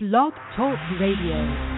Blog Talk Radio.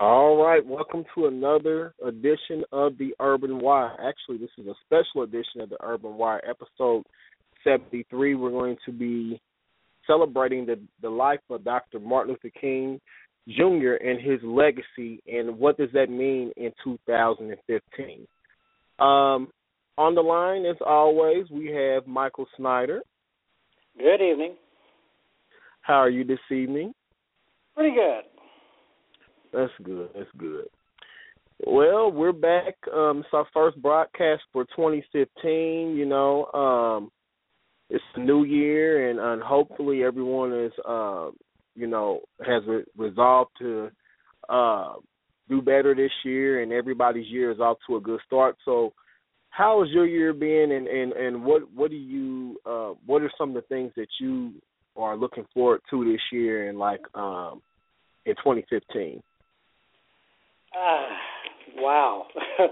All right, welcome to another edition of the Urban Wire. Actually, this is a special edition of the Urban Wire, episode 73. We're going to be celebrating the, the life of Dr. Martin Luther King Jr. and his legacy, and what does that mean in 2015. Um, on the line, as always, we have Michael Snyder. Good evening. How are you this evening? Pretty good. That's good. That's good. Well, we're back. Um, it's our first broadcast for 2015. You know, um, it's a new year, and, and hopefully everyone is, uh, you know, has re- resolved to uh, do better this year, and everybody's year is off to a good start. So, how has your year been, and and and what what do you uh, what are some of the things that you are looking forward to this year, and like um, in 2015? Ah, wow.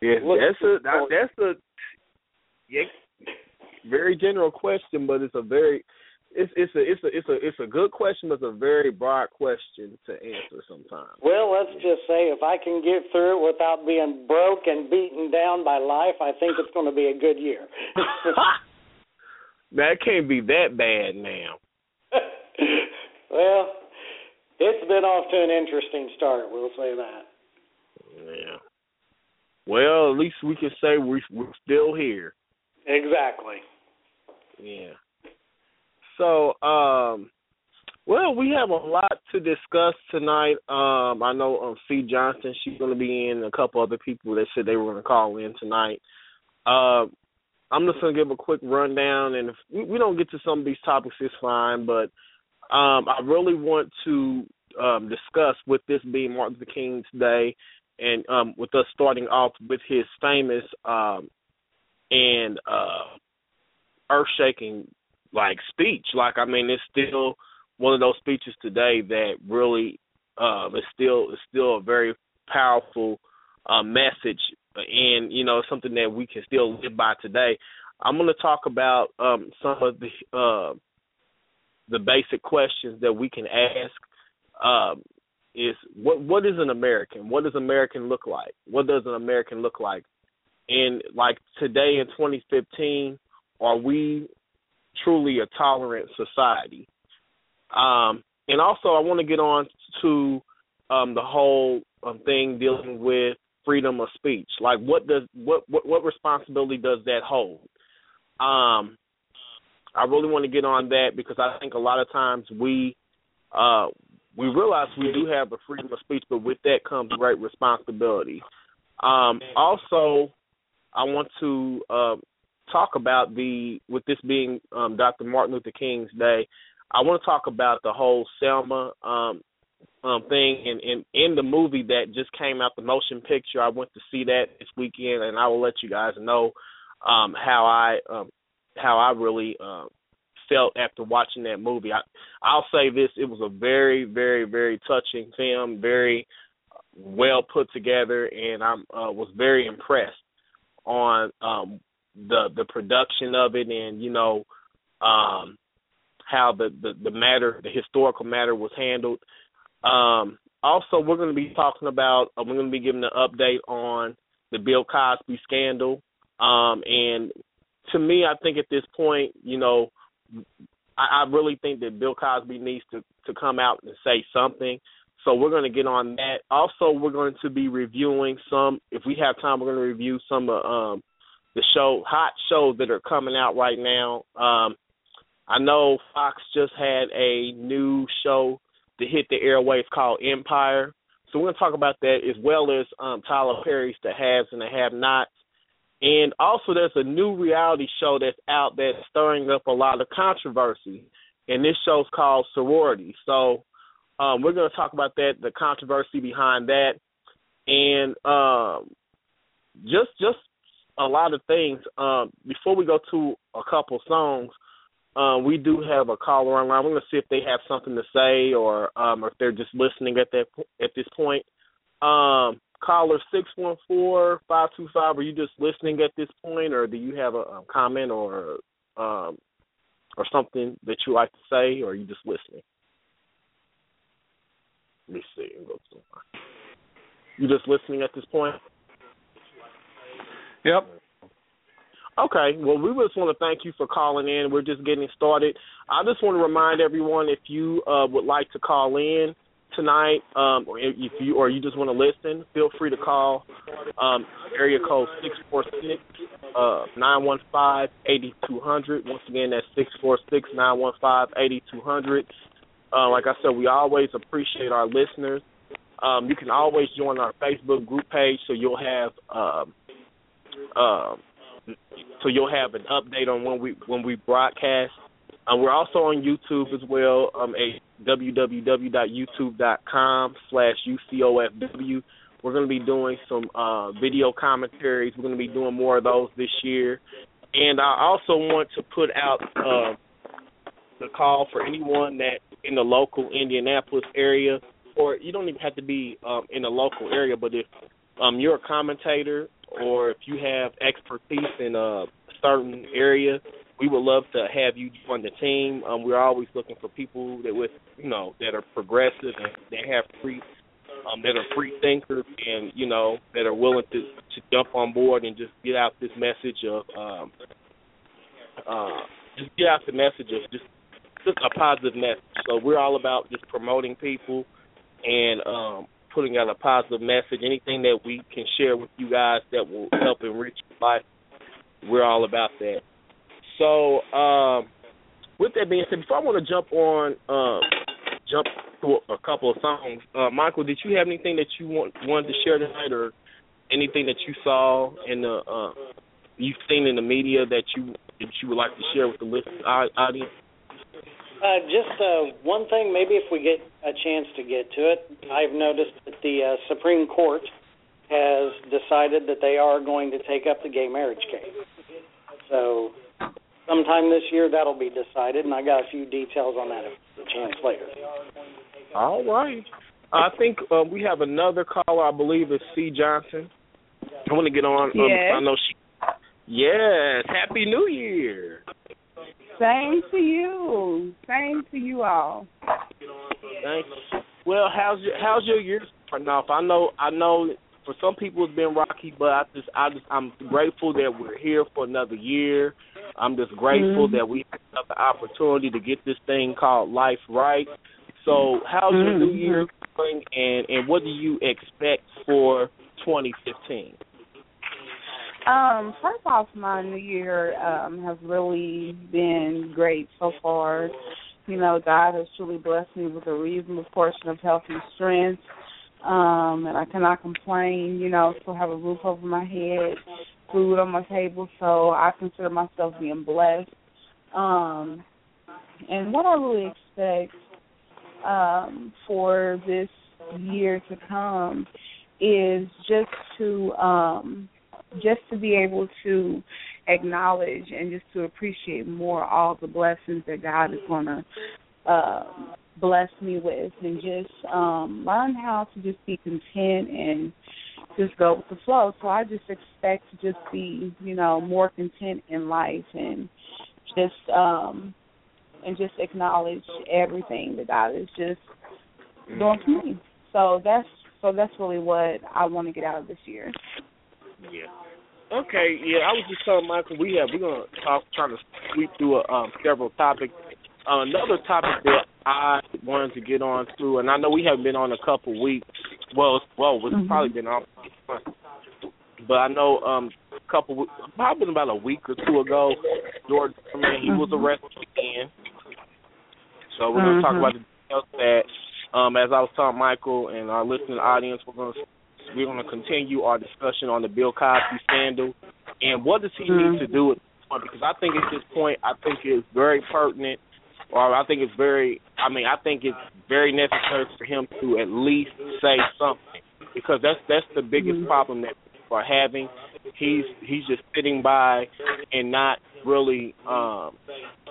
yeah, that's a that, that's a yeah, very general question, but it's a very it's it's a it's a it's a it's a good question, but it's a very broad question to answer sometimes. well, let's just say if I can get through it without being broke and beaten down by life, I think it's going to be a good year. that can't be that bad now. well, it's been off to an interesting start. We'll say that. Yeah. Well, at least we can say we we're still here. Exactly. Yeah. So, um, well, we have a lot to discuss tonight. Um, I know um, Cie Johnson, she's going to be in. A couple other people that said they were going to call in tonight. Uh, I'm just going to give a quick rundown, and if we, we don't get to some of these topics, it's fine. But um, I really want to um, discuss with this being Martin Luther King's Day, and um, with us starting off with his famous um, and uh, earth-shaking like speech. Like I mean, it's still one of those speeches today that really uh, is still is still a very powerful uh, message, and you know something that we can still live by today. I'm going to talk about um, some of the uh, the basic questions that we can ask. Um, is what what is an American? What does American look like? What does an American look like? And like today in 2015, are we truly a tolerant society? Um, and also, I want to get on to um, the whole um, thing dealing with freedom of speech. Like, what does what what, what responsibility does that hold? Um, I really want to get on that because I think a lot of times we uh, we realize we do have the freedom of speech, but with that comes great responsibility. Um, also, I want to uh, talk about the with this being um, Dr. Martin Luther King's Day. I want to talk about the whole Selma um, um, thing and in, in the movie that just came out, the motion picture. I went to see that this weekend, and I will let you guys know um, how I um, how I really uh, felt after watching that movie. I, I'll say this: it was a very, very, very touching film, very well put together, and I uh, was very impressed on um, the the production of it, and you know um, how the, the the matter, the historical matter, was handled. Um, also, we're going to be talking about, uh, we're going to be giving an update on the Bill Cosby scandal. Um, and to me, I think at this point, you know, I, I really think that Bill Cosby needs to to come out and say something. So we're going to get on that. Also, we're going to be reviewing some. If we have time, we're going to review some of um, the show hot shows that are coming out right now. Um, I know Fox just had a new show to hit the airwaves called Empire. So we're going to talk about that as well as um, Tyler Perry's The Haves and the Have-Nots. And also, there's a new reality show that's out that's stirring up a lot of controversy, and this show's called Sorority. So um, we're going to talk about that, the controversy behind that, and um, just just a lot of things. Um, before we go to a couple songs, um, we do have a caller online. We're going to see if they have something to say or um, if they're just listening at that at this point. Um, caller six one four five two five. Are you just listening at this point, or do you have a, a comment or um, or something that you like to say, or are you just listening? Let me see. You just listening at this point? Yep. Okay. Well, we just want to thank you for calling in. We're just getting started. I just want to remind everyone if you uh, would like to call in tonight, um, or if you or you just want to listen, feel free to call um, area code six four six uh, nine one five eighty two hundred. Once again, that's six four six nine one five eighty two hundred. Uh, like I said, we always appreciate our listeners. Um, you can always join our Facebook group page, so you'll have. Um, uh, so you'll have an update on when we when we broadcast. Um, we're also on YouTube as well. Um, www.youtube.com slash ucofw. We're going to be doing some uh, video commentaries. We're going to be doing more of those this year. And I also want to put out uh, the call for anyone that in the local Indianapolis area, or you don't even have to be um, in the local area, but if um, you're a commentator or if you have expertise in a certain area, we would love to have you join the team. Um, we're always looking for people that with you know that are progressive and that have free um, that are free thinkers and you know that are willing to to jump on board and just get out this message of um, uh, just get out the message of just just a positive message. So we're all about just promoting people and um, putting out a positive message. Anything that we can share with you guys that will help enrich your life, we're all about that. So, um, with that being said, before I want to jump on, uh, jump to a couple of songs, uh, Michael, did you have anything that you want wanted to share tonight, or anything that you saw in the uh, you've seen in the media that you that you would like to share with the listening audience? Uh, just uh, one thing, maybe if we get a chance to get to it, I've noticed that the uh, Supreme Court has decided that they are going to take up the gay marriage case. So, sometime this year that'll be decided, and I got a few details on that if a chance later. All right. I think uh, we have another caller. I believe is Cie Johnson. I want to get on. Um, yes. I know she. Yes. Happy New Year. Same to you. Same to you all. Thanks. Well, how's your how's your year starting off? I know I know for some people it's been rocky, but I just I just I'm grateful that we're here for another year. I'm just grateful Mm-hmm. that we have the opportunity to get this thing called life right. So, how's your new year going, and and what do you expect for 2015? Um, first off, my new year um has really been great so far. You know, God has truly blessed me with a reasonable portion of health and strength. Um, and I cannot complain, you know, still have a roof over my head, food on my table, so I consider myself being blessed. Um and what I really expect um for this year to come is just to um just to be able to acknowledge and just to appreciate more all the blessings that God is going to uh, bless me with, and just um, learn how to just be content and just go with the flow. So I just expect to just be, you know, more content in life and just um and just acknowledge everything that God is just doing for me. So that's so that's really what I want to get out of this year. Yeah. Okay, yeah, I was just telling Michael we have we're gonna talk trying to sweep through a, um, several topics another topic that I wanted to get on to, and I know we haven't been on a couple weeks. Well, well, it's mm-hmm. probably been on, but I know um a couple, probably about a week or two ago, George Zimmerman he mm-hmm. was arrested again. So we're gonna talk mm-hmm. about the details that. Um, as I was telling Michael and our listening audience, we're gonna we're gonna continue our discussion on the Bill Cosby scandal and what does he need to do at this point? Because I think at this point, I think it's very pertinent or I think it's very I mean, I think it's very necessary for him to at least say something because that's that's the biggest mm-hmm. problem that we're having. He's he's just sitting by and not really um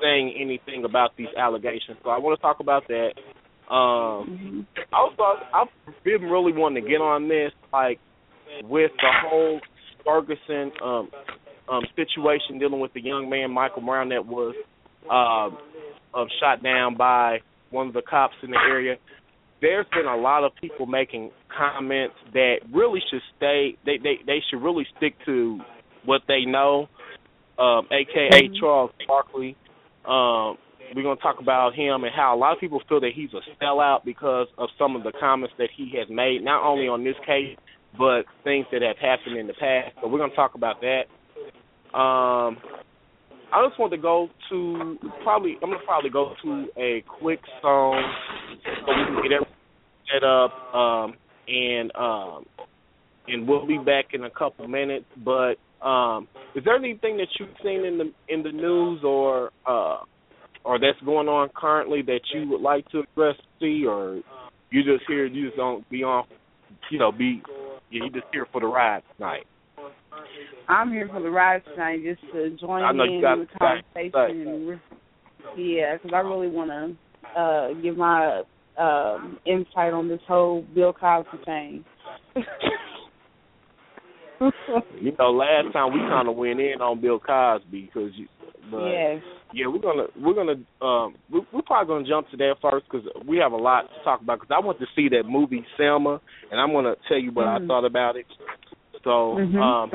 saying anything about these allegations. So I want to talk about that. Um mm-hmm. also I've been really wanting to get on this like with the whole Ferguson um um situation dealing with the young man Michael Brown that was uh, of shot down by one of the cops in the area. There's been a lot of people making comments that really should stay. They they they should really stick to what they know. Um, AKA mm-hmm. Charles Barkley. Um, we're going to talk about him and how a lot of people feel that he's a sellout because of some of the comments that he has made, not only on this case, but things that have happened in the past. So we're going to talk about that. Um, I just want to go to probably I'm gonna probably go to a quick song so we can get everything set up um, and um, and we'll be back in a couple minutes. But um, is there anything that you've seen in the in the news or uh, or that's going on currently that you would like to address, Cie, or you just here you just don't be on, you know, be you just here for the ride tonight? I'm here for the ride tonight, just to join in the conversation. yeah, because I really want to uh, give my um, insight on this whole Bill Cosby thing. you know, last time we kind of went in on Bill Cosby because, but yes. yeah, we're gonna we're gonna um we, we're probably gonna jump to that first because we have a lot to talk about. Because I want to see that movie Selma, and I'm gonna tell you what mm. I thought about it. So, mm-hmm. um,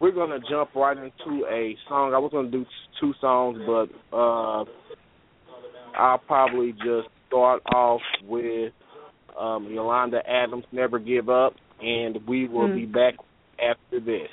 we're gonna jump right into a song. I was gonna do two songs, but uh, I'll probably just start off with um, Yolanda Adams' "Never Give Up," and we will mm. be back after this.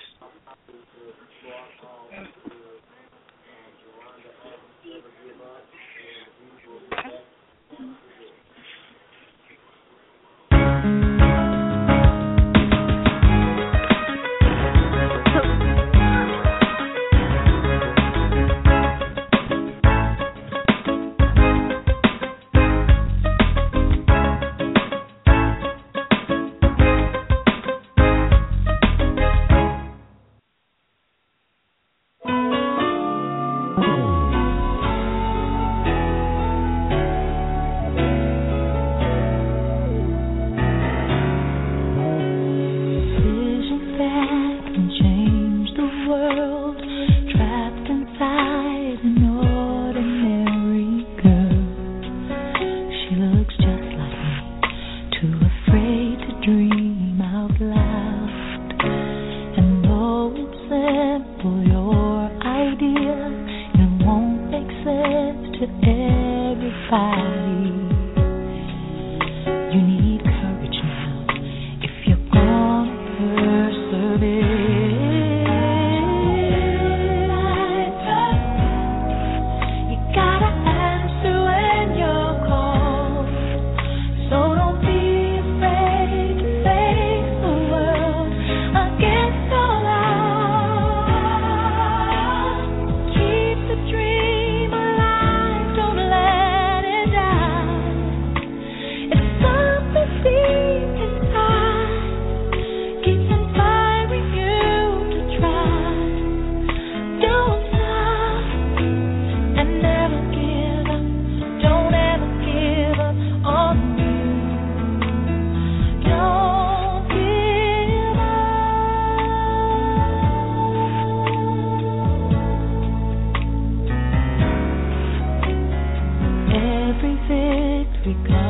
because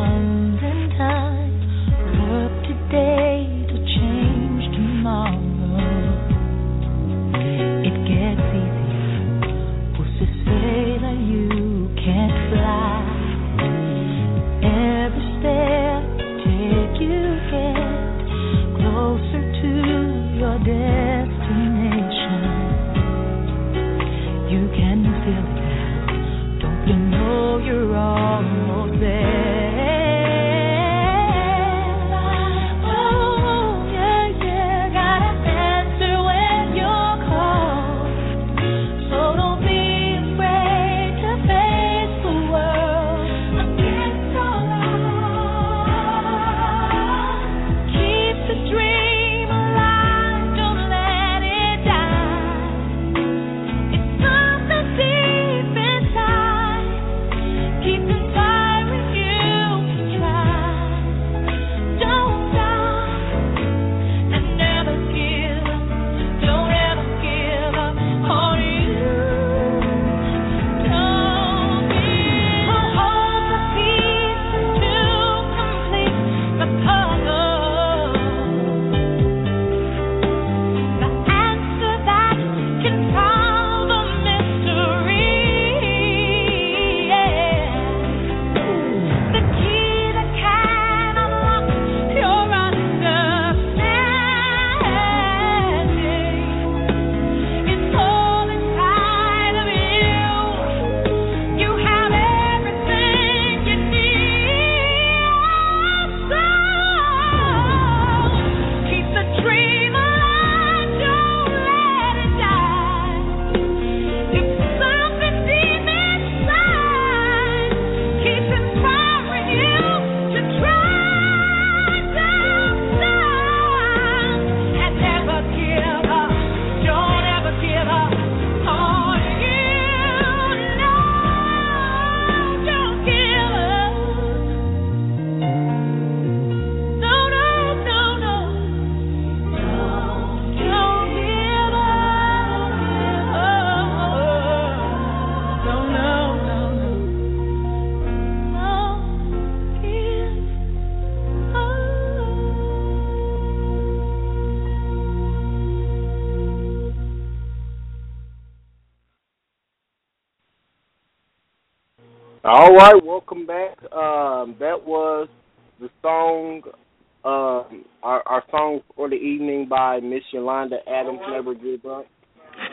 by Miss Yolanda Adams, Never Give Up.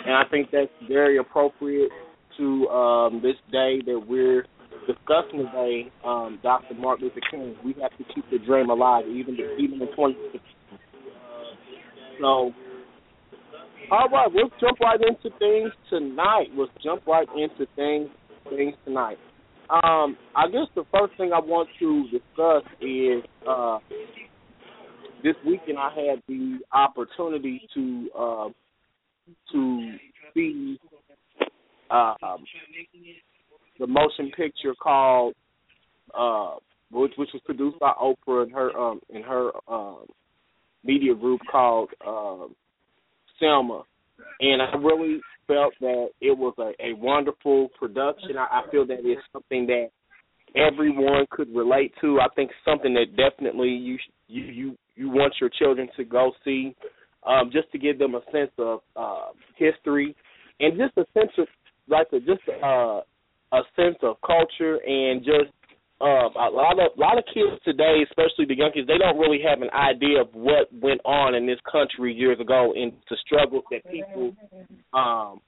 And I think that's very appropriate to um, this day that we're discussing today, um, Dr. Martin Luther King. We have to keep the dream alive, even even in 2016. So, all right, let's jump right into things tonight. Let's jump right into things things tonight. Um, I guess the first thing I want to discuss is uh, this weekend I had the opportunity to uh, to see uh, the motion picture called uh, which which was produced by Oprah and her um in her um media group called uh, Selma, and I really felt that it was a, a wonderful production. I, I feel that it's something that everyone could relate to. I think something that definitely you you you you want your children to go see, um, just to give them a sense of uh, history and just a sense of like a, just uh, a sense of culture and just uh, a lot of a lot of kids today, especially the young kids, they don't really have an idea of what went on in this country years ago and the struggles that people um,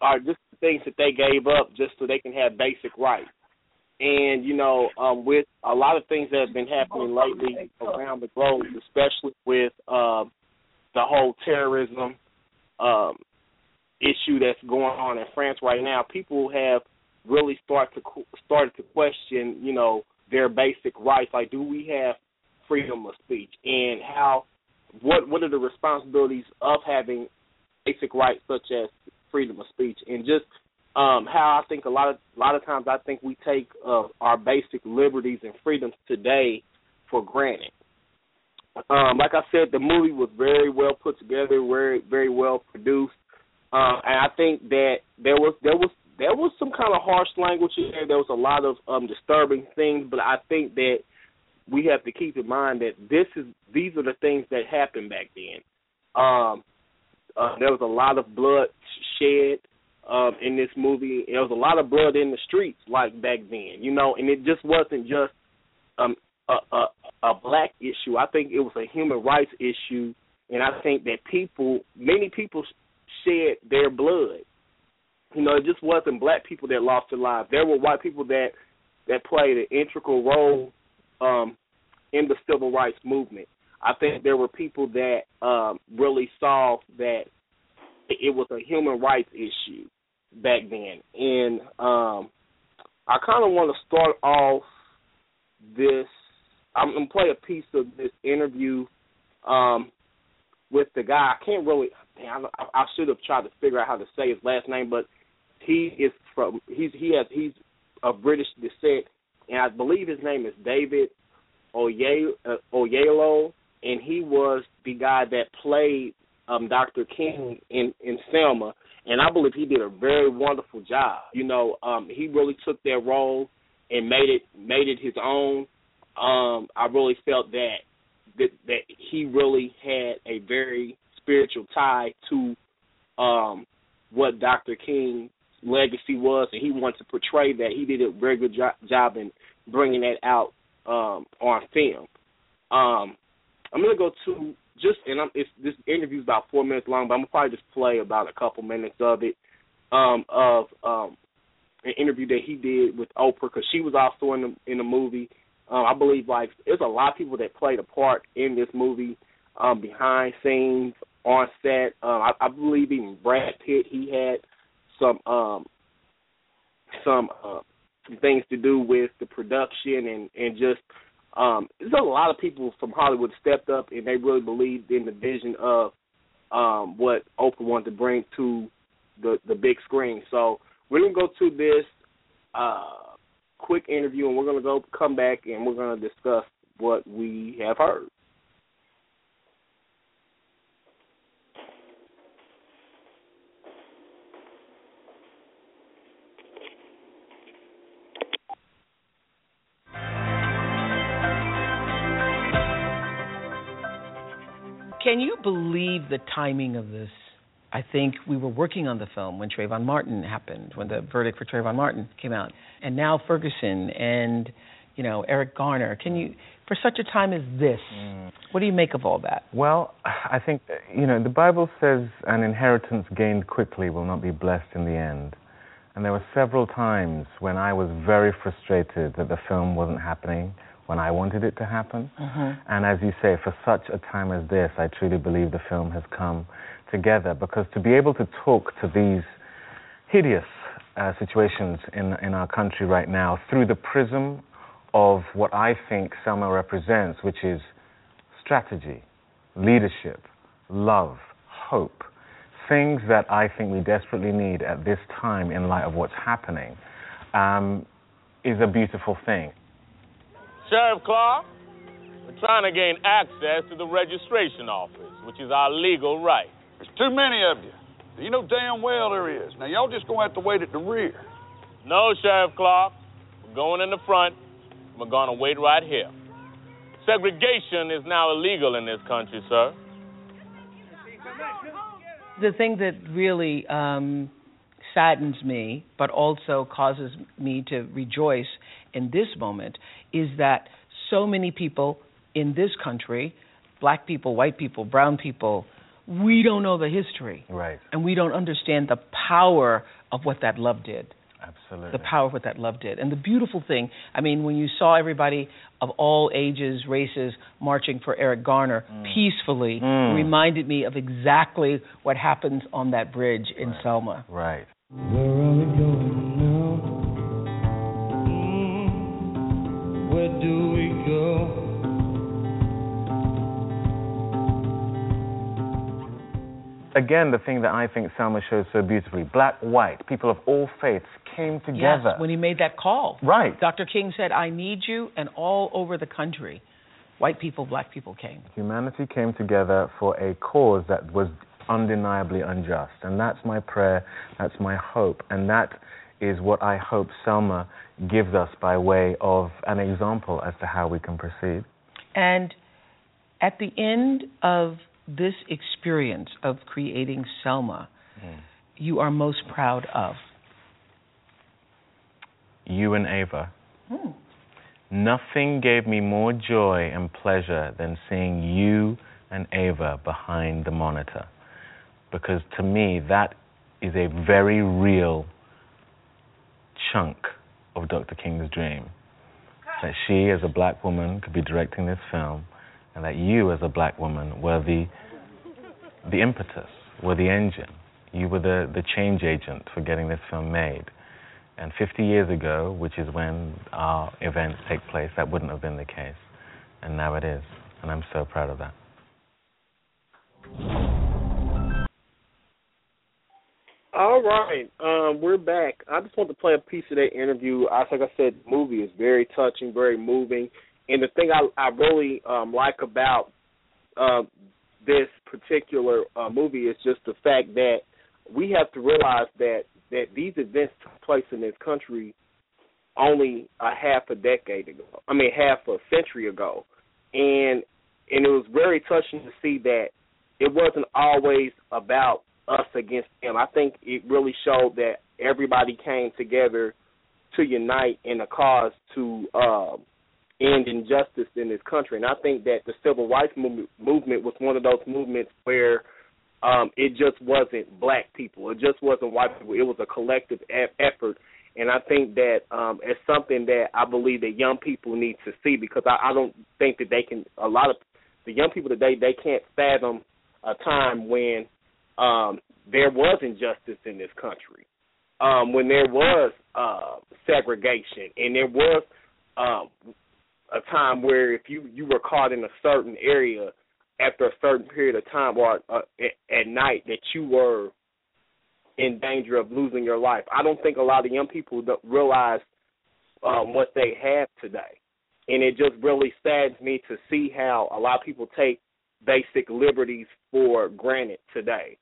are just things that they gave up just so they can have basic rights. And you know, um, with a lot of things that have been happening lately around the globe, especially with uh, the whole terrorism um, issue that's going on in France right now, people have really start to started to question, you know, their basic rights. Like, do we have freedom of speech, and how? What what are the responsibilities of having basic rights such as freedom of speech, and just um, how I think a lot of a lot of times I think we take uh, our basic liberties and freedoms today for granted. Um, like I said, the movie was very well put together, very very well produced, um, and I think that there was there was there was some kind of harsh language in there. There was a lot of um, disturbing things, but I think that we have to keep in mind that this is these are the things that happened back then. Um, uh, there was a lot of blood shed um, in this movie. There was a lot of blood in the streets like back then, you know, and it just wasn't just um, a, a, a black issue. I think it was a human rights issue, and I think that people, many people, shed their blood you know, it just wasn't black people that lost their lives. There were white people that that played an integral role um, in the civil rights movement. I think there were people that um, really saw that it was a human rights issue back then, and um, I kind of want to start off this. I'm gonna play a piece of this interview um, with the guy. I can't really. Damn, I, I should have tried to figure out how to say his last name, but he is from he's he has he's of British descent, and I believe his name is David Oye, uh, Oyelowo, and he was the guy that played um, Dr. King in in Selma, and I believe he did a very wonderful job. You know, um, he really took that role and made it made it his own. Um, I really felt that that that he really had a very spiritual tie to um, what Dr. King legacy was, and he wanted to portray that. He did a very good jo- job in bringing that out um, on film. Um, I'm gonna go to just and I'm, it's, this interview is about four minutes long, but I'm gonna probably just play about a couple minutes of it um, of um, an interview that he did with Oprah because she was also in the in the movie. Um, I believe like there's a lot of people that played a part in this movie um, behind scenes, on set. Um, I, I believe even Brad Pitt he had some um some uh, things to do with the production and and just um there's a lot of people from Hollywood stepped up and they really believed in the vision of um what Oprah wanted to bring to the the big screen. So we're gonna go to this uh quick interview and we're gonna go come back and we're gonna discuss what we have heard. Can you believe the timing of this? I think we were working on the film when Trayvon Martin happened, when the verdict for Trayvon Martin came out, and now Ferguson and you know Eric Garner. Can you, for such a time as this, mm. what do you make of all that? Well, I think you know the Bible says an inheritance gained quickly will not be blessed in the end. And there were several times when I was very frustrated that the film wasn't happening when I wanted it to happen. Mm-hmm. And as you say, for such a time as this, I truly believe the film has come together because to be able to talk to these hideous uh, situations in, in our country right now through the prism of what I think Selma represents, which is strategy, leadership, love, hope, things that I think we desperately need at this time in light of what's happening um, is a beautiful thing. Sheriff Clark, we're trying to gain access to the registration office, which is our legal right. There's too many of you. You know damn well there is. Now, y'all just going to have to wait at the rear. No, Sheriff Clark. We're going in the front. We're going to wait right here. Segregation is now illegal in this country, sir the thing that really um, saddens me, but also causes me to rejoice in this moment, is that so many people in this country, black people, white people, brown people, we don't know the history. Right. And we don't understand the power of what that love did. Absolutely. The power of what that love did. And the beautiful thing, I mean, when you saw everybody of all ages, races marching for Eric Garner mm. peacefully, mm. reminded me of exactly what happens on that bridge in right. Selma. Right. Do we go? again, the thing that I think Selma shows so beautifully black, white, people of all faiths came together. Yes, when he made that call. Right. Dr. King said, I need you, and all over the country, white people, black people came. Humanity came together for a cause that was undeniably unjust. And that's my prayer, that's my hope, and that is what I hope Selma gives us by way of an example as to how we can proceed. And at the end of this experience of creating Selma mm. you are most proud of? You and Ava. Mm. Nothing gave me more joy and pleasure than seeing you and Ava behind the monitor. Because to me, that is a very real chunk of Dr. King's dream. That she, as a black woman, could be directing this film and that you, as a black woman, were the the impetus, were the engine. You were the, the change agent for getting this film made. And 50 years ago, which is when our events take place, that wouldn't have been the case. And now it is. And I'm so proud of that. All right, um, we're back. I just want to play a piece of that interview. I like I said, the movie is very touching, very moving. And the thing I, I really um, like about uh, this particular uh, movie is just the fact that we have to realize that that these events took place in this country only a half a decade ago. I mean, half a century ago, and and it was very touching to see that it wasn't always about us against them. I think it really showed that everybody came together to unite in a cause to uh, end injustice in this country. And I think that the civil rights movement, movement was one of those movements where um, it just wasn't black people. It just wasn't white people. It was a collective e- effort. And I think that um, it's something that I believe that young people need to see because I, I don't think that they can. A lot of the young people today they can't fathom a time when um, there was injustice in this country, um, when there was uh, segregation and there was um, a time where if you you were caught in a certain area after a certain period of time or uh, at, night that you were in danger of losing your life. I don't think a lot of young people realize um, what they have today, and it just really saddens me to see how a lot of people take basic liberties for granted today.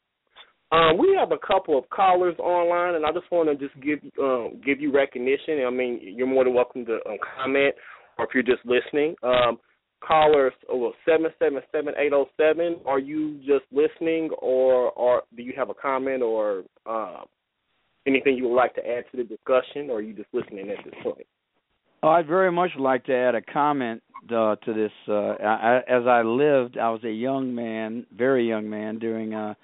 Um, we have a couple of callers online, and I just want to just give um, give you recognition. I mean, you're more than welcome to um, comment or if you're just listening. Um, callers oh, seven seven seven eight zero seven. Are you just listening, or or do you have a comment or uh, anything you would like to add to the discussion, or are you just listening at this point? Oh, I'd very much like to add a comment uh, to this. Uh, I, as I lived, I was a young man, very young man, during uh,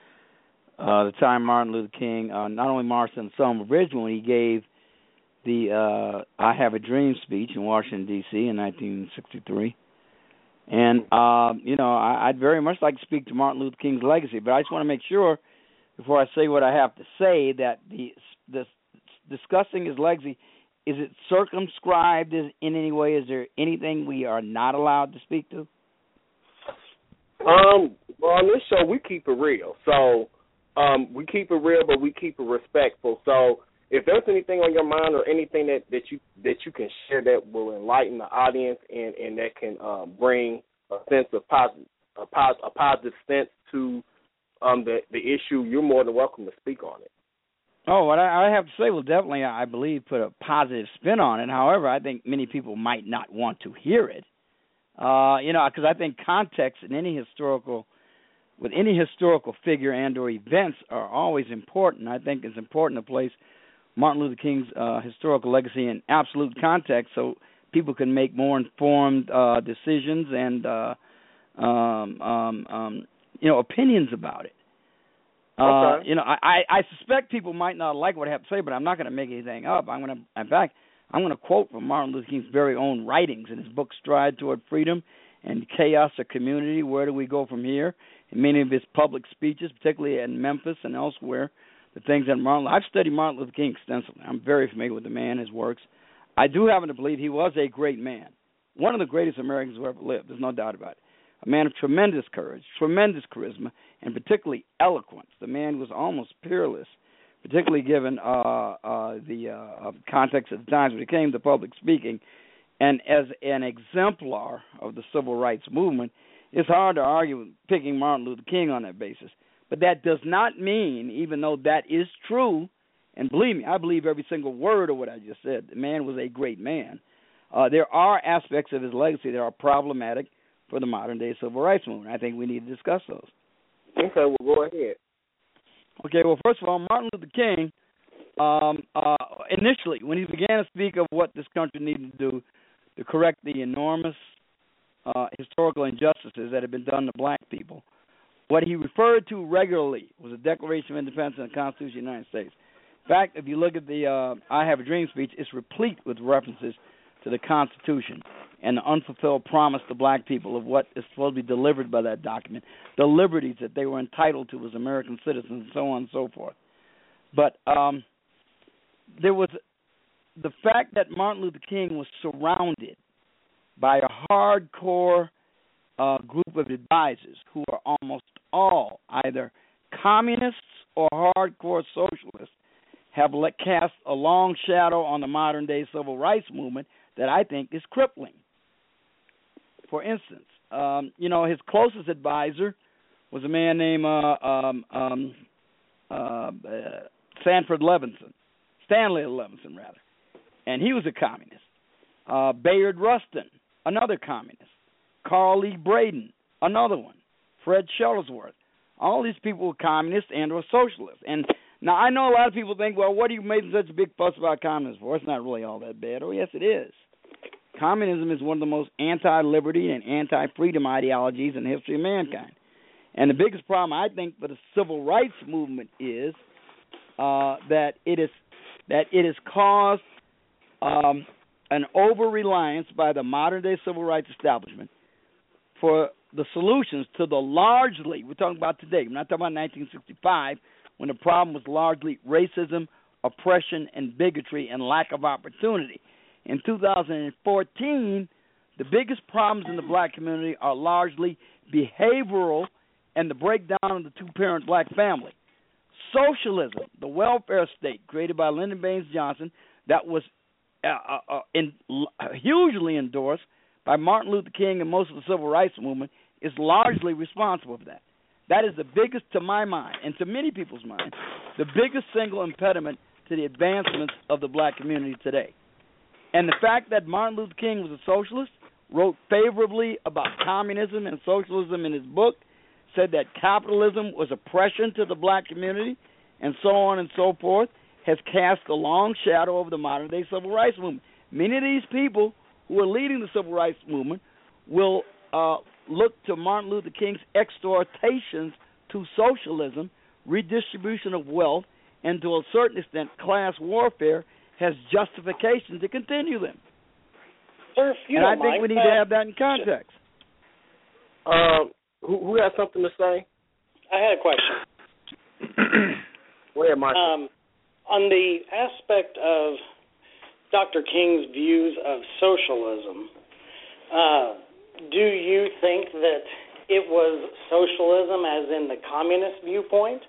uh, the time Martin Luther King, uh, not only Bridge when he gave the uh, "I Have a Dream" speech in Washington D.C. in 1963. And uh, you know, I, I'd very much like to speak to Martin Luther King's legacy, but I just want to make sure before I say what I have to say that the the discussing his legacy is it circumscribed in any way? Is there anything we are not allowed to speak to? Um, well, on this show we keep it real. So um, we keep it real, but we keep it respectful. So if there's anything on your mind or anything that that you that you can share that will enlighten the audience and and that can uh, bring a sense of positive a, pos, a positive sense to um the the issue, you're more than welcome to speak on it. Oh, what I, I have to say, well, definitely, I believe put a positive spin on it. However, I think many people might not want to hear it. Uh, you know, because I think context in any historical, with any historical figure and or events are always important. I think it's important to place Martin Luther King's uh, historical legacy in absolute context, so people can make more informed uh, decisions and uh, um, um, um, you know opinions about it. Uh, Okay. you know, I, I suspect people might not like what I have to say, but I'm not going to make anything up. I'm going to, in fact, I'm going to quote from Martin Luther King's very own writings in his book "Stride Toward Freedom" and "Chaos or Community: Where Do We Go From Here?" In many of his public speeches, particularly in Memphis and elsewhere, the things that Martin. I've studied Martin Luther King extensively. I'm very familiar with the man, his works. I do happen to believe he was a great man, one of the greatest Americans who ever lived. There's no doubt about it. A man of tremendous courage, tremendous charisma, and particularly eloquence. The man was almost peerless, particularly given uh, uh, the uh, context of the times when came to public speaking. And as an exemplar of the civil rights movement, it's hard to argue with picking Martin Luther King on that basis. But that does not mean, even though that is true, and believe me, I believe every single word of what I just said. The man was a great man. Uh, there are aspects of his legacy that are problematic for the modern day civil rights movement. I think we need to discuss those. Okay, well go ahead. Okay, well, first of all, Martin Luther King, um, uh, initially, when he began to speak of what this country needed to do to correct the enormous uh, historical injustices that had been done to black people, what he referred to regularly was the Declaration of Independence and the Constitution of the United States. In fact, if you look at the uh, I Have a Dream speech, it's replete with references to the Constitution and the unfulfilled promise to black people of what is supposed to be delivered by that document, the liberties that they were entitled to as American citizens, and so on and so forth. But um, there was the fact that Martin Luther King was surrounded by a hardcore uh, group of advisors who are almost all either communists or hardcore socialists have cast a long shadow on the modern day civil rights movement that I think is crippling. For instance, um, you know, his closest advisor was a man named uh, um, um, uh, uh, Sanford Levinson, Stanley Levinson, rather, and he was a communist. Uh, Bayard Rustin, another communist. Carl Lee Braden, another one. Fred Shuttlesworth. All these people were communists and or socialists. And now I know a lot of people think, well, what are you making such a big fuss about communism for? It's not really all that bad. Oh, yes, it is. Communism is one of the most anti-liberty and anti-freedom ideologies in the history of mankind. And the biggest problem I think for the civil rights movement is uh, that it is that it has caused um, an over reliance by the modern day civil rights establishment for the solutions to the largely we're talking about today. We're not talking about 1965 when the problem was largely racism, oppression, and bigotry and lack of opportunity. In 2014, the biggest problems in the black community are largely behavioral and the breakdown of the two-parent black family. Socialism, the welfare state created by Lyndon Baines Johnson, that was uh, uh, uh, in, hugely endorsed by Martin Luther King and most of the civil rights movement, is largely responsible for that. That is the biggest, to my mind, and to many people's mind, the biggest single impediment to the advancements of the black community today. And the fact that Martin Luther King was a socialist wrote favorably about communism and socialism in his book, said that capitalism was oppression to the black community, and so on and so forth, has cast a long shadow over the modern day civil rights movement. Many of these people who are leading the civil rights movement will uh, look to Martin Luther King's exhortations to socialism, redistribution of wealth, and to a certain extent, class warfare has justification to continue them. Sir, if you and I think mind, we need uh, to have that in context. Um, who, who has something to say? I had a question. Go ahead, Michael. Um, on the aspect of Dr. King's views of socialism, uh, do you think that it was socialism as in the communist viewpoint,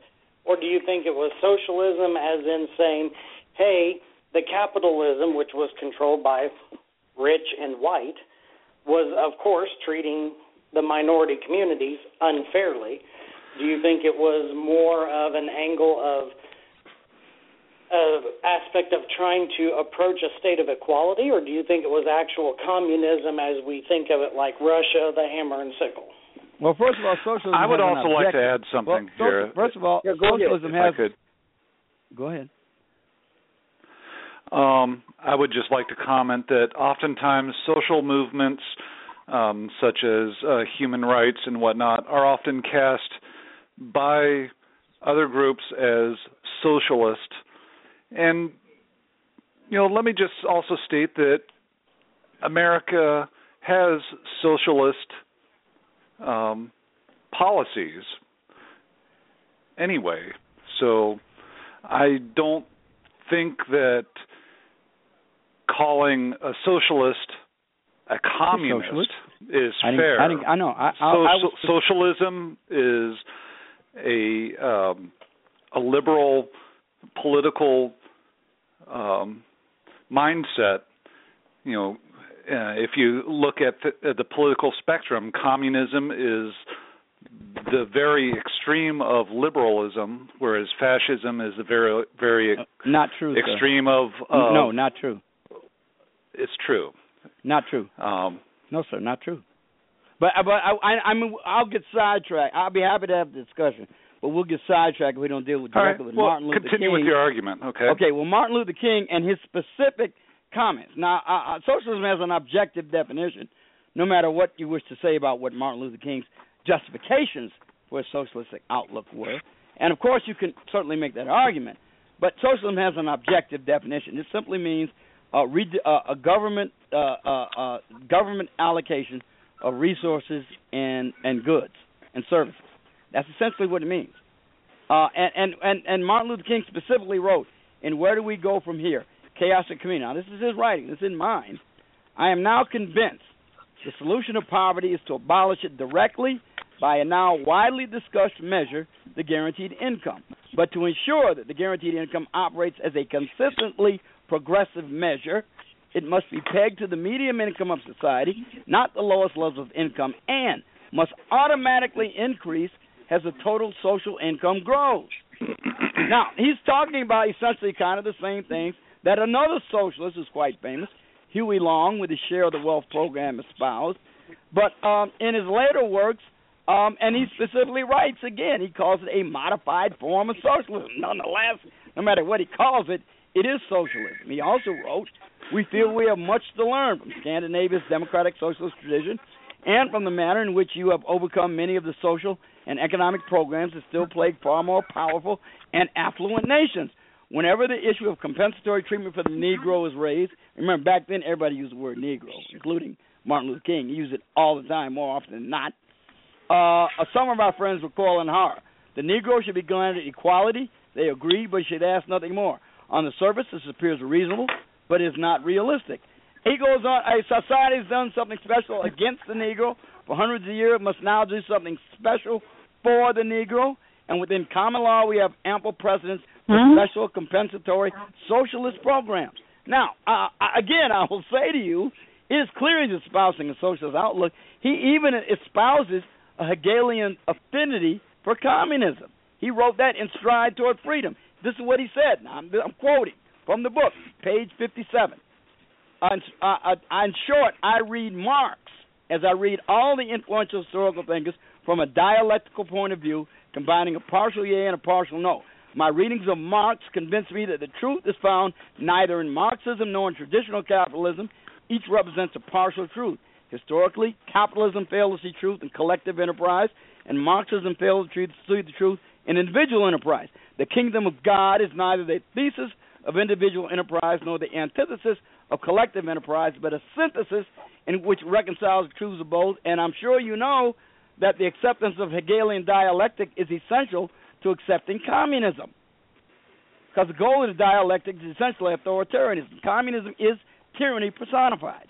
or do you think it was socialism as in saying, hey, the capitalism, which was controlled by rich and white, was of course treating the minority communities unfairly? Do you think it was more of an angle of uh, aspect of trying to approach a state of equality, or do you think it was actual communism as we think of it, like Russia, the hammer and sickle? Well, first of all, socialism. I would also like to add something well, here. First of all, Yeah, go ahead, socialism if I has. could. Go ahead. Um, I would just like to comment that oftentimes social movements, um, such as uh, human rights and whatnot, are often cast by other groups as socialist. And, you know, let me just also state that America has socialist um, policies anyway. So I don't think that calling a socialist a communist socialist. is I fair. I didn't- I know. I- I- I Social- was- socialism is a um, a liberal political um, mindset. You know, uh, if you look at the, at the political spectrum, communism is the very extreme of liberalism, whereas fascism is the very very Not true. sir. extreme of. Uh, no, not true. it's true. Not true. Um, No, sir, not true. But but I I, I mean I'll get sidetracked. I'll be happy to have the discussion, but we'll get sidetracked if we don't deal with all right. directly with Well, Martin Luther continue King. with your argument. Okay. Okay, well, Martin Luther King and his specific comments. Now, uh, socialism has an objective definition, no matter what you wish to say about what Martin Luther King's justifications for a socialistic outlook were. And of course, you can certainly make that argument. But socialism has an objective definition. It simply means uh, re- uh, a government uh, uh, uh, government allocation of resources and and goods and services. That's essentially what it means. Uh, and, and and and Martin Luther King specifically wrote, "And where do we go from here? Chaos and community." Now, this is his writing. This is mine. I am now convinced the solution of poverty is to abolish it directly by a now widely discussed measure, the guaranteed income, but to ensure that the guaranteed income operates as a consistently progressive measure, it must be pegged to the medium income of society, not the lowest levels of income, and must automatically increase as the total social income grows. now, he's talking about essentially kind of the same things that another socialist is quite famous, Huey Long, with his share of the wealth program espoused. But um, in his later works, um, and he specifically writes again, he calls it a modified form of socialism. Nonetheless, no matter what he calls it, it is socialism. He also wrote, We feel we have much to learn from Scandinavia's democratic socialist tradition and from the manner in which you have overcome many of the social and economic programs that still plague far more powerful and affluent nations. Whenever the issue of compensatory treatment for the Negro is raised, remember back then everybody used the word Negro, including Martin Luther King. He used it all the time, more often than not. Uh, some of our friends were calling horror. The Negro should be granted equality. They agree, but should ask nothing more. On the surface, this appears reasonable, but is not realistic. He goes on, a society has done something special against the Negro for hundreds of years, must now do something special for the Negro. And within common law, we have ample precedents for Mhm. special compensatory socialist programs. Now, uh, again, I will say to you, it is clear he's espousing a socialist outlook. He even espouses a Hegelian affinity for communism. He wrote that in Stride Toward Freedom. This is what he said. Now, I'm, I'm quoting from the book, page 57. On, uh, uh, in short, I read Marx as I read all the influential historical thinkers from a dialectical point of view, combining a partial yea and a partial no. My readings of Marx convince me that the truth is found neither in Marxism nor in traditional capitalism. Each represents a partial truth. Historically, capitalism failed to see truth in collective enterprise, and Marxism failed to see the truth in individual enterprise. The kingdom of God is neither the thesis of individual enterprise nor the antithesis of collective enterprise, but a synthesis in which reconciles the truths of both. And I'm sure you know that the acceptance of Hegelian dialectic is essential to accepting communism. Because the goal of the dialectic is essentially authoritarianism. Communism is tyranny personified.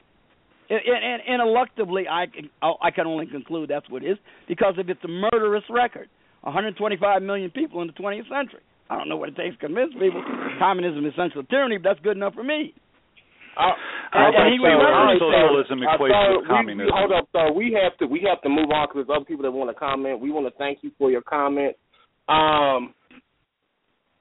And, and, and eluctably, I can, oh, I can only conclude that's what it is because of its murderous record. 125 million people in the 20th century. I don't know what it takes to convince people communism is essential tyranny, but that's good enough for me. Uh, I okay, think so, all right, socialism so, uh, equates so with communism. We, hold up, so we have to we have to move on because there's other people that want to comment. We want to thank you for your comment. Um,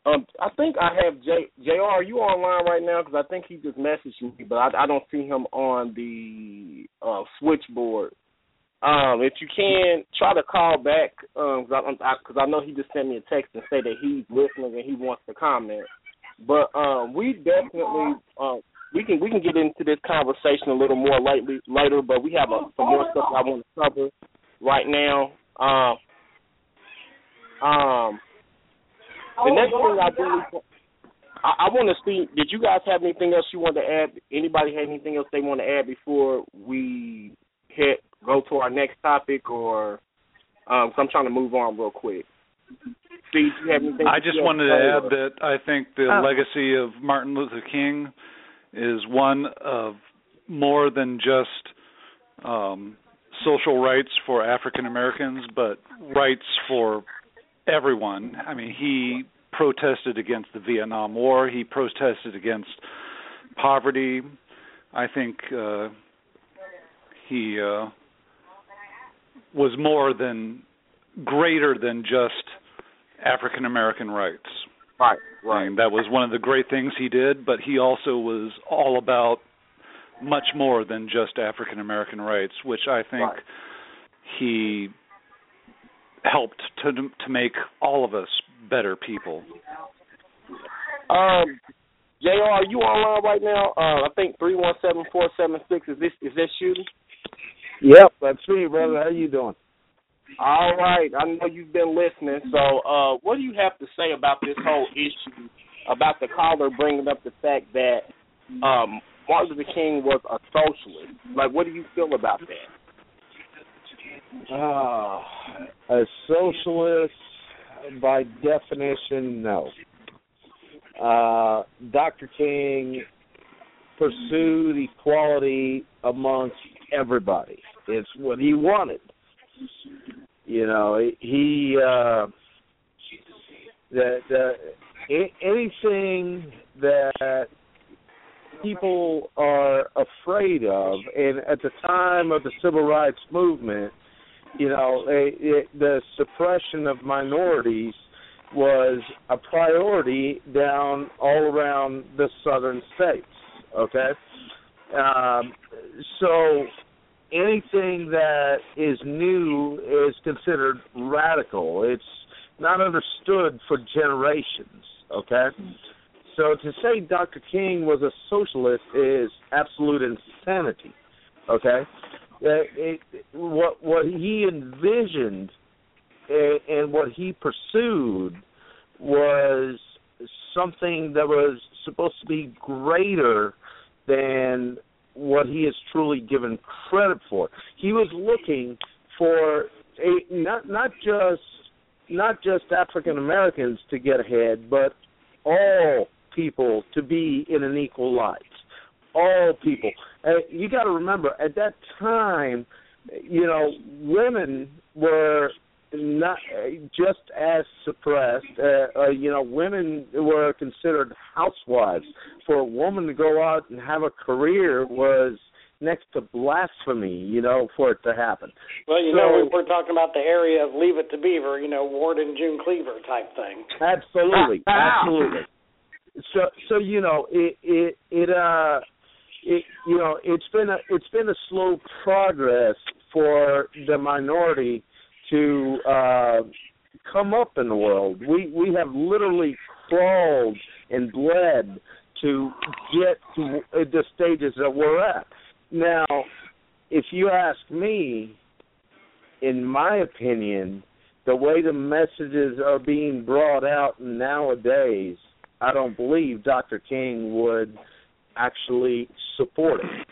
um, I think I have J JR Are you online right now? Because I think he just messaged me, but I, I don't see him on the uh, switchboard. Um, if you can try to call back, um, because I, I, I know he just sent me a text and say that he's listening and he wants to comment. But um, we definitely um, we can we can get into this conversation a little more lately later. But we have a, some more stuff I want to cover right now. Um, um, the next thing I really I, I want to see. Did you guys have anything else you want to add? Anybody have anything else they want to add before we hit go to our next topic, or um, so I'm trying to move on real quick. Steve, you have anything? I just wanted to add say, that I think the Oh. legacy of Martin Luther King is one of more than just um, social rights for African Americans, but rights for everyone. I mean, he protested against the Vietnam War. He protested against poverty. I think uh, he uh, was more than greater than just African American rights. Right, right. And that was one of the great things he did, but he also was all about much more than just African American rights, which I think Right. he helped to to make all of us better people. Um, JR Are you online right now? Uh, I think three one seven four seven six. Is this is this you? Yep, that's me, brother. How you doing? All right. I know you've been listening. So, uh, what do you have to say about this whole issue? About the caller bringing up the fact that um, Martin Luther King was a socialist. Like, what do you feel about that? Ah, a socialist, by definition, no. Uh, Dr. King pursued equality amongst everybody. It's what he wanted. You know, he uh, the the anything that people are afraid of, and at the time of the civil rights movement, you know, it, it, the suppression of minorities was a priority down all around the southern states. Okay, um, so anything that is new is considered radical. It's not understood for generations. Okay, so to say Dr. King was a socialist is absolute insanity. Okay, Uh, it, what what he envisioned and, and what he pursued was something that was supposed to be greater than what he is truly given credit for. He was looking for a not not just not just African Americans to get ahead, but all people to be in an equal light. All people. Uh, you got to remember, at that time, you know, women were not uh, just as suppressed. Uh, uh, you know, women were considered housewives. For a woman to go out and have a career was next to blasphemy. You know, for it to happen. Well, you So- know, we're talking about the area of Leave It to Beaver, you know, Ward and June Cleaver type thing. Absolutely, absolutely. So, so you know, it, it, it, uh, it, you know, it's been a it's been a slow progress for the minority to uh, come up in the world. We we have literally crawled and bled to get to the stages that we're at. Now, if you ask me, in my opinion, the way the messages are being brought out nowadays, I don't believe Dr. King would actually support it.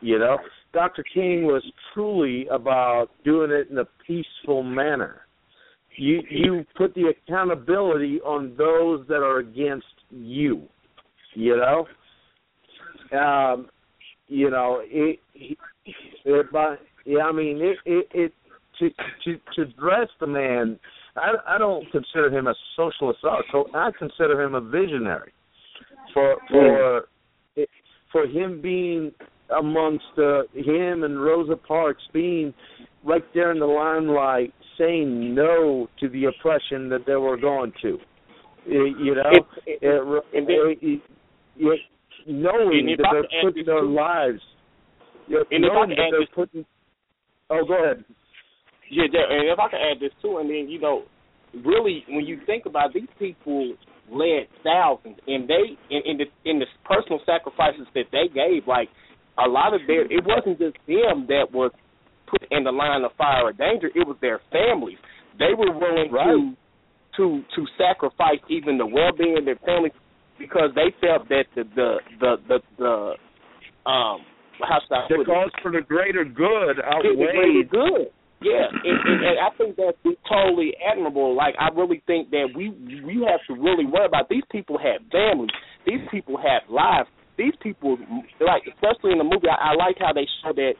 You know, Dr. King was truly about doing it in a peaceful manner. You you put the accountability on those that are against you. You know, um, you know it. it but yeah, I mean it. It, it to to to dress the man. I I don't consider him a socialist. So I consider him a visionary. For for for him being amongst uh, him and Rosa Parks being right there in the limelight, saying no to the oppression that they were going to. You know, it, it, it, it, it, knowing that they're putting their lives, and knowing if that they're this, putting. Oh, go ahead. Yeah, and if I can add this too, and then you know, really, when you think about these people led thousands, and they in, in the in the personal sacrifices that they gave, like a lot of their, it wasn't just them that were put in the line of fire or danger; it was their families. They were willing right. to to to sacrifice even the well-being of their families because they felt that the the the the, the um how should I The cause for the greater good it? It was really outweighed. good. Yeah, and, and, and I think that's totally admirable. Like I really think that we we have to really worry about these people have families. These people have lives. These people, like especially in the movie, I, I like how they show that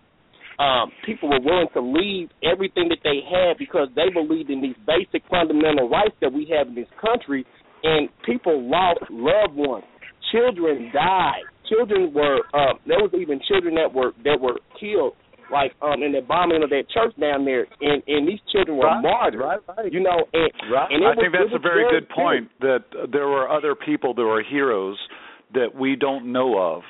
um, people were willing to leave everything that they had because they believed in these basic fundamental rights that we have in this country. And people lost loved ones. Children died. Children were. Uh, there was even children that were that were killed like um in the bombing of that church down there and and these children were Right, martyred right, right. you know and, Right. and it I was, think that's it a was very very good point that there were other people that were heroes that we don't know of.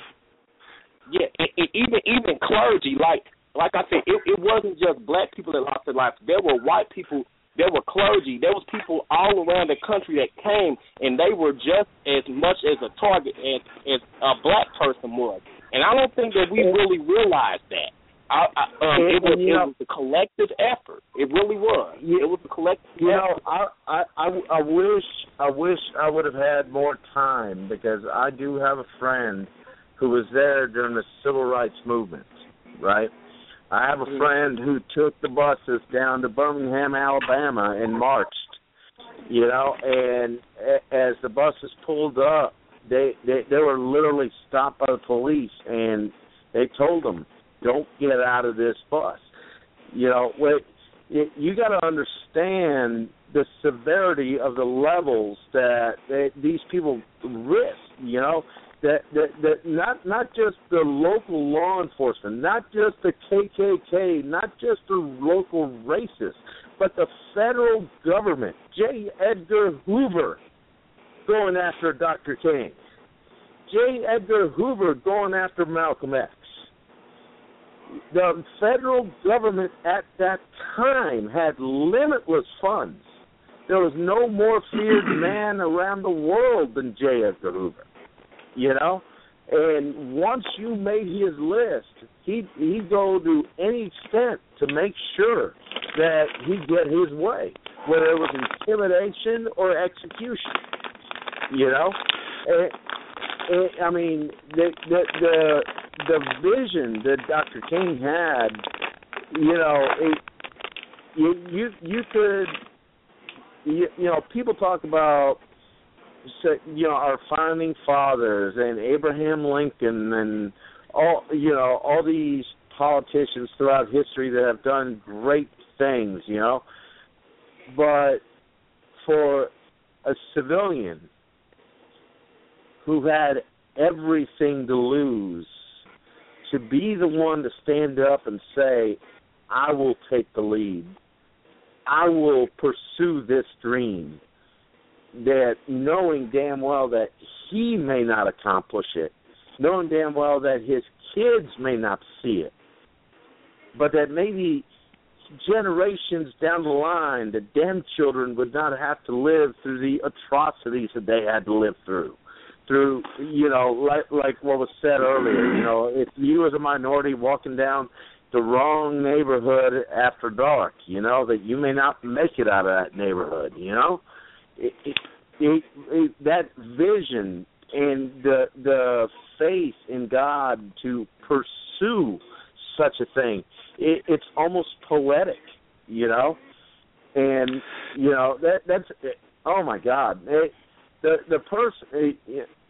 yeah and, and even even clergy like like i said it, it wasn't just black people that lost their lives. There were white people there were clergy there was people all around the country that came and they were just as much as a target as as a black person was. And i don't think that we really realized that I, I, um, it was it know- was a collective effort. It really was. It was a collective You know. I, I I I wish I wish I would have had more time because I do have a friend who was there during the civil rights movement, right? I have a Mhm. friend who took the buses down to Birmingham, Alabama, and marched. You know, and as the buses pulled up, they they they were literally stopped by the police, and they told them, "Don't get out of this bus." You know, what you, you got to understand the severity of the levels that, that these people risk. You know, that that that not not just the local law enforcement, not just the KKK, not just the local racists, but the federal government. J. Edgar Hoover going after Dr. King. J. Edgar Hoover going after Malcolm X. The federal government at that time had limitless funds. There was no more feared man around the world than J. Edgar Hoover. You know? And once you made his list, he he'd go to any extent to make sure that he get his way, whether it was intimidation or execution. You know, and, and, I mean the the the the vision that Dr. King had, you know, it, you you could, you, you know, people talk about you know our founding fathers and Abraham Lincoln and all you know all these politicians throughout history that have done great things, you know. But for a civilian who had everything to lose to be the one to stand up and say, I will take the lead. I will pursue this dream that knowing damn well that he may not accomplish it, knowing damn well that his kids may not see it, but that maybe generations down the line, the damn children would not have to live through the atrocities that they had to live through. Through you know, like like what was said earlier, you know, if you as a minority walking down the wrong neighborhood after dark, you know, that you may not make it out of that neighborhood, you know? It, it, it, it, that vision and the the faith in God to pursue such a thing, it, it's almost poetic, you know? And you know, that that's it, oh my god. It, the the person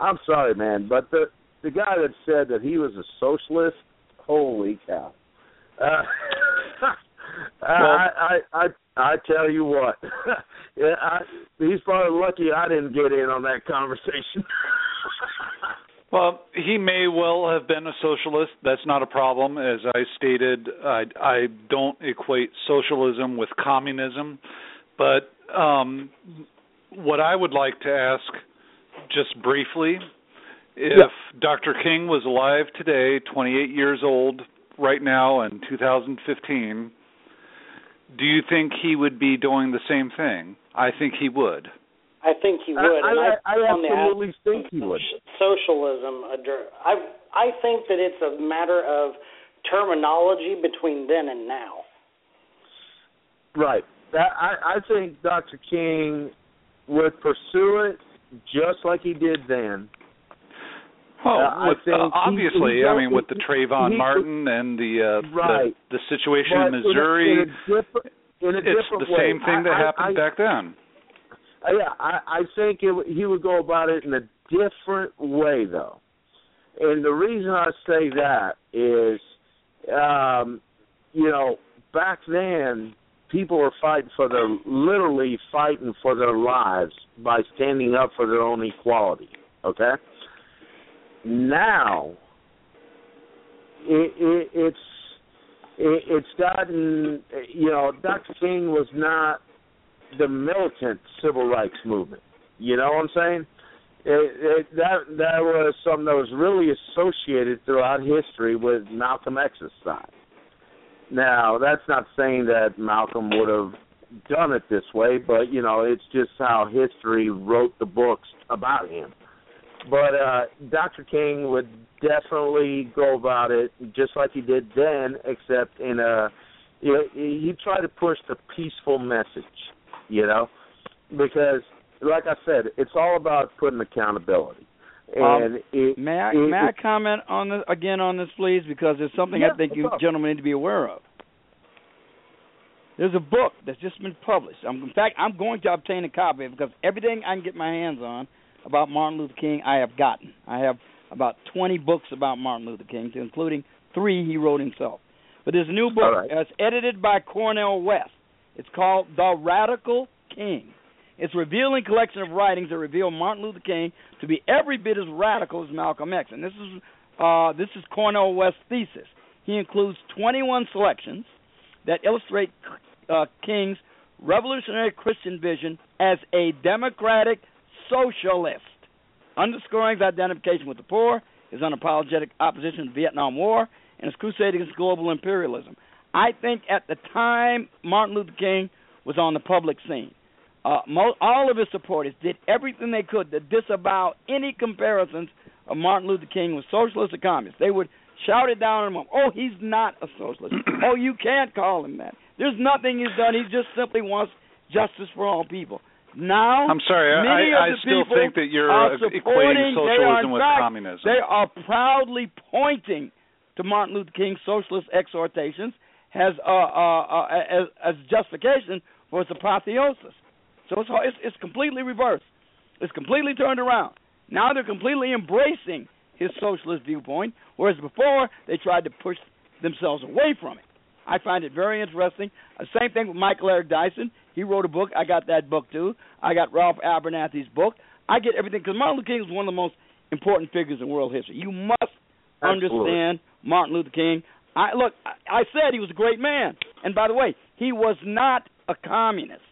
I'm sorry man, but the the guy that said that he was a socialist, holy cow uh, I, I I I tell you what, yeah, I, he's probably lucky I didn't get in on that conversation. well, he may well have been a socialist. That's not a problem. As I stated, I I don't equate socialism with communism, but um, what I would like to ask, just briefly, if yeah. Dr. King was alive today, 28 years old, right now in 2015, do you think he would be doing the same thing? I think he would. I think he would. I, and I, I, I absolutely think he would. Socialism. I I think that it's a matter of terminology between then and now. Right. That, I I think Dr. King would pursue it just like he did then. Well, uh, with, uh, obviously, he, he, I mean, with the he, Trayvon Martin and the uh, right. the, the situation but in Missouri, in a, in a different, in a it's different the way. same thing that I, happened I, back then. I, yeah, I, I think it, he would go about it in a different way, though. And the reason I say that is, um, you know, back then people were fighting for their literally fighting for their lives by standing up for their own equality. Okay now it, it, it's it, it's gotten you know Dr. King was not the militant civil rights movement. You know what I'm saying? It, it, that that was something that was really associated throughout history with Malcolm X's side. Now that's not saying that Malcolm would have done it this way, but you know it's just how history wrote the books about him. But uh, Dr. King would definitely go about it just like he did then, except in a you know, he tried to push the peaceful message, you know, because like I said, it's all about putting accountability. Um, it, may I it, may I comment on this again on this, please? Because there's something Yeah, I think you up? gentlemen need to be aware of. There's a book that's just been published. I'm, in fact, I'm going to obtain a copy because everything I can get my hands on about Martin Luther King, I have gotten. I have about 20 books about Martin Luther King, including three he wrote himself. But there's a new book. Right. It's edited by Cornel West. It's called The Radical King. It's revealing collection of writings that reveal Martin Luther King to be every bit as radical as Malcolm X. And this is uh, this is Cornel West's thesis. He includes 21 selections that illustrate uh, King's revolutionary Christian vision as a democratic socialist, underscoring his identification with the poor, his unapologetic opposition to the Vietnam War, and his crusade against global imperialism. I think at the time Martin Luther King was on the public scene, uh, mo- all of his supporters did everything they could to disavow any comparisons of Martin Luther King with socialist or communist. They would shout it down on him. Oh, he's not a socialist. oh, you can't call him that. There's nothing he's done. He just simply wants justice for all people. Now, I'm sorry, I, I still think that you're equating socialism with fact, communism. They are proudly pointing to Martin Luther King's socialist exhortations as uh, uh, uh, as, as justification for his apotheosis. So it's, it's it's completely reversed. It's completely turned around. Now they're completely embracing his socialist viewpoint, whereas before they tried to push themselves away from it. I find it very interesting. Uh, same thing with Michael Eric Dyson. He wrote a book. I got that book too. I got Ralph Abernathy's book. I get everything because Martin Luther King is one of the most important figures in world history. You must Absolutely. understand Martin Luther King. I look. I, I said he was a great man, and by the way, he was not a communist.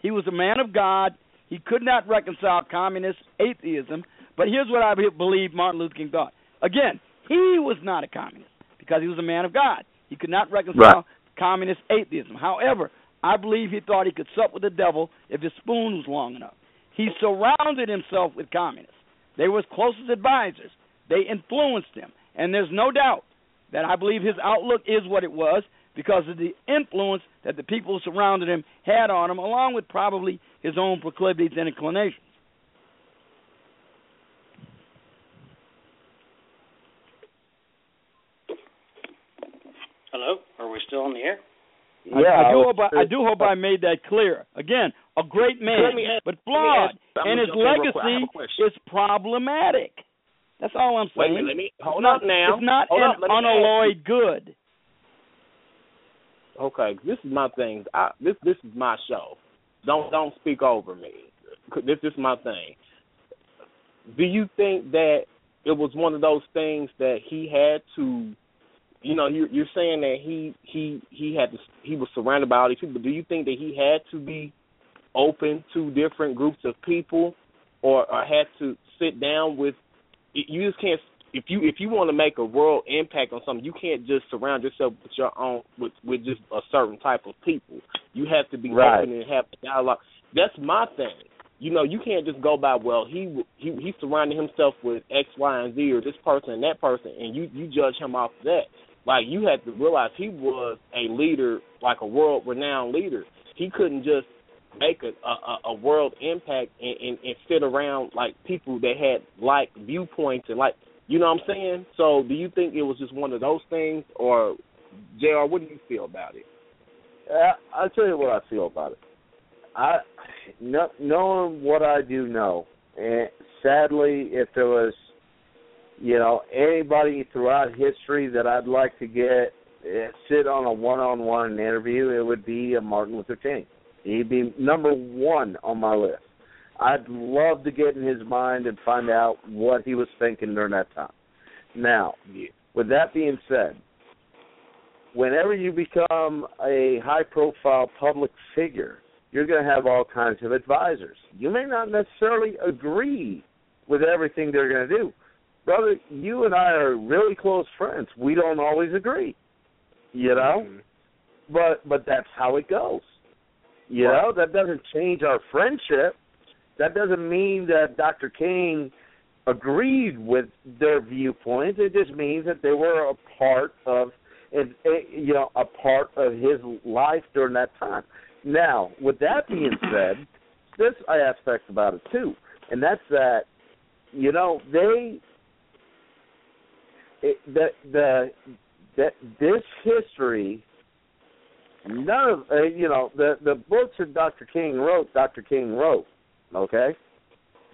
He was a man of God. He could not reconcile communist atheism. But here's what I believe Martin Luther King thought: Again, he was not a communist because he was a man of God. He could not reconcile Right. communist atheism. However, I believe he thought he could sup with the devil if his spoon was long enough. He surrounded himself with communists. They were his closest advisors. They influenced him. And there's no doubt that I believe his outlook is what it was because of the influence that the people who surrounded him had on him, along with probably his own proclivities and inclinations. Hello, are we still on the air? I- I, do hope I, I do hope I made that clear. Again, a great man, ask- but let flawed, ask- and his jump in real quick. I have a legacy is problematic. That's all I'm saying. minute, let me- It's hold not, up now. It's not Hold an up, let me unalloyed good. Okay, this is my thing. I, this this is my show. Don't don't speak over me. This is my thing. Do you think that it was one of those things that he had to, you know, you're, you're saying that he he he had to he was surrounded by all these people. Do you think that he had to be open to different groups of people, or, or had to sit down with? You just can't if you if you want to make a world impact on something, you can't just surround yourself with your own with with just a certain type of people. You have to be Right. open and have a dialogue. That's my thing. You know, you can't just go by well. He he he surrounded himself with X, Y, and Z, or this person and that person, and you you judge him off of that. Like you had to realize he was a leader, like a world renowned leader. He couldn't just make a a, a world impact and, and and sit around like people that had like viewpoints and like you know what I'm saying? So do you think it was just one of those things or JR, what do you feel about it? Uh, I'll tell you what I feel about it. I, no, knowing what I do know, and sadly, if there was, you know, anybody throughout history that I'd like to get uh, sit on a one-on-one interview, it would be a Martin Luther King. He'd be number one on my list. I'd love to get in his mind and find out what he was thinking during that time. Now, with that being said, whenever you become a high profile public figure, you're going to have all kinds of advisors. You may not necessarily agree with everything they're going to do. Brother, you and I are really close friends. We don't always agree. You know? Mm-hmm. But but that's how it goes. You Right. know, that doesn't change our friendship. That doesn't mean that Dr. King agreed with their viewpoints. It just means that they were a part of, eh, you know, a part of his life during that time. Now, with that being said, this aspect about it too, and that's that, you know, they, it, the the that this history none of uh, you know the the books that Dr. King wrote, Dr. King wrote, okay,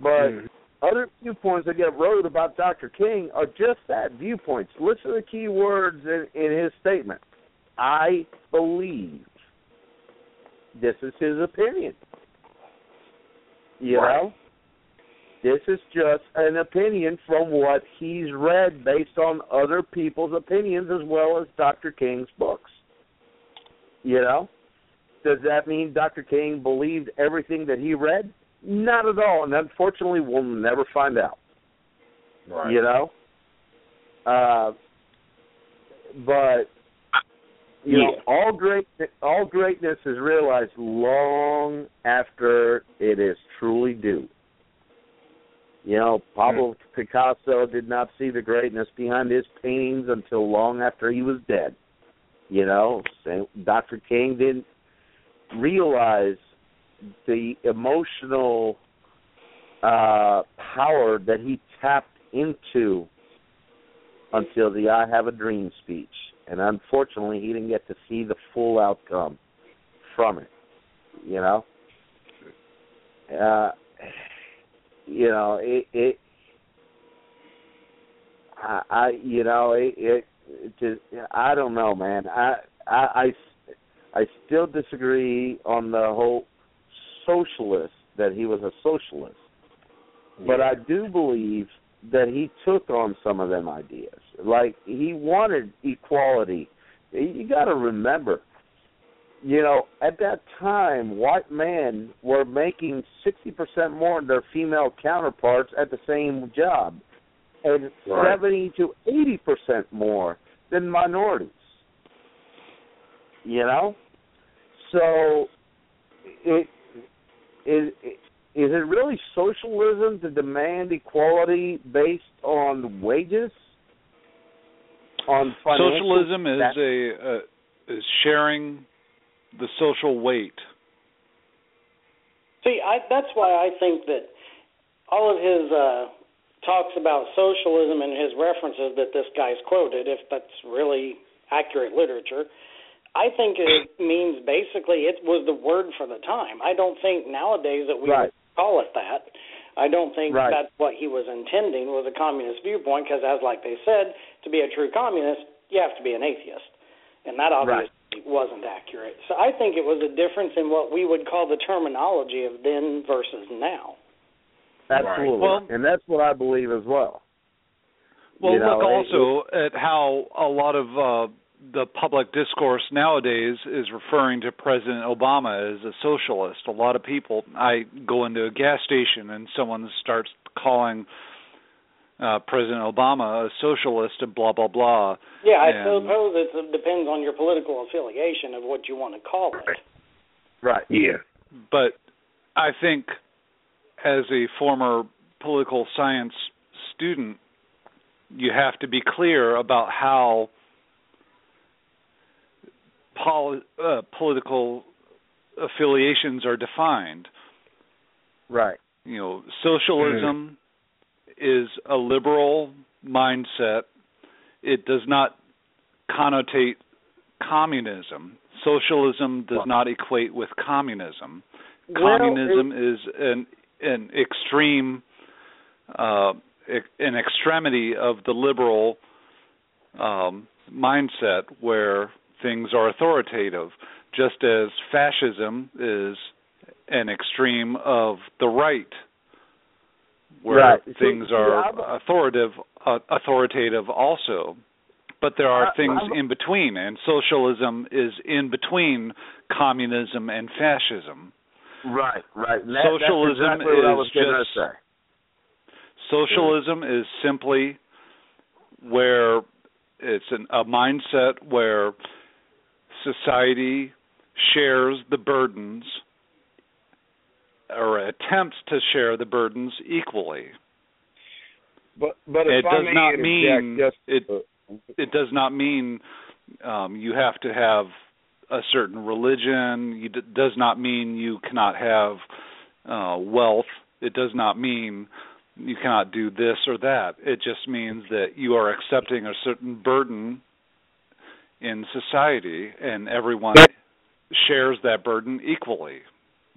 but mm-hmm. other viewpoints that get wrote about Dr. King are just that viewpoints. Listen to the key words in, in his statement. I believe. This is his opinion. You Right. know, this is just an opinion from what he's read based on other people's opinions as well as Dr. King's books. You know? Does that mean Dr. King believed everything that he read? Not at all, and unfortunately we'll never find out. Right. You know? Uh but you know, all great all greatness is realized long after it is truly due. You know, Pablo Picasso did not see the greatness behind his paintings until long after he was dead. You know, Dr. King didn't realize the emotional uh power that he tapped into until the I Have a Dream speech. And unfortunately, he didn't get to see the full outcome from it. You know? Uh, you know, it, it I, I you know, it, it, it just, I don't know, man. I, I, I, I still disagree on the whole socialist that he was a socialist. But I do believe that he took on some of them ideas. Like he wanted equality. You got to remember, you know, at that time, white men were making sixty percent more than their female counterparts at the same job, and Right. seventy to eighty percent more than minorities. You know, so it is. Is it really socialism to demand equality based on wages? On financial Socialism is that- a uh, is sharing the social weight. See, I, that's why I think that all of his uh, talks about socialism and his references that this guy's quoted, if that's really accurate literature, I think it means basically it was the word for the time. I don't think nowadays that we Right. call it that. I don't think Right. that's what he was intending was a communist viewpoint because, as like they said, to be a true communist, you have to be an atheist, and that obviously wasn't accurate. So I think it was a difference in what we would call the terminology of then versus now. Absolutely, Well- and that's what I believe as well. Well, You know, look it- also at how a lot of uh, the public discourse nowadays is referring to President Obama as a socialist. A lot of people, I go into a gas station and someone starts calling uh, President Obama a socialist and blah blah blah. Yeah, I And- suppose it depends on your political affiliation of what you want to call it. Right. Yeah. but I think as a former political science student, you have to be clear about how poli- uh, political affiliations are defined. Right. You know, socialism is a liberal mindset. It does not connotate communism. Socialism does Well- not equate with communism. Well, Communism is an an extreme uh, an extremity of the liberal um, mindset where things are authoritative, just as fascism is an extreme of the right, where Right. Things are I'm- authoritative uh, authoritative also. But there are I- things I'm- in between, and socialism is in between communism and fascism. Right. Right. That, Socialism exactly is was going to just- say. Socialism is simply where it's an, a mindset where society shares the burdens or attempts to share the burdens equally. But but it if I does not mean it it does not mean um, you have to have a certain religion. It does not mean you cannot have uh, wealth. It does not mean you cannot do this or that. It just means that you are accepting a certain burden in society, and everyone shares that burden equally.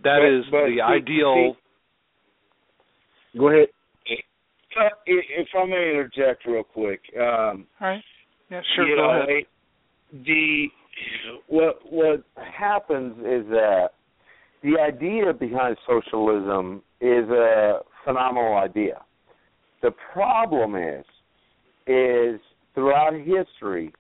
That But- is but the see- ideal. Go ahead. If I may interject real quick, um, All right. Yeah, sure. you go know, ahead. the what what happens is that the idea behind socialism is a phenomenal idea. The problem is is throughout history,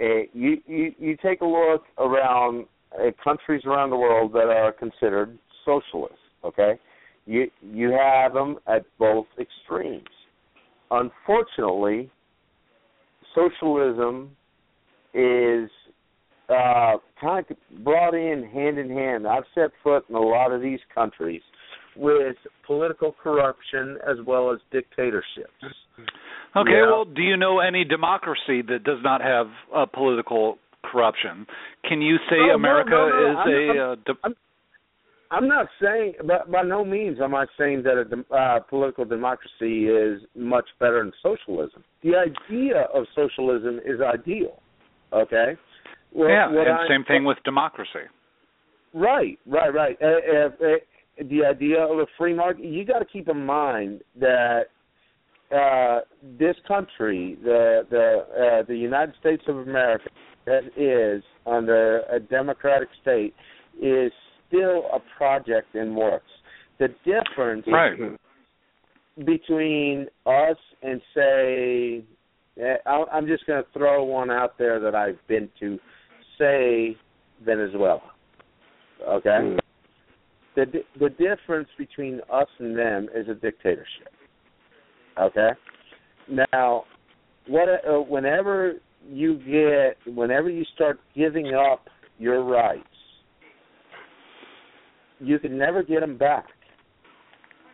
uh, you, you you take a look around uh, countries around the world that are considered socialist. Okay, you you have them at both extremes. Unfortunately, socialism is uh, kind of brought in hand in hand. I've set foot in a lot of these countries with political corruption as well as dictatorships. Okay, Yeah. well, do you know any democracy that does not have uh, political corruption? Can you say No, no, America no, no, is I'm- a I'm- uh, de- I'm not saying, but by no means am I saying that a uh, political democracy is much better than socialism. The idea of socialism is ideal. Okay. Well, yeah, and I- same thing with democracy. Right, right, right. Uh, uh, uh, the idea of a free market. You got to keep in mind that uh, this country, the the uh, the United States of America, that is under a democratic state, is still a project in works. The difference Right. between us and say, eh, I'm just going to throw one out there that I've been to, say Venezuela. Okay, the the difference between us and them is a dictatorship. Okay, Now, what uh, whenever you get, whenever you start giving up your rights, you can never get them back.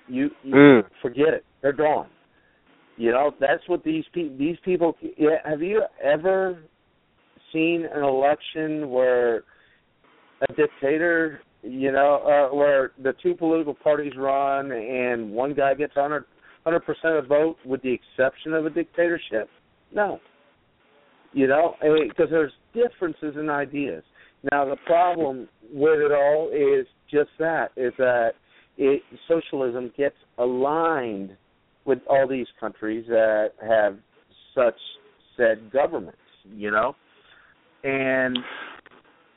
You, you Mm. forget it; they're gone. You know that's what these people. These people. Yeah, have you ever seen an election where a dictator, you know, uh, where the two political parties run and one guy gets 100 percent of the vote, with the exception of a dictatorship? No. You know, because there's differences in ideas. Now the problem with it all is just that: is that it, socialism gets aligned with all these countries that have such said governments. You know, and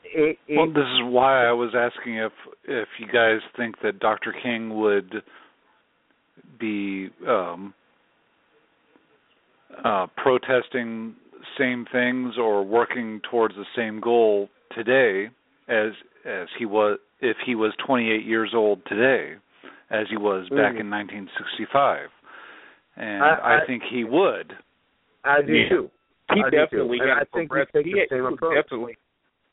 it, it, Well, this is why I was asking if if you guys think that Dr. King would be um, uh, protesting same things or working towards the same goal today as as he was if he was 28 years old today as he was back Mhm. in 1965 and I- I, I- think he would I do Yeah. too. He I do definitely too. And had I a think we progressive. He the same he approach. definitely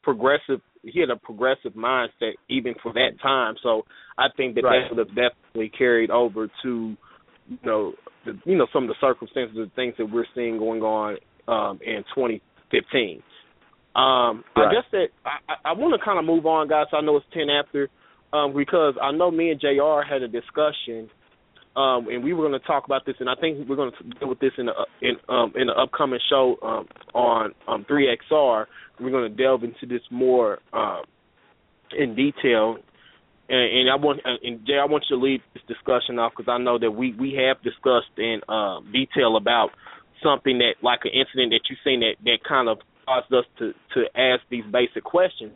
progressive. He had a progressive mindset even for that time. So I think that Right. that would have definitely carried over to you know the, you know some of the circumstances and things that we're seeing going on um, in 2015. Um, I guess that I, I, want to kind of move on, guys. I know it's 10 after um, because I know me and JR. had a discussion um, and we were going to talk about this, and I think we're going to deal with this in the in um, in the upcoming show um, on um, 3XR. We're going to delve into this more um, in detail, and, and I want and Jay, I want you to lead this discussion off because I know that we we have discussed in uh, detail about something that like an incident that you've seen that that kind of caused us to to ask these basic questions.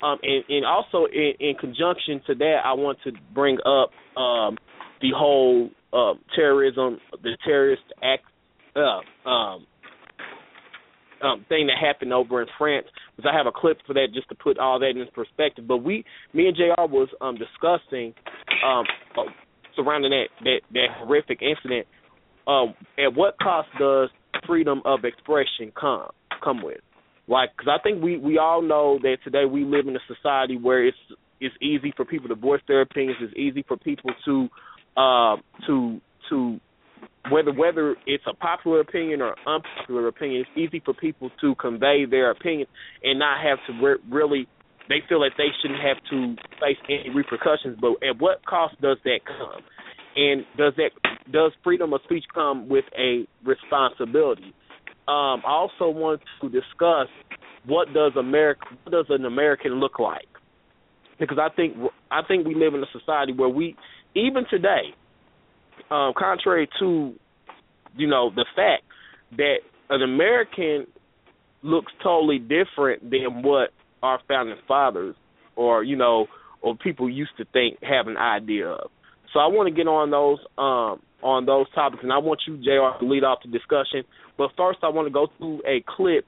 Um, and, and also in, in conjunction to that, I want to bring up um, the whole uh, terrorism, the terrorist act, uh, um, um, thing that happened over in France. Because I have a clip for that just to put all that in perspective. But we, me and JR. was um, discussing um, surrounding that, that that horrific incident. Um, at what cost does freedom of expression come come with? Like, because I think we we all know that today we live in a society where it's it's easy for people to voice their opinions. It's easy for people to uh, to to whether whether it's a popular opinion or unpopular opinion, it's easy for people to convey their opinion and not have to re- really. They feel that they shouldn't have to face any repercussions. But at what cost does that come? And does that does freedom of speech come with a responsibility? Um, I also want to discuss what does America what does an American look like? Because I think I think we live in a society where we even today, um, contrary to you know the fact that an American looks totally different than what our founding fathers or you know or people used to think have an idea of. So I want to get on those um, on those topics, and I want you, JR., to lead off the discussion. But first, I want to go through a clip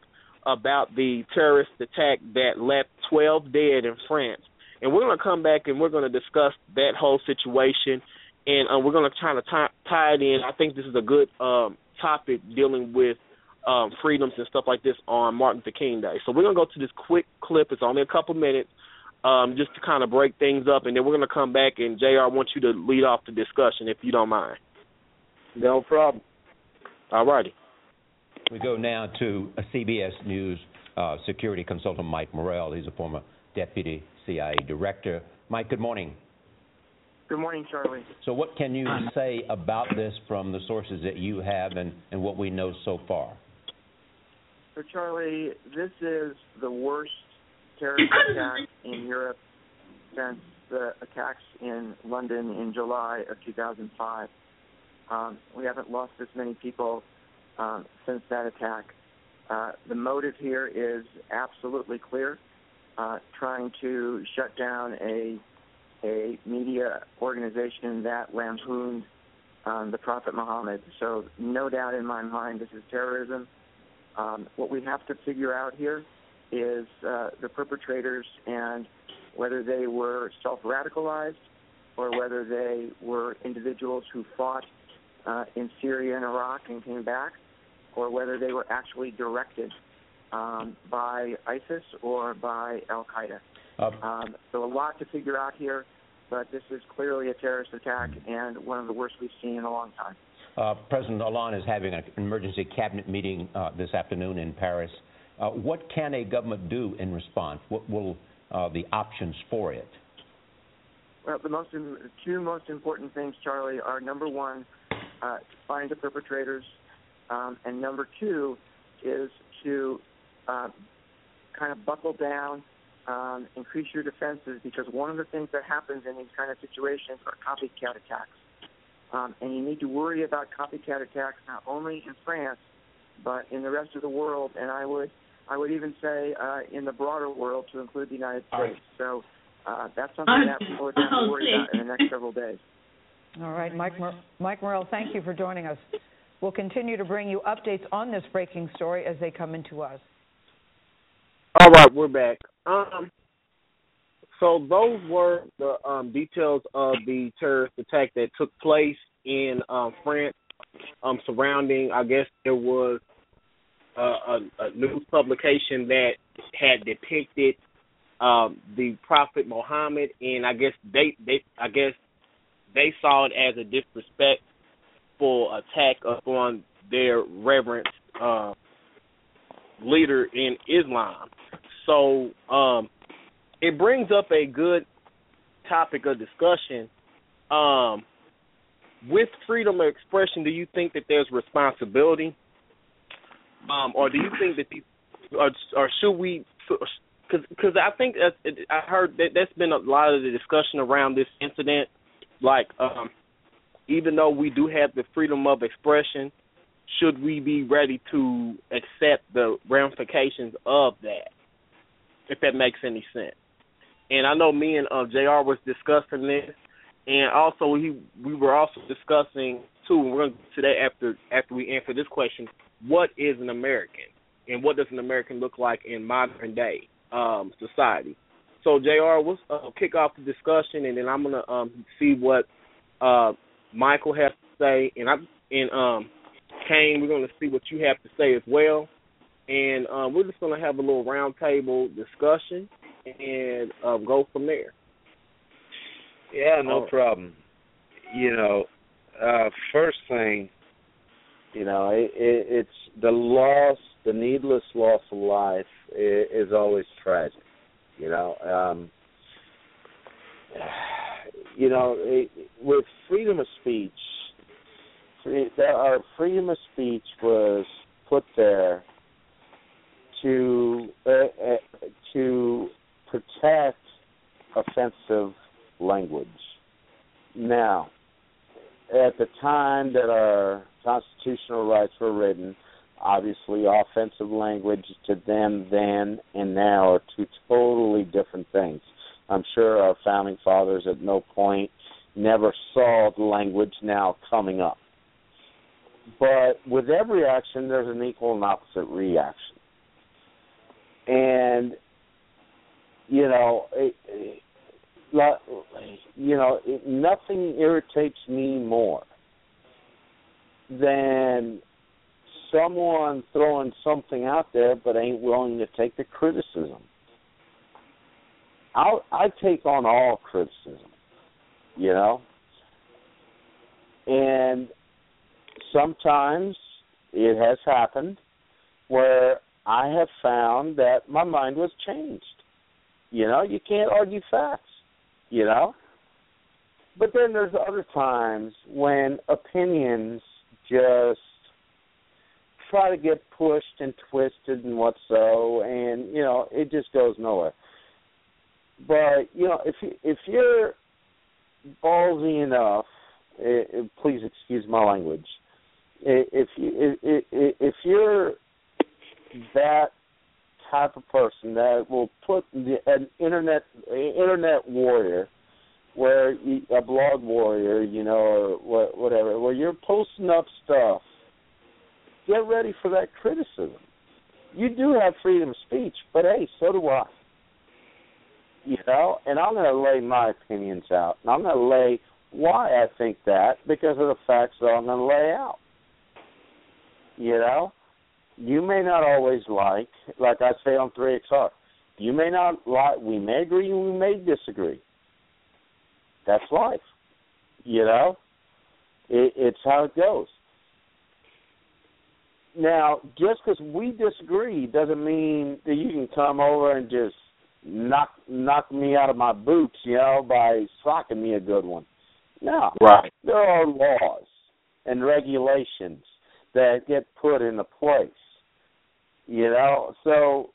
about the terrorist attack that left 12 dead in France, and we're going to come back and we're going to discuss that whole situation, and uh, we're going to try to tie, tie it in. I think this is a good um, topic dealing with um, freedoms and stuff like this on Martin Luther King Day. So we're going to go to this quick clip. It's only a couple minutes um, just to kind of break things up, and then we're going to come back. And JR. I want you to lead off the discussion if you don't mind. No problem. All righty. We go now to a CBS News uh, security consultant, Mike Morrell. He's a former deputy CIA director. Mike, good morning. Good morning, Charlie. So, what can you say about this from the sources that you have and, and what we know so far? So, Charlie, this is the worst terrorist attack in Europe since the attacks in London in July of 2005. Um, we haven't lost this many people um, since that attack. Uh, the motive here is absolutely clear: uh, trying to shut down a a media organization that lampooned um, the Prophet Muhammad. So, no doubt in my mind, this is terrorism. Um, what we have to figure out here is uh, the perpetrators and whether they were self radicalized or whether they were individuals who fought uh, in Syria and Iraq and came back, or whether they were actually directed um, by ISIS or by Al Qaeda. Uh, Um, so a lot to figure out here, but this is clearly a terrorist attack and one of the worst we've seen in a long time. Uh, President Hollande is having an emergency cabinet meeting uh, this afternoon in Paris. Uh, what can a government do in response? What will uh, the options for it? Well, the most two most important things, Charlie, are number one, uh, find the perpetrators, um, and number two is to uh, kind of buckle down, um, increase your defenses, because one of the things that happens in these kind of situations are copycat attacks, um, and you need to worry about copycat attacks not only in France, but in the rest of the world, and I would I would even say uh, in the broader world to include the United States. So uh, that's something that people are going have to worry about in the next several days. All right, Mike, Mor- Mike Morrell, thank you for joining us. We'll continue to bring you updates on this breaking story as they come into us. All right, we're back. Um, so those were the um, details of the terrorist attack that took place in um, France, um, surrounding. I guess there was a, a, a news publication that had depicted um, the Prophet Muhammad, and I guess they, they, I guess they saw it as a disrespectful attack upon their reverend uh, leader in Islam. So um, it brings up a good topic of discussion. Um, with freedom of expression, do you think that there's responsibility, um, or do you think that these, or, or should we? Because I think I heard that that's been a lot of the discussion around this incident. Like, um, even though we do have the freedom of expression, should we be ready to accept the ramifications of that? If that makes any sense. And I know me and uh, JR. was discussing this, and also he we were also discussing too. And we're going to today after after we answer this question: What is an American, and what does an American look like in modern day um, society? So JR. We'll uh, kick off the discussion, and then I'm gonna um, see what uh, Michael has to say, and I and um, Cie, we're gonna see what you have to say as well, and um, we're just gonna have a little roundtable discussion and um, go from there. Yeah, no problem. You know, uh first thing, you know, it, it, it's the loss, the needless loss of life is, is always tragic. You know, um you know, it, with freedom of speech, free, that our freedom of speech was put there to uh, uh, to protect offensive language. Now, at the time that our constitutional rights were written, obviously offensive language to them then and now are two totally different things. I'm sure our founding fathers at no point never saw the language now coming up. But with every action, there's an equal and opposite reaction. And, you know, it, it, you know, it, nothing irritates me more than someone throwing something out there but ain't willing to take the criticism. I I take on all criticism, you know, and sometimes it has happened where I have found that my mind was changed. You know, you can't argue facts, you know. But then there's other times when opinions just try to get pushed and twisted and what so and you know, it just goes nowhere. But, you know, if you if you're ballsy enough, eh, eh, please excuse my language. If you if, if, if you're that type of person that will put the, an internet internet warrior, where you, a blog warrior, you know, or wha- whatever, where you're posting up stuff. Get ready for that criticism. You do have freedom of speech, but hey, so do I. You know, and I'm going to lay my opinions out, and I'm going to lay Why I think that? Because of the facts that I'm going to lay out. You know, you may not always like, like I say on 3XR, you may not like, we may agree, and we may disagree. That's life. You know, it, it's how it goes. Now, just because we disagree doesn't mean that you can come over and just knock knock me out of my boots, you know, by socking me a good one. No, Right. there are laws and regulations that get put into place. You know, so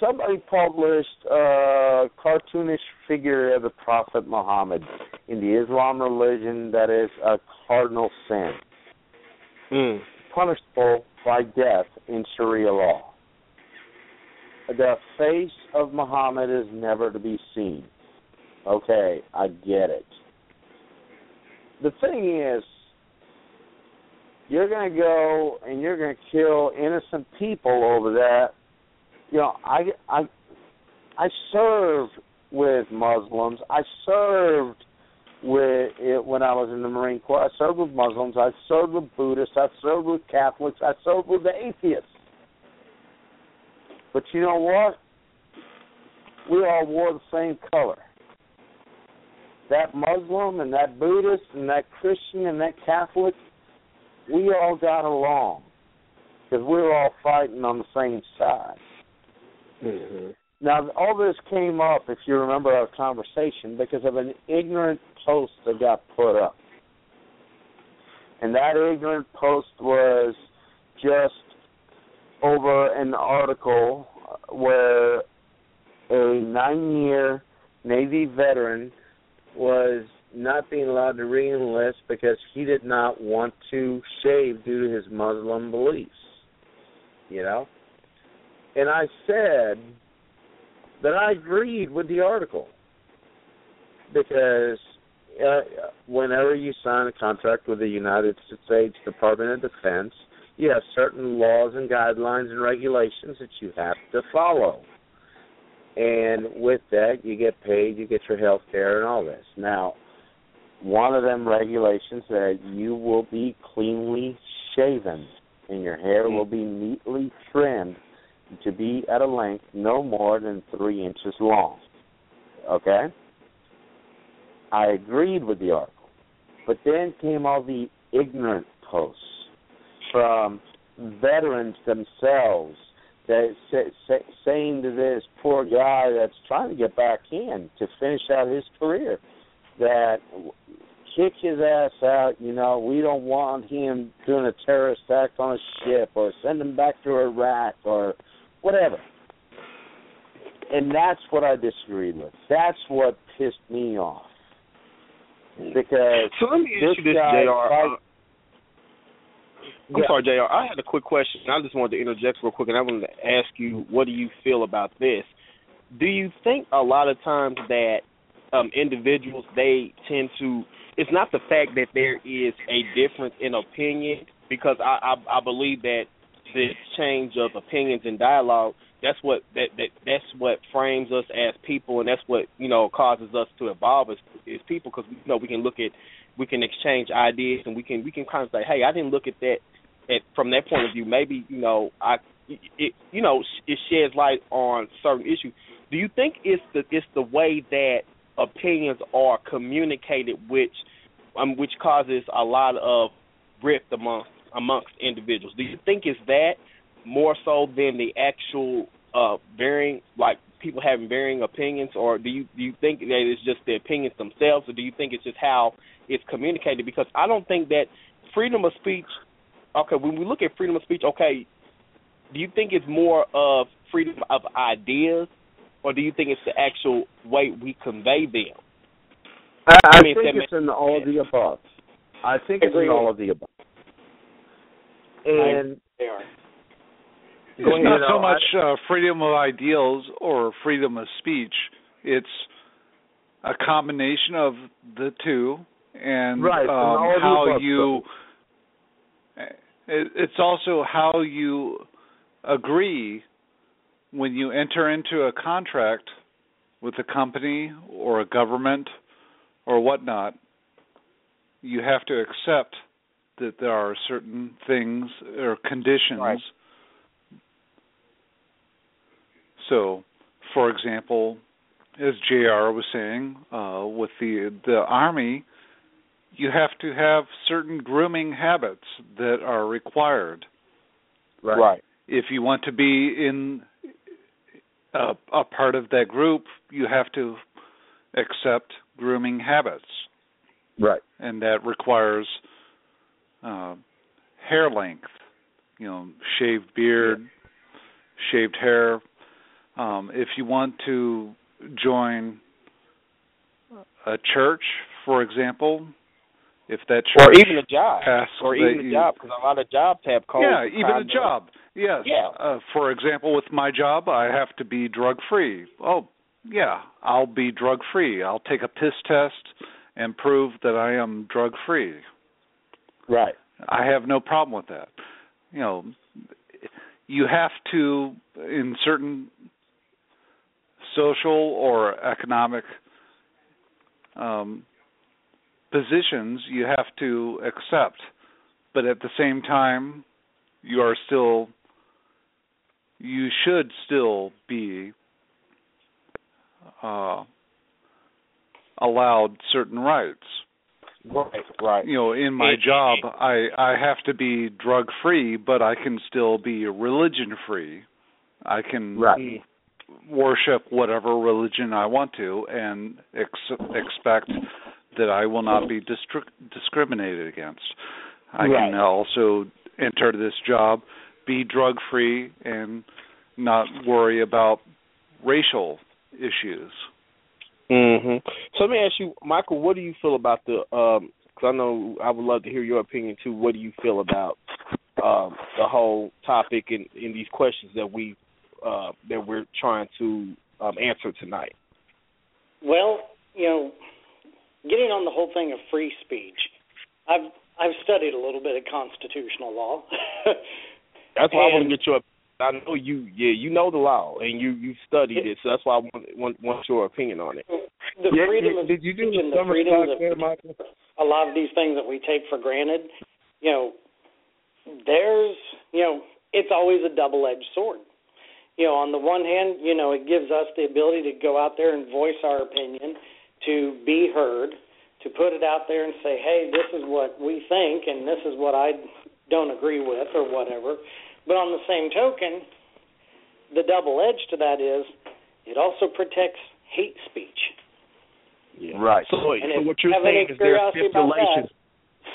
somebody published a cartoonish figure of the Prophet Muhammad in the Islam religion that is a cardinal sin, Mm. punishable by death in Sharia law. The face of Muhammad is never to be seen. Okay, I get it. The thing is, you're going to go and you're going to kill innocent people over that. You know, I I I served with Muslims. I served with it when I was in the Marine Corps. I served with Muslims. I served with Buddhists. I served with Catholics. I served with the atheists. But you know what? We all wore the same color. That Muslim and that Buddhist and that Christian and that Catholic, we all got along because we were all fighting on the same side. Mm-hmm. Now, all this came up, if you remember our conversation, because of an ignorant post that got put up. And that ignorant post was just over an article where a nine year Navy veteran was not being allowed to re-enlist because he did not want to shave due to his Muslim beliefs. You know? And I said that I agreed with the article because uh, whenever you sign a contract with the United States Department of Defense, you have certain laws and guidelines and regulations that you have to follow. And with that, you get paid, you get your health care, and all this. Now, one of them regulations that you will be cleanly shaven and your hair will be neatly trimmed to be at a length no more than three inches long. Okay? I agreed with the article. But then came all the ignorant posts from veterans themselves that say, say, saying to this poor guy that's trying to get back in to finish out his career that kick his ass out, you know, we don't want him doing a terrorist act on a ship or send him back to Iraq or whatever. And that's what I disagreed with. That's what pissed me off. Because So let me ask this you this, guy JR. Uh, I'm Yeah. sorry, JR. I had a quick question. I just wanted to interject real quick, and I wanted to ask you, what do you feel about this? Do you think a lot of times that um, individuals they tend to? It's not the fact that there is a difference in opinion, because I I, I believe that the change of opinions and dialogue that's what that, that that's what frames us as people, and that's what you know causes us to evolve as, as people, because you know we can look at we can exchange ideas and we can we can kind of say, hey, I didn't look at that at from that point of view. Maybe you know I it you know it sheds light on certain issues. Do you think it's the it's the way that opinions are communicated, which um, which causes a lot of rift amongst amongst individuals? Do you think it's that more so than the actual uh varying like people having varying opinions? Or do you do you think that it's just the opinions themselves? Or do you think it's just how it's communicated? Because I don't think that freedom of speech okay when we look at freedom of speech okay do you think it's more of freedom of ideas or do you think it's the actual way we convey them I, I I mean, think that it's in all of the above. I think it's in all of the above. And They are. It's Well, you not know, so much uh, freedom of ideals or freedom of speech. It's a combination of the two, and Right, and all um, of how above. you. It, it's also how you agree when you enter into a contract with a company or a government or whatnot. you have to accept that there are certain things or conditions. Right. So, for example, as JR was saying, uh, with the the army, you have to have certain grooming habits that are required. Right. Right. If you want to be in a, a part of that group, you have to accept grooming habits, Right. and that requires uh, hair length. You know, shaved beard, shaved hair. Um, if you want to join a church, for example, if that Or even a job. Or even a you- job, because a lot of jobs have codes. yeah, even a job. Yes. Yeah. Uh, for example, with my job, I have to be drug free. Oh, yeah, I'll be drug free. I'll take a piss test and prove that I am drug free. Right. I have no problem with that. You know, you have to in certain social or economic um, positions you have to accept, but at the same time, you are still you should still be uh, allowed certain rights. Right. Right. You know, in my job, I I have to be drug free, but I can still be religion free. I can Right. worship whatever religion I want to, and ex- expect that I will not be distri- discriminated against. I Right. can also enter this job, be drug free, and not worry about racial issues. hmm So let me ask you, Michael, what do you feel about the? um 'cause I know I would love to hear your opinion too. What do you feel about um, the whole topic and, and these questions that we uh, that we're trying to um, answer tonight? Well, you know, getting on the whole thing of free speech, I've I've studied a little bit of constitutional law. That's why I want to get your. I know you, yeah, you know the law and you you studied it, so that's why I want want, want your opinion on it. the Yeah, freedom yeah, of did you do the and the summer freedoms there, of a lot of these things that we take for granted, you know, there's, you know, it's always a double-edged sword. You know, on the one hand, you know, it gives us the ability to go out there and voice our opinion, to be heard, to put it out there and say, "Hey, this is what we think and this is what I don't agree with or whatever." But on the same token, the double edge to that is it also protects hate speech. Right. So, And so what you you're saying is there are curiosity about that, stipulations.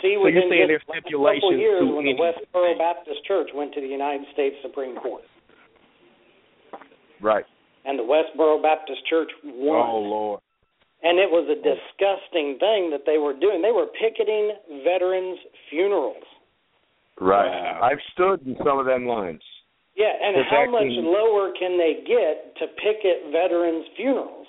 See, So you're saying just there's a couple stipulations years to when the any- Westboro Baptist Church went to the United States Supreme Court, Right. and the Westboro Baptist Church won. Oh Lord. And it was a disgusting thing that they were doing. They were picketing veterans' funerals. Right. I've stood in some of them lines. Yeah, and how much lower can they get to picket veterans' funerals?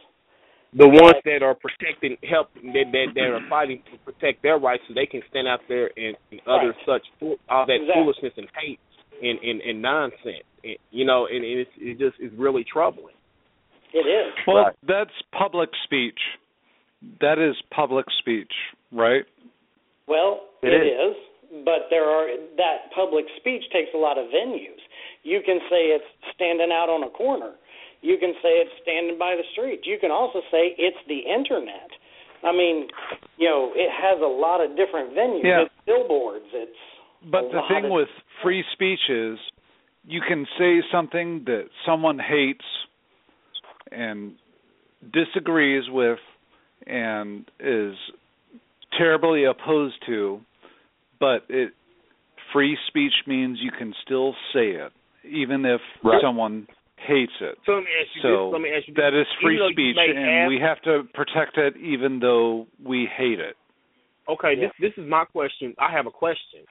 The ones that are protecting, help that that, that are fighting to protect their rights, so they can stand out there and, and utter Right. such all that Exactly. foolishness and hate and and, and nonsense. And, you know, and, and it's it just is really troubling. It is. Well, Right. that's public speech. That is public speech, right? Well, It it is. is. but there are that public speech takes a lot of venues. You can say it's standing out on a corner. You can say it's standing by the street. You can also say it's the internet. I mean, you know, it has a lot of different venues. Yeah. It's billboards. It's But the thing of- with free speech is you can say something that someone hates and disagrees with and is terribly opposed to, but it free speech means you can still say it even if Right. someone hates it. So let me ask you So this. Let me ask you this. is free Even though you speech and have- we have to protect it even though we hate it. Okay, this this is my question. I have a question,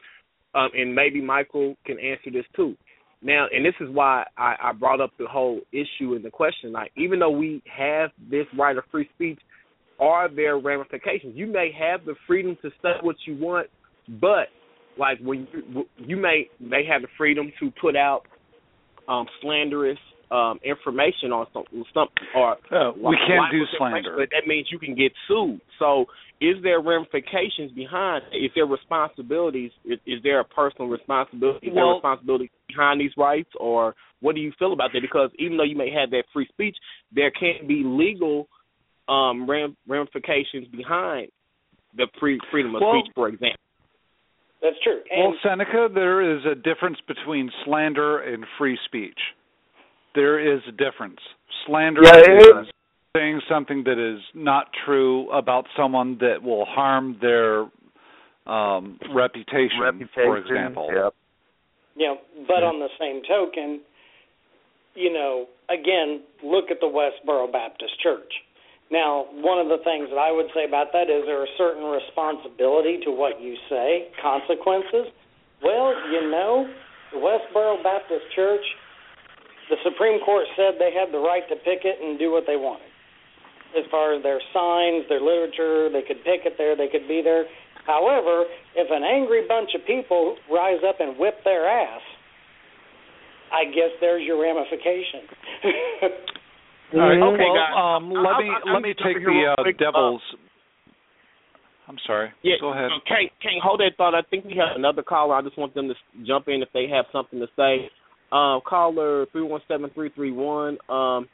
um, and maybe Michael can answer this too. Now, and this is why I, I brought up the whole issue and the question. Like, even though we have this right of free speech, are there ramifications? You may have the freedom to say what you want, but like when you you may may have the freedom to put out um, slanderous um, information on some, some or Uh, we can't do slander. but that means you can get sued. So, is there ramifications behind? Is there responsibilities? Is, is there a personal responsibility? Is there Well- responsibility behind these rights, or what do you feel about that? Because even though you may have that free speech, there can be legal um, ram, ramifications behind the free freedom of Well- speech, for example. That's true. Well, Senica, there is a difference between slander and free speech. There is a difference. Slander Yeah, it is is. saying something that is not true about someone that will harm their um, reputation, for example. Yep. You know, but on the same token, you know, again, look at the Westboro Baptist Church. Now, one of the things that I would say about that is there a certain responsibility to what you say, consequences. Well, you know, the Westboro Baptist Church, the Supreme Court said they had the right to picket and do what they wanted. As far as their signs, their literature, they could picket there, they could be there. However, if an angry bunch of people rise up and whip their ass, I guess there's your ramification. All right. Okay, well, guys. um, let I- me I- let me take the uh, devil's. I'm sorry. Yeah, Go ahead. uh, Can't can't hold that thought. I think we have another caller. I just want them to jump in if they have something to say. Uh, caller three one seven three three one. Um,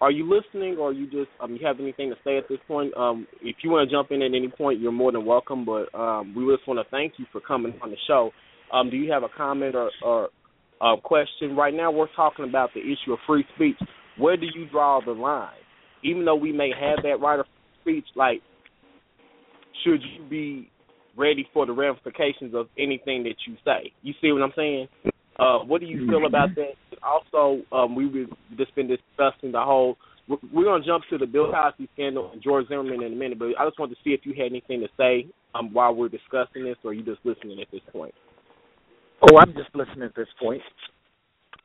are you listening, or you just um, you have anything to say at this point? Um, if you want to jump in at any point, you're more than welcome. But um, we just want to thank you for coming on the show. Um, do you have a comment or, or a question? Right now, we're talking about the issue of free speech. Where do you draw the line? Even though we may have that right of speech, like should you be ready for the ramifications of anything that you say? You see what I'm saying? Uh, what do you feel about that? Also, um, we we've just been discussing the whole. We're, going to jump to the Bill Cosby scandal and George Zimmerman in a minute, but I just wanted to see if you had anything to say um, while we're discussing this, or you just listening at this point? Oh, I'm just listening at this point.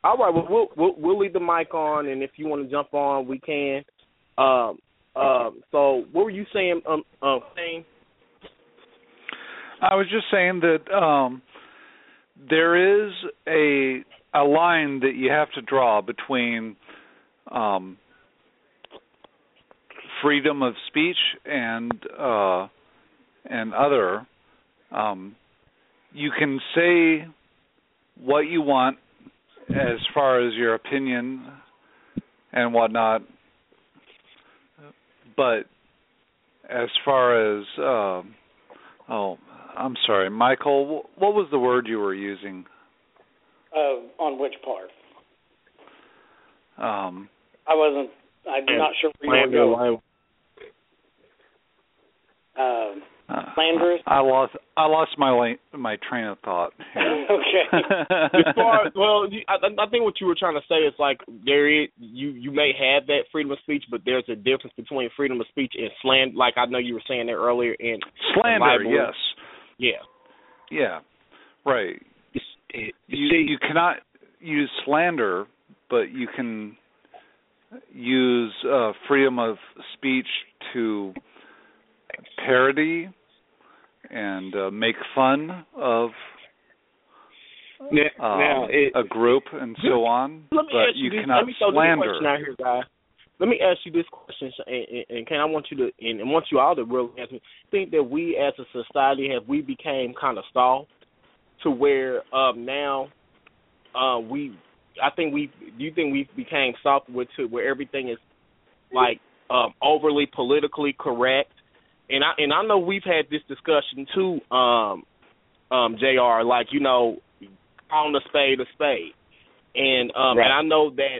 All right, well, we'll we'll, we'll leave the mic on, and if you want to jump on, we can. Um, um, so, what were you saying? Um, um, saying? I was just saying that um, there is a a line that you have to draw between um, freedom of speech and uh, and other. Um, you can say what you want as far as your opinion and whatnot, but as far as um, oh, I'm sorry, Michael. What was the word you were using? uh, on which part? Um, I wasn't. I'm not sure where you were going. Um, uh, Slanderous? I lost. I lost my la- my train of thought. here. okay. as far well, I, I think what you were trying to say is like there is you you may have that freedom of speech, but there's a difference between freedom of speech and slander. Like I know you were saying there earlier, and Slander, and libel. yes. yeah. Yeah, right. You, You you cannot use slander, but you can use uh, freedom of speech to parody and uh, make fun of Now, um, now it, a group and so on. Let me but ask you, you this. cannot Let me throw this slander. question out here, guy. Let me ask you this question, and, and, and Ken, I want you to, and, and want you all to really ask me. Think that we as a society have we became kind of stalled to where um, now uh, we, I think we, do you think we became soft with to where everything is like um, overly politically correct? And I and I know we've had this discussion too, um, um, Jr. Like you know, on a spade a spade. And um Right. and I know that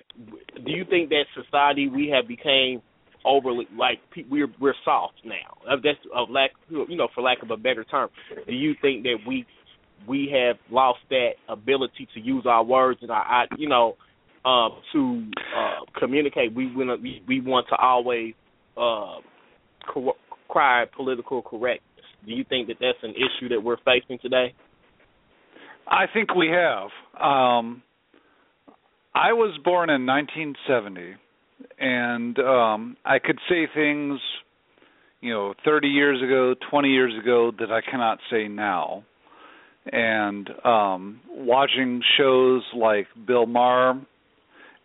do you think that society we have became overly like we're we're soft now. Uh, That's of lack you know for lack of a better term. Do you think that we we have lost that ability to use our words and our, you know um to uh communicate we we, we want to always uh cry political correctness. Do you think that that's an issue that we're facing today? I think we have. Um, I was born in 1970, and um, I could say things, you know, 30 years ago, 20 years ago that I cannot say now. And um, watching shows like Bill Maher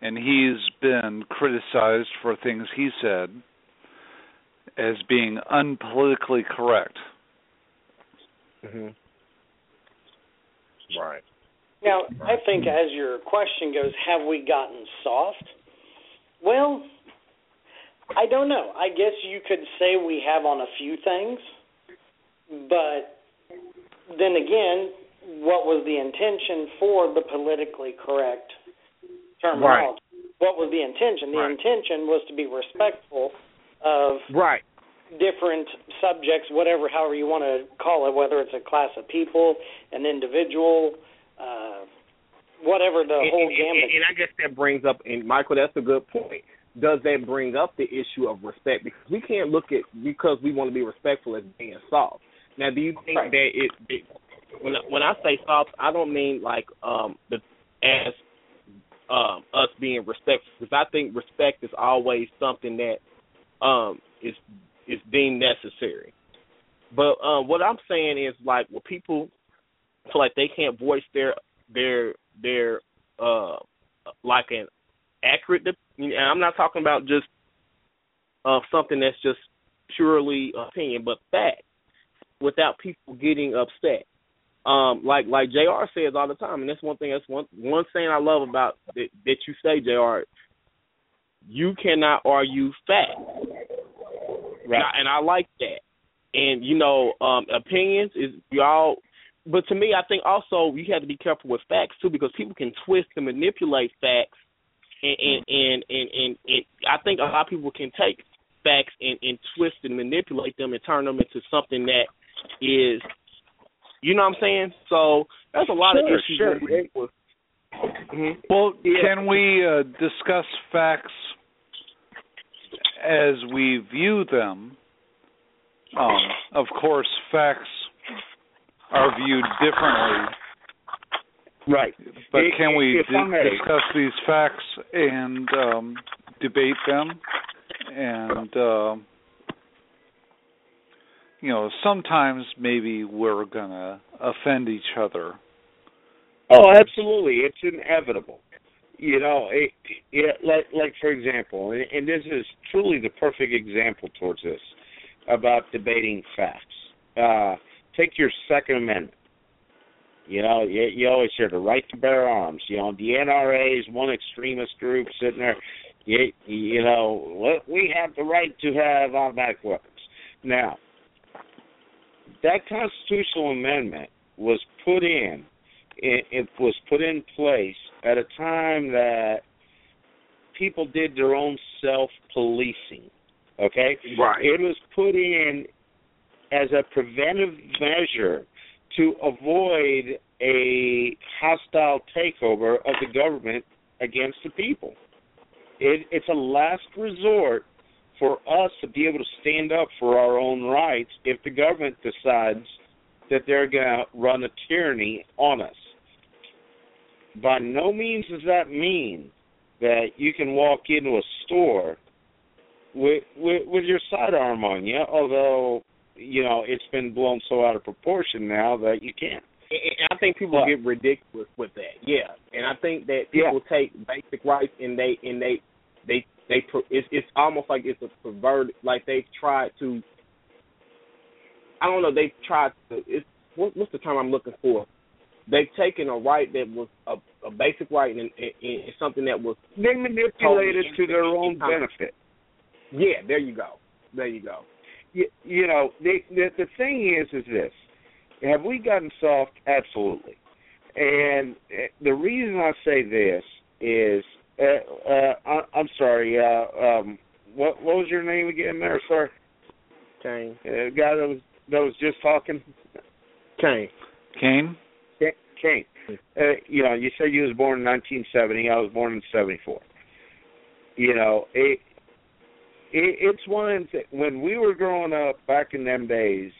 and he's been criticized for things he said as being unpolitically correct. hmm Right. Now, I think as your question goes, have we gotten soft? Well, I don't know. I guess you could say we have on a few things, but then again, what was the intention for the politically correct terminology? What was the intention? The Right. intention was to be respectful of Right. different subjects, whatever, however you want to call it, whether it's a class of people, an individual, uh, whatever the and, whole and- and- and I guess that brings up, and Michael, that's a good point. Does that bring up the issue of respect? Because we can't look at because we want to be respectful as being soft. Now, do you think Right. that it, it when when I say soft, I don't mean like um the as um us being respectful because I think respect is always something that um is is deemed necessary. But um what I'm saying is like when people feel like they can't voice their their their uh like an accurate and I'm not talking about just uh something that's just purely opinion but fact without people getting upset. Um like like JR says all the time and that's one thing that's one one thing I love about that, that you say JR you cannot argue fact. And, I, and I like that. And you know, um opinions is y'all but to me I think also you have to be careful with facts too because people can twist and manipulate facts and and and and, and, and I think a lot of people can take facts and, and twist and manipulate them and turn them into something that is you know what I'm saying? So there's a lot of issues sure. with, with Mhm. Well, Yeah. can we uh, discuss facts as we view them? Um, of course, facts are viewed differently, Right. but If- can we if di- I may. discuss these facts and um, debate them? And um, you know, sometimes maybe we're gonna offend each other. Oh, absolutely. It's inevitable. You know, it, it, like like for example, and, and this is truly the perfect example towards this about debating facts. Uh, take your Second Amendment. You know, you, you always hear the right to bear arms. You know, the NRA is one extremist group sitting there. You, you know, we have the right to have automatic weapons. Now, that constitutional amendment was put in it, it was put in place at a time that people did their own self policing. Okay? Right. It was put in as a preventive measure to avoid a hostile takeover of the government against the people. It, it's a last resort for us to be able to stand up for our own rights if the government decides that they're going to run a tyranny on us. By no means does that mean that you can walk into a store with with, with your sidearm on you, although you know it's been blown so out of proportion now that you can't. And I think people What? get ridiculous with that. Yeah, and I think that people take basic rights and they and they they they it's it's almost like it's a perverted like they've tried to. I don't know. They've tried to. It's what, what's the term I'm looking for? They've taken a right that was a, a basic right and, and, and something that was They manipulate it to their own benefit. Yeah, there you go. There you go. You, you know, the, the the thing is, is this: have we gotten soft? Absolutely. And uh, the reason I say this is, uh, uh, I, I'm sorry. Uh, um, what what was your name again, there, sir? Kane. Uh, guy that was that was just talking. Kane. Kane. Kane. Uh, you know, you said you was born in 1970. I was born in 74. You know, it, it it's one of when we were growing up back in them days.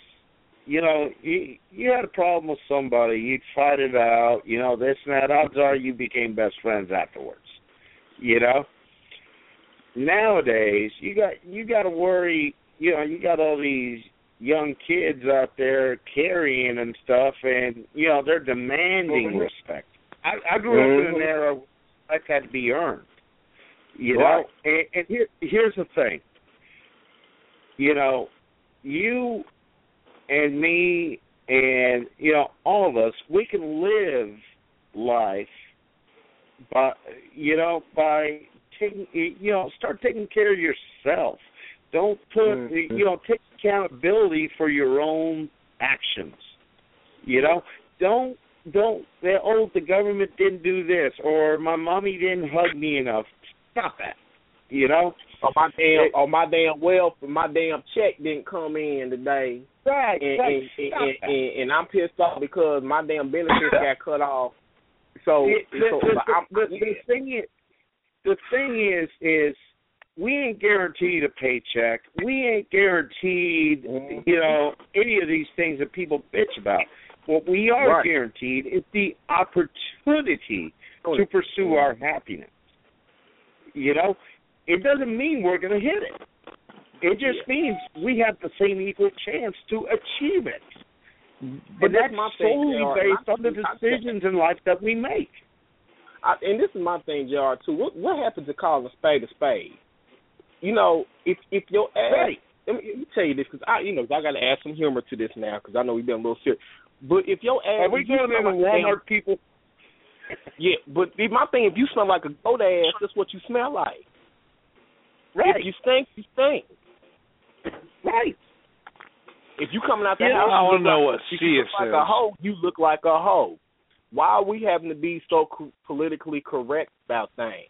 You know, you you had a problem with somebody, you'd fight it out. You know, this and that. Odds are you became best friends afterwards. You know. Nowadays, you got you got to worry. You know, you got all these young kids out there carrying and stuff, and you know they're demanding respect. I, I grew up in an era where respect had to be earned. You Right. know, and, and here here's the thing. You know, you and me and you know all of us, we can live life by you know by taking you know start taking care of yourself. Don't put Mhm. you know take accountability for your own actions. You know, don't don't say, oh the government didn't do this or my mommy didn't hug me enough. Stop that. You know? Or my damn, or oh, my damn wealth, my damn check didn't come in today, Right, and right. and, and, and, and, and I'm pissed off because my damn benefits got cut off. So, the, so the, the, I'm, the, the thing is, the thing is, is we ain't guaranteed a paycheck. We ain't guaranteed, Mm-hmm. you know, any of these things that people bitch about. What we are Right. guaranteed is the opportunity to pursue our happiness. You know, it doesn't mean we're going to hit it. It just means we have the same equal chance to achieve it. But and that's that's my thing, solely based on the decisions in life that we make. I, and this is my thing, Jr. Too. What what happens to calling a spade a spade? You know, if if your ass, Right. let, me, let me tell you this because I, you know, I got to add some humor to this now because I know we've been a little serious. But if your ass, Are we if you going smell into like a damn- Walmart, people? Yeah, but if my thing, if you smell like a goat ass, that's what you smell like. Right. If you stink, you stink. Right. If you coming out the Yeah, house, I you wanna look know like, what if you Sia look like a hoe, you look like a hoe. Why are we having to be so co- politically correct about things?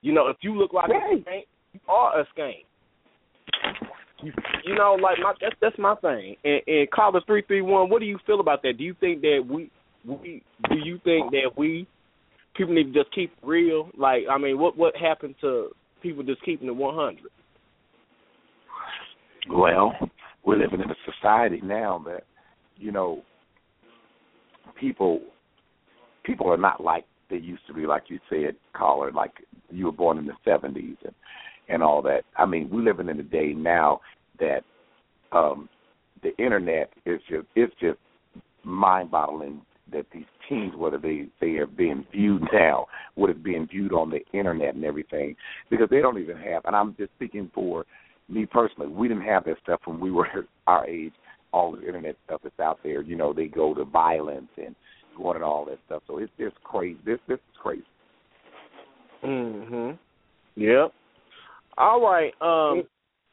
You know, if you look like a Right. skank, you are a. You, you know, like my that's that's my thing. And, and caller three three one, what do you feel about that? Do you think that we we do you think that we people need to just keep real? Like, I mean, what what happened to people just keeping it one hundred? Well, we're living in a society now that, you know, people people are not like they used to be, like you said, caller, like you were born in the seventies and and all that. I mean, we're living in a day now that um the internet is just it's just mind boggling that these teens, whether they they are being viewed now, what is being viewed on the internet and everything, because they don't even have. And I'm just speaking for me personally. We didn't have that stuff when we were our age. All the internet stuff that's out there, you know, they go to violence and going and all that stuff. So it's just crazy. This this is crazy. Mhm. Yep. All right. Um,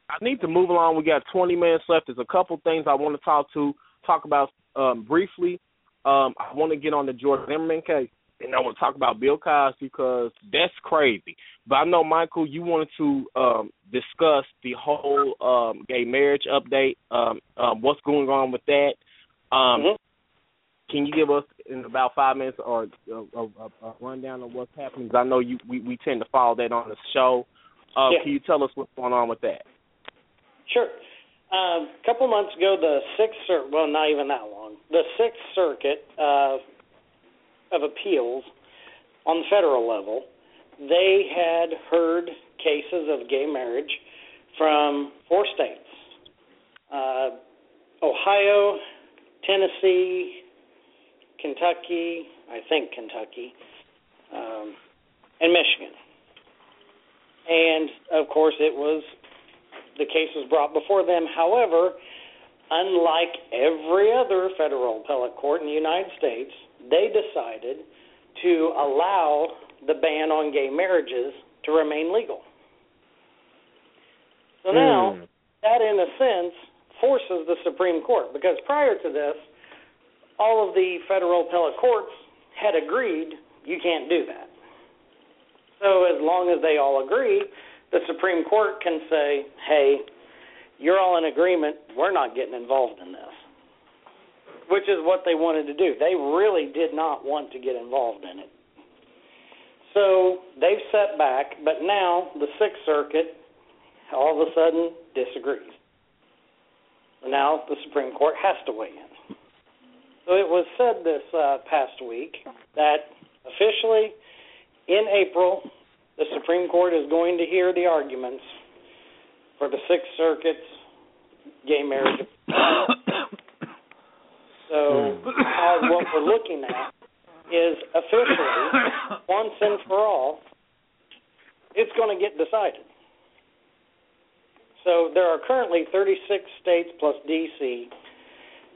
I need to move along. We got 20 minutes left. There's a couple things I want to talk to talk about um, briefly. Um, I want to get on the George Zimmerman case, and I want to talk about Bill Cosby because that's crazy. But I know Michael, you wanted to um, discuss the whole um, gay marriage update. Um, um, what's going on with that? Um, Mhm. Can you give us in about five minutes or a, a, a rundown of what's happening? Because I know you we, we tend to follow that on the show. Uh, Yeah. Can you tell us what's going on with that? Sure. Um, a couple months ago, the Sixth Circuit, well, not even that long, the Sixth Circuit uh, of Appeals on the federal level, they had heard cases of gay marriage from four states uh, Ohio, Tennessee, Kentucky, I think Kentucky, um, and Michigan. And of course, it was the case was brought before them. However, unlike every other federal appellate court in the United States, they decided to allow the ban on gay marriages to remain legal. So now, Hmm. that in a sense forces the Supreme Court because prior to this, all of the federal appellate courts had agreed you can't do that. So as long as they all agree, the Supreme Court can say, "Hey, you're all in agreement. We're not getting involved in this." Which is what they wanted to do. They really did not want to get involved in it. So they've set back, but now the Sixth Circuit all of a sudden disagrees. Now the Supreme Court has to weigh in. So it was said this uh, past week that officially in April, the Supreme Court is going to hear the arguments for the Sixth Circuit's gay marriage. so now what we're looking at is officially, once and for all, it's going to get decided. So there are currently 36 states plus DC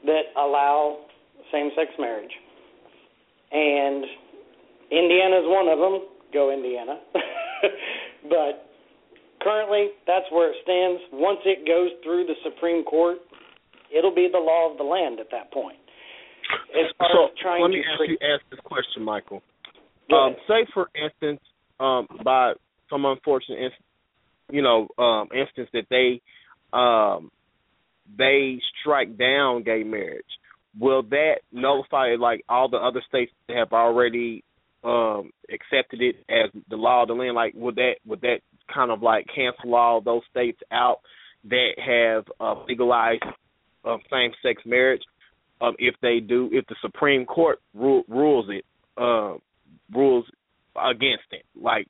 that allow same-sex marriage, and Indiana is one of them. Go Indiana! but currently, that's where it stands. Once it goes through the Supreme Court, it'll be the law of the land at that point. As far so as trying let me to ask pre- you ask this question, Michael. Um, say for instance, um, by some unfortunate, inst- you know, um, instance that they um, they strike down gay marriage, will that nullify like all the other states that have already um, accepted it as the law of the land? Like, would that would that kind of like cancel all those states out that have uh, legalized uh, same sex marriage? Um, if they do, if the Supreme Court ru- rules it, uh, rules against it, like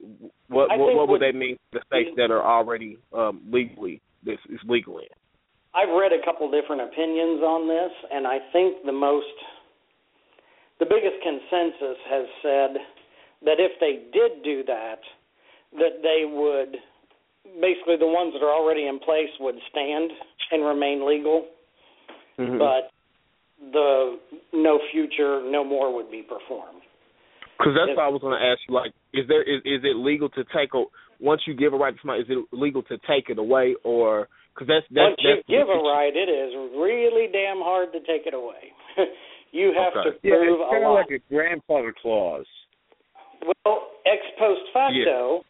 what I what, what would that mean to the states that are already um, legally this is legal in? I've read a couple different opinions on this, and I think the most, the biggest consensus has said that if they did do that, that they would, basically the ones that are already in place would stand and remain legal, Mm-hmm. but the no future, no more would be performed. Because that's If- what I was going to ask you. Like, is there is is it legal to take a once you give a right to somebody? Is it legal to take it away, or because that's that's Once you that's give a right, it is really damn hard to take it away. you have Okay. to Yeah, prove it's a kind of lot. like a grandfather clause. Well, ex post facto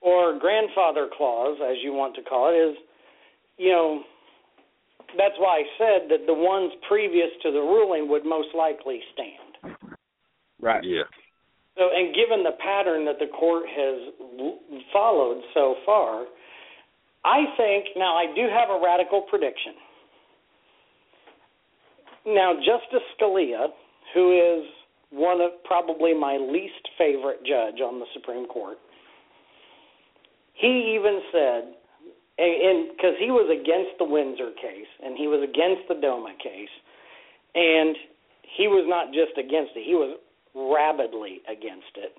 or grandfather clause, as you want to call it, is you know that's why I said that the ones previous to the ruling would most likely stand. Right. Yeah. So, and given the pattern that the court has followed so far, I think now I do have a radical prediction. Now, Justice Scalia, who is one of probably my least favorite judge on the Supreme Court, he even said, and because he was against the Windsor case and he was against the DOMA case, and he was not just against it, he was rabidly against it.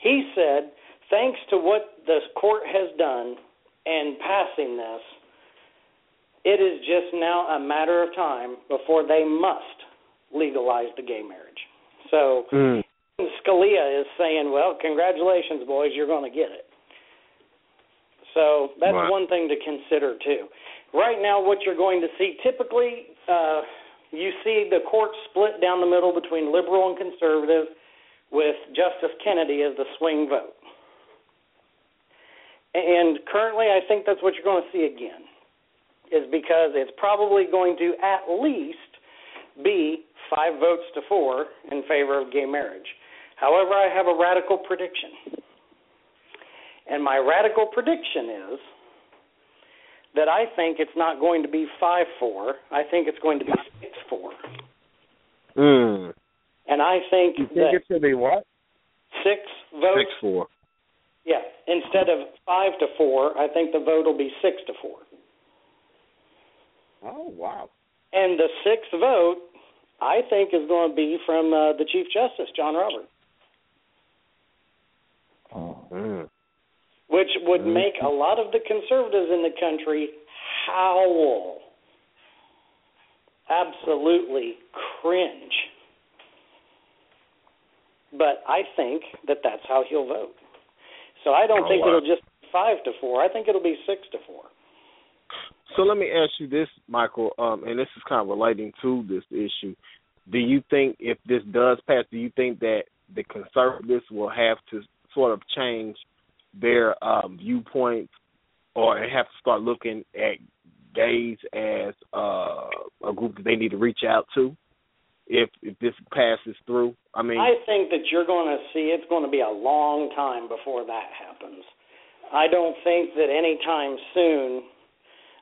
He said, thanks to what the court has done in passing this, it is just now a matter of time before they must legalize the gay marriage. So Mm. Scalia is saying, well, congratulations, boys, you're going to get it. So that's Right. one thing to consider too. Right now, what you're going to see typically, uh, you see the court split down the middle between liberal and conservative, with Justice Kennedy as the swing vote. And currently, I think that's what you're going to see again, is because it's probably going to at least be five votes to four in favor of gay marriage. However, I have a radical prediction. And my radical prediction is that I think it's not going to be 5 4. I think it's going to be 6 4. Mm. And I think You think it's gonna be what? 6 votes, Six four. yeah, instead of 5 to 4, I think the vote will be 6 to 4. Oh wow. And the sixth vote, I think, is going to be from uh, the Chief Justice, John Roberts. Mm. which would make a lot of the conservatives in the country howl. Absolutely cringe. But I think that that's how he'll vote. So I don't Oh, think wow. it'll just be five to four. I think it'll be six to four. So let me ask you this, Michael, um, and this is kind of relating to this issue. Do you think if this does pass, do you think that the conservatives will have to sort of change their um, viewpoints or have to start looking at gays as uh, a group that they need to reach out to if if this passes through? I mean, I think that you're going to see it's going to be a long time before that happens. I don't think that anytime soon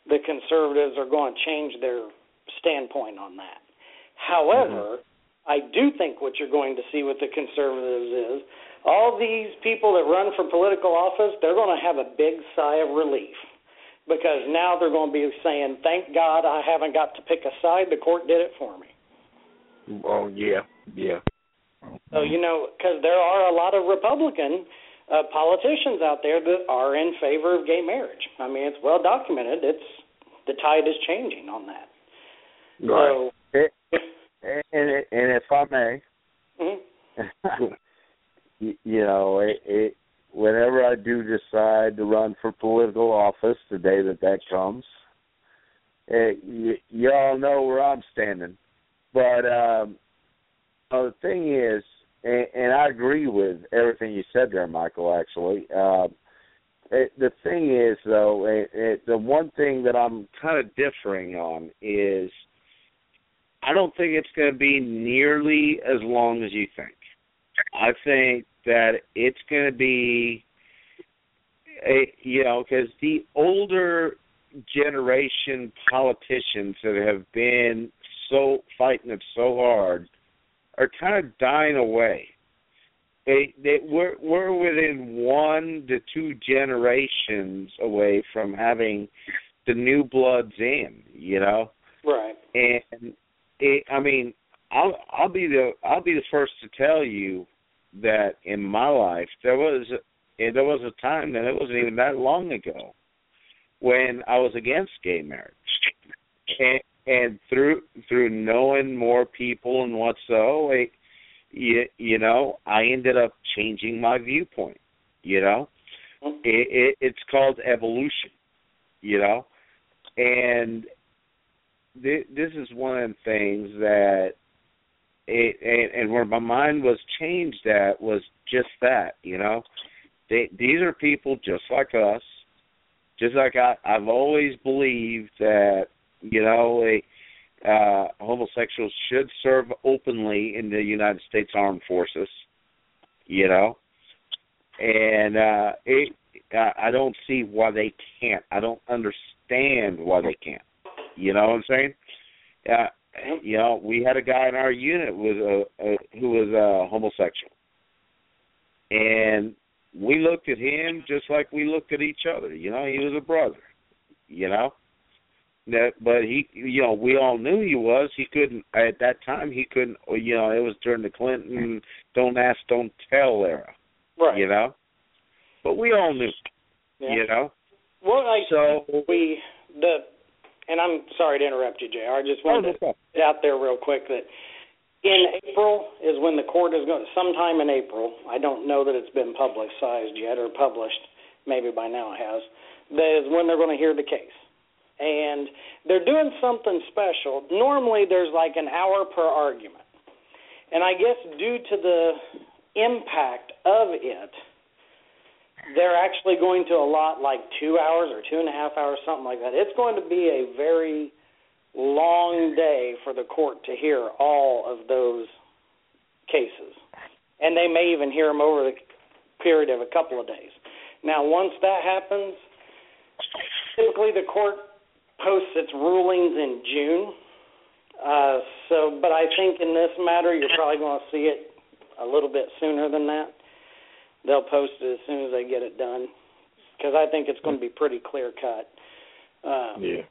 the conservatives are going to change their standpoint on that. However, I do think what you're going to see with the conservatives is all these people that run for political office, they're going to have a big sigh of relief because now they're going to be saying, "Thank God I haven't got to pick a side. The court did it for me." oh yeah, yeah, So you know, because there are a lot of Republican uh, politicians out there that are in favor of gay marriage. I mean, it's well documented. It's the tide is changing on that. Right. It, and and if I may, Mm-hmm. you, you know, it, it whenever I do decide to run for political office, the day that that comes, it, you, you all know where I'm standing. But um, uh, the thing is, and, and I agree with everything you said there, Michael. Actually, uh, it, the thing is, though, it, it, the one thing that I'm kind of differing on is, I don't think it's going to be nearly as long as you think. I think that it's going to be, a, you know, because the older generation politicians that have been so fighting it so hard are kind of dying away. They they we're we're within one to two generations away from having the new bloods in, you know. Right. And it, I mean, I'll I'll be the I'll be the first to tell you that in my life there was a, there was a time that it wasn't even that long ago when I was against gay marriage, and, and through through knowing more people and what so, it, you, you know, I ended up changing my viewpoint. You know, it, it, it's called evolution. You know, and th- this is one of the things that it and, and where my mind was changed at was just that. You know, they, these are people just like us. Just like I, I've always believed that you know a uh, homosexuals should serve openly in the United States Armed Forces. You know, and uh, it, I don't see why they can't. I don't understand why they can't. You know what I'm saying? Uh, you know, we had a guy in our unit with a, a who was a homosexual, and we looked at him just like we looked at each other. You know, he was a brother. You know, that but he you know we all knew he was he couldn't at that time he couldn't you know it was during the clinton don't ask don't tell era right you know but we all knew Yeah. you know Well, I So- we the and I'm sorry to interrupt you, Jr. I just Oh, no wanted to get out there real quick that in April is when the court is going. Sometime in April, I don't know that it's been publicized yet or published. Maybe by now it has. That is when they're going to hear the case, and they're doing something special. Normally, there's like an hour per argument, and I guess due to the impact of it, they're actually going to allot like two hours or two and a half hours, something like that. It's going to be a very long day for the court to hear all of those cases, and they may even hear them over the period of a couple of days. Now, once that happens, typically the court posts its rulings in June. Uh, so, but I think in this matter, you're probably going to see it a little bit sooner than that. They'll post it as soon as they get it done, because I think it's going to be pretty clear cut. Um, Yeah.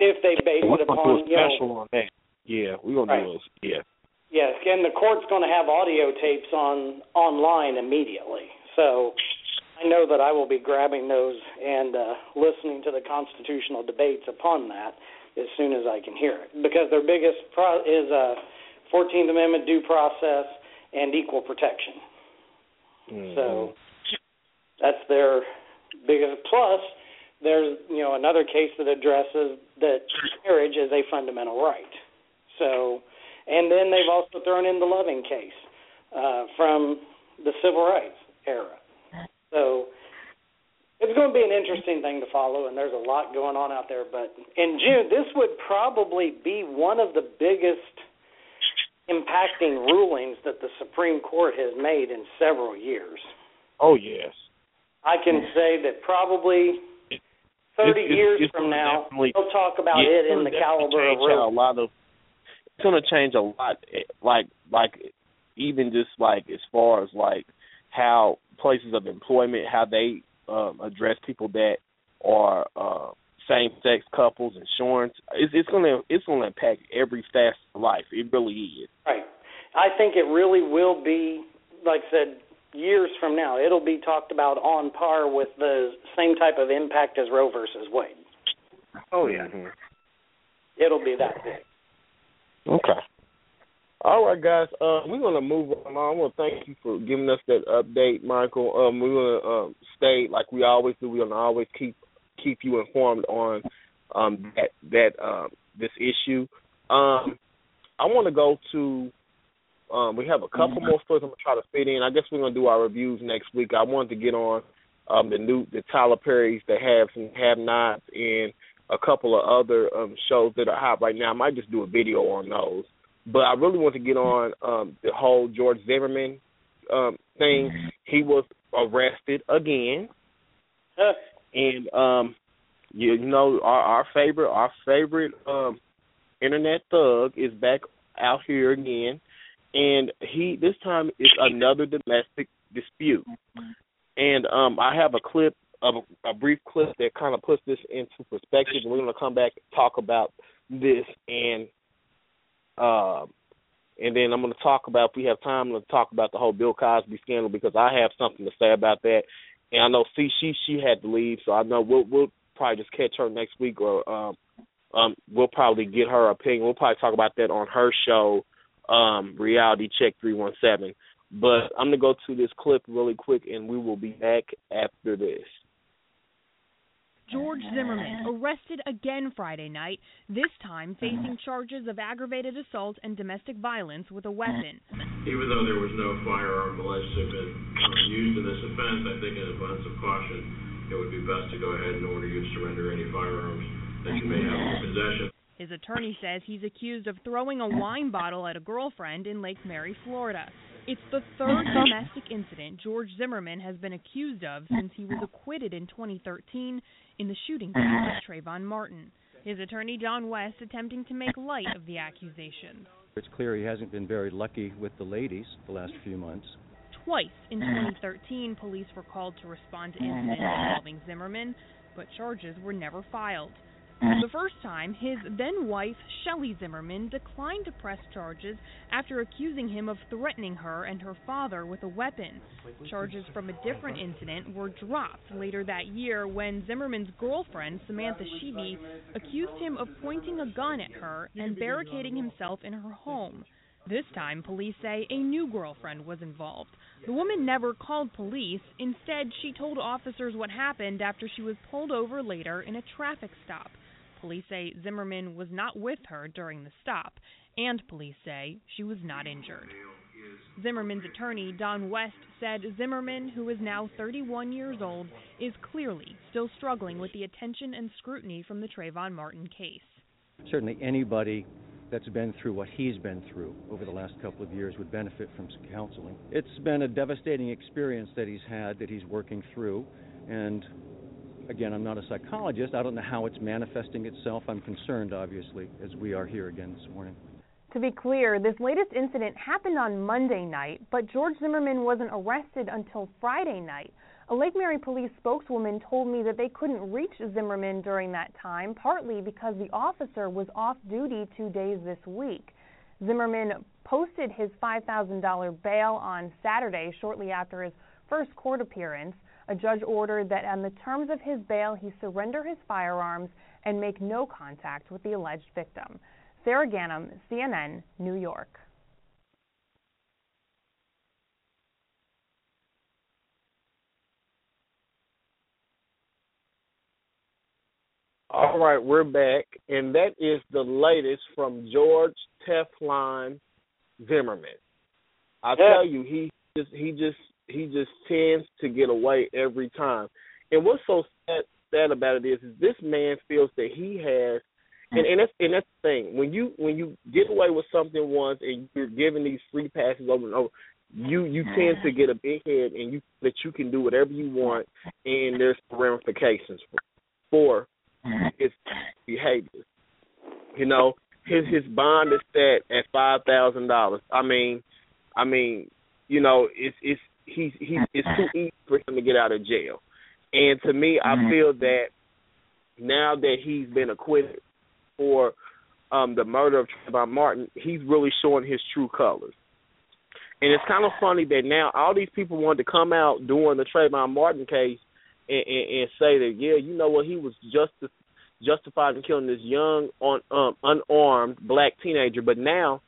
If they base it upon, do a you know, on that. Yeah, we're gonna Right. do a yeah. Yes, and the court's going to have audio tapes on online immediately. So I know that I will be grabbing those and uh, listening to the constitutional debates upon that as soon as I can hear it, because their biggest pro- is uh, 14th Amendment due process and equal protection. So that's their biggest plus. There's you know another case that addresses that marriage is a fundamental right. So, and then they've also thrown in the Loving case uh, from the civil rights era. So it's going to be an interesting thing to follow, and there's a lot going on out there. But in June, this would probably be one of the biggest impacting rulings that the Supreme Court has made in several years. Oh yes. I can say that probably 30 It's- years it's from now, they'll talk about Yeah, it in the caliber of definitely change how ruling. a lot of it's gonna change a lot eh, like like even just like as far as like how places of employment how they um address people that are uh same sex couples insurance it's it's gonna it's gonna impact every facet of life it really is Right. I think it really will be, like I said, years from now, it'll be talked about on par with the same type of impact as Roe versus Wade. Oh yeah. It'll be that big. Okay. All right, guys. Uh, we're gonna move on. I want to thank you for giving us that update, Michael. Um, we're gonna um, stay like we always do. We're gonna always keep keep you informed on um, that that um, this issue. Um, I want to go to. Um, we have a couple more stories. I'm gonna try to fit in. I guess we're gonna do our reviews next week. I wanted to get on um, the new the Tyler Perry's, the haves and have nots, and a couple of other um, shows that are hot right now. I might just do a video on those. But I really want to get on um, the whole George Zimmerman um, thing. He was arrested again, and um, you know our, our favorite our favorite um, internet thug is back out here again, and he this time it's another domestic dispute. And um, I have a clip of a, a brief clip that kind of puts this into perspective, and we're going to come back and talk about this and um, and then I'm going to talk about, if we have time, to talk about the whole Bill Cosby scandal because I have something to say about that. And I know, Cie, she she had to leave, so I know we'll we'll probably just catch her next week, or um, um, we'll probably get her opinion. We'll probably talk about that on her show, um, Reality Check three one seven. But I'm gonna go to this clip really quick, and we will be back after this. George Zimmerman uh-huh. arrested again Friday night, this time facing uh-huh. charges of aggravated assault and domestic violence with a weapon. Even though there was no firearm alleged to have been used in this offense, I think in abundance of caution, it would be best to go ahead and order you to surrender any firearms that you may have in possession. His attorney says he's accused of throwing a wine bottle at a girlfriend in Lake Mary, Florida. It's the third domestic incident George Zimmerman has been accused of since he was acquitted in 2013 in the shooting death of Trayvon Martin. His attorney Don West attempting to make light of the accusations. It's clear he hasn't been very lucky with the ladies the last few months. Twice in 2013, police were called to respond to incidents involving Zimmerman, but charges were never filed. The first time, his then wife, Shellie Zimmerman, declined to press charges after accusing him of threatening her and her father with a weapon. Charges from a different incident were dropped later that year when Zimmerman's girlfriend, Samantha Scheibe, accused him of pointing a gun at her and barricading himself in her home. This time, police say a new girlfriend was involved. The woman never called police. Instead, she told officers what happened after she was pulled over later in a traffic stop. Police say Zimmerman was not with her during the stop, and police say she was not injured. Zimmerman's attorney, Don West, said Zimmerman, who is now 31 years old, is clearly still struggling with the attention and scrutiny from the Trayvon Martin case. Certainly, anybody that's been through what he's been through over the last couple of years would benefit from some counseling. It's been a devastating experience that he's had, that he's working through, and again, I'm not a psychologist. I don't know how it's manifesting itself. I'm concerned, obviously, as we are here again this morning. To be clear, this latest incident happened on Monday night, but George Zimmerman wasn't arrested until Friday night. A Lake Mary police spokeswoman told me that they couldn't reach Zimmerman during that time, partly because the officer was off duty two days this week. Zimmerman posted his $5,000 bail on Saturday, shortly after his first court appearance. A judge ordered that on the terms of his bail, he surrender his firearms and make no contact with the alleged victim. Sarah Ganim, CNN, New York. All right, we're back, and that is the latest from George Teflon Zimmerman. I tell you, he just he just he just tends to get away every time. And what's so sad, sad about it is, is this man feels that he has, and and that's and that's the thing. When you when you get away with something once and you're given these free passes over and over, you you tend to get a big head and you that you can do whatever you want, and there's ramifications for his behavior. You know, his his bond is set at five thousand dollars. I mean, I mean, you know, it's it's he's he's it's too easy for him to get out of jail. And to me, I feel that now that he's been acquitted for um the murder of Trayvon Martin, he's really showing his true colors. And it's kind of funny that now all these people wanted to come out during the Trayvon Martin case and, and, and say that yeah, you know what, he was just justified in killing this young, on, um, unarmed black teenager. But now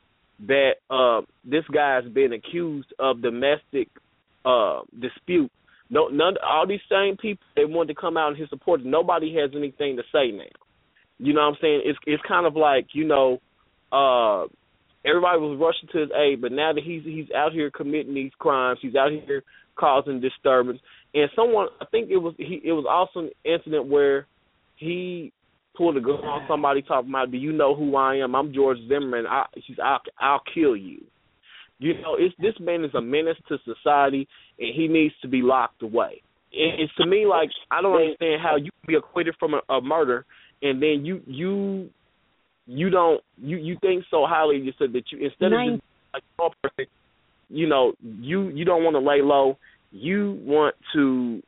that uh, this guy's been accused of domestic uh, dispute, no, none, all these same people they wanted to come out and his support. Nobody has anything to say now. You know what I'm saying? It's it's kind of like you know, uh, everybody was rushing to his aid, but now that he's he's out here committing these crimes, he's out here causing disturbance. And someone, I think it was he, it was also an incident where he pulled a gun on somebody talking about, "Do you know who I am? I'm George Zimmerman. I, he's, I'll, I'll kill you." You know, it's this man is a menace to society, and he needs to be locked away. And it's to me like I don't understand how you can be acquitted from a, a murder, and then you you you don't you you think so highly of yourself that you instead Nine. of just like a person, you know, you you don't want to lay low. You want to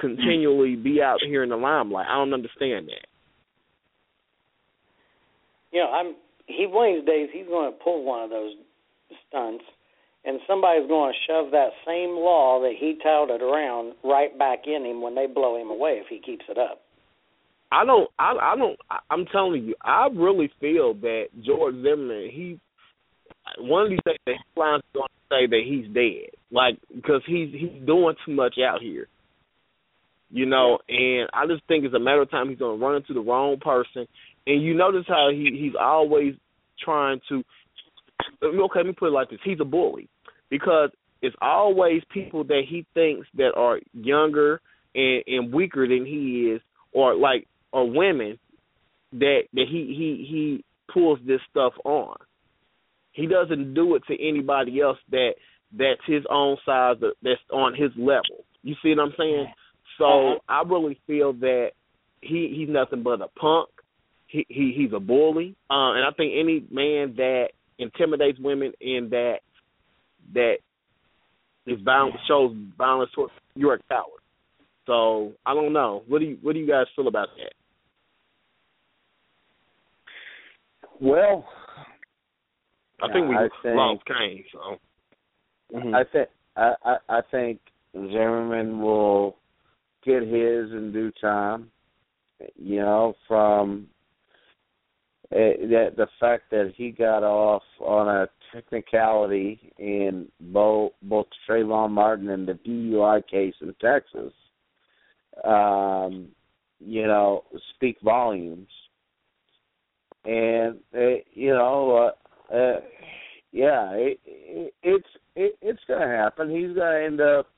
continually be out here in the limelight. I don't understand that. You know, I'm he one of these days he's going to pull one of those stunts, and somebody's going to shove that same law that he touted around right back in him when they blow him away if he keeps it up. I don't. I, I don't. I'm telling you, I really feel that George Zimmerman. He one of these days the headlines going to say that he's dead, like because he's he's doing too much out here. You know, and I just think it's a matter of time he's going to run into the wrong person. And you notice how he he's always trying to. Okay, let me put it like this: he's a bully because it's always people that he thinks that are younger and, and weaker than he is, or like or women that that he he he pulls this stuff on. He doesn't do it to anybody else that that's his own size that's on his level. You see what I'm saying? So I really feel that he he's nothing but a punk. He, he he's a bully, uh, and I think any man that intimidates women and that that is violent shows violence towards you're a coward. So I don't know. What do you what do you guys feel about that? Well, I think we I think- lost Kane. So Mhm. I think I, I I think Zimmerman will get his in due time. You know, from uh, that the fact that he got off on a technicality in both both Trayvon Martin and the DUI case in Texas, um, you know, speak volumes. And uh, you know, uh, uh, yeah, it, it, it's it, it's going to happen. He's going to end up.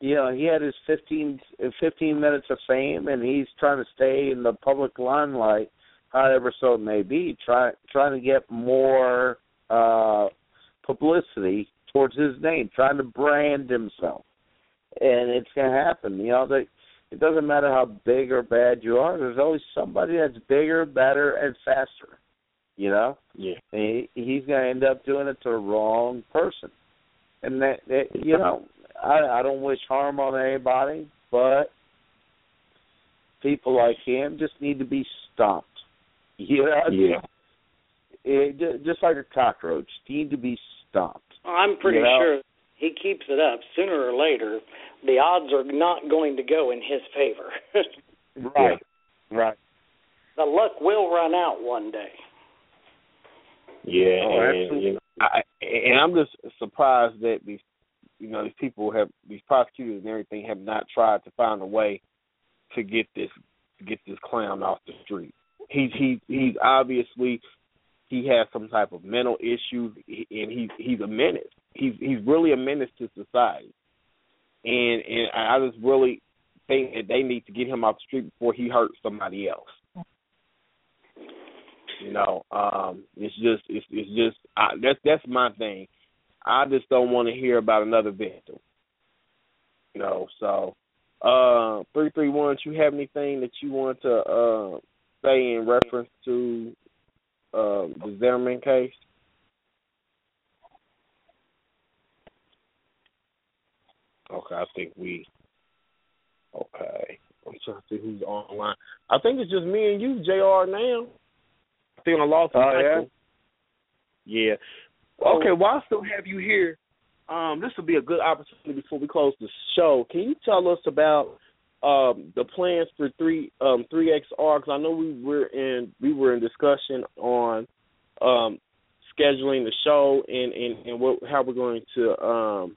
You know, he had his 15, 15 minutes of fame, and he's trying to stay in the public limelight, however so it may be. Try trying to get more uh publicity towards his name, trying to brand himself, and it's going to happen. You know, that it doesn't matter how big or bad you are. There's always somebody that's bigger, better, and faster. You know, yeah. and he, he's going to end up doing it to the wrong person, and that, that you know, I I don't wish harm on anybody, but people like him just need to be stomped. You know, Yeah. it, ju- just like a cockroach, need to be stopped. I'm pretty You know? sure he keeps it up sooner or later. The odds are not going to go in his favor. Right, right. the luck will run out one day. Yeah, Oh, and, you know, I, and I'm just surprised that these, you know, these people have these prosecutors and everything have not tried to find a way to get this get this clown off the street. He's he he's obviously he has some type of mental issues and he's he's a menace. He's he's really a menace to society, and and I just really think that they need to get him off the street before he hurts somebody else. You know, um, it's just it's it's just I, that's that's my thing. I just don't want to hear about another victim. You know, so uh three three one, you have anything that you want to uh say in reference to uh, the Zimmerman case? Okay, I think we okay. I'm trying to see who's online. I think it's just me and you, JR now. I think I lost Oh, yeah? Michael. Yeah. Okay, well I still have you here. um, this would be a good opportunity before we close the show. Can you tell us about um, the plans for three um, three XR? Because I know we were in we were in discussion on um, scheduling the show and and, and what, how we're going to um,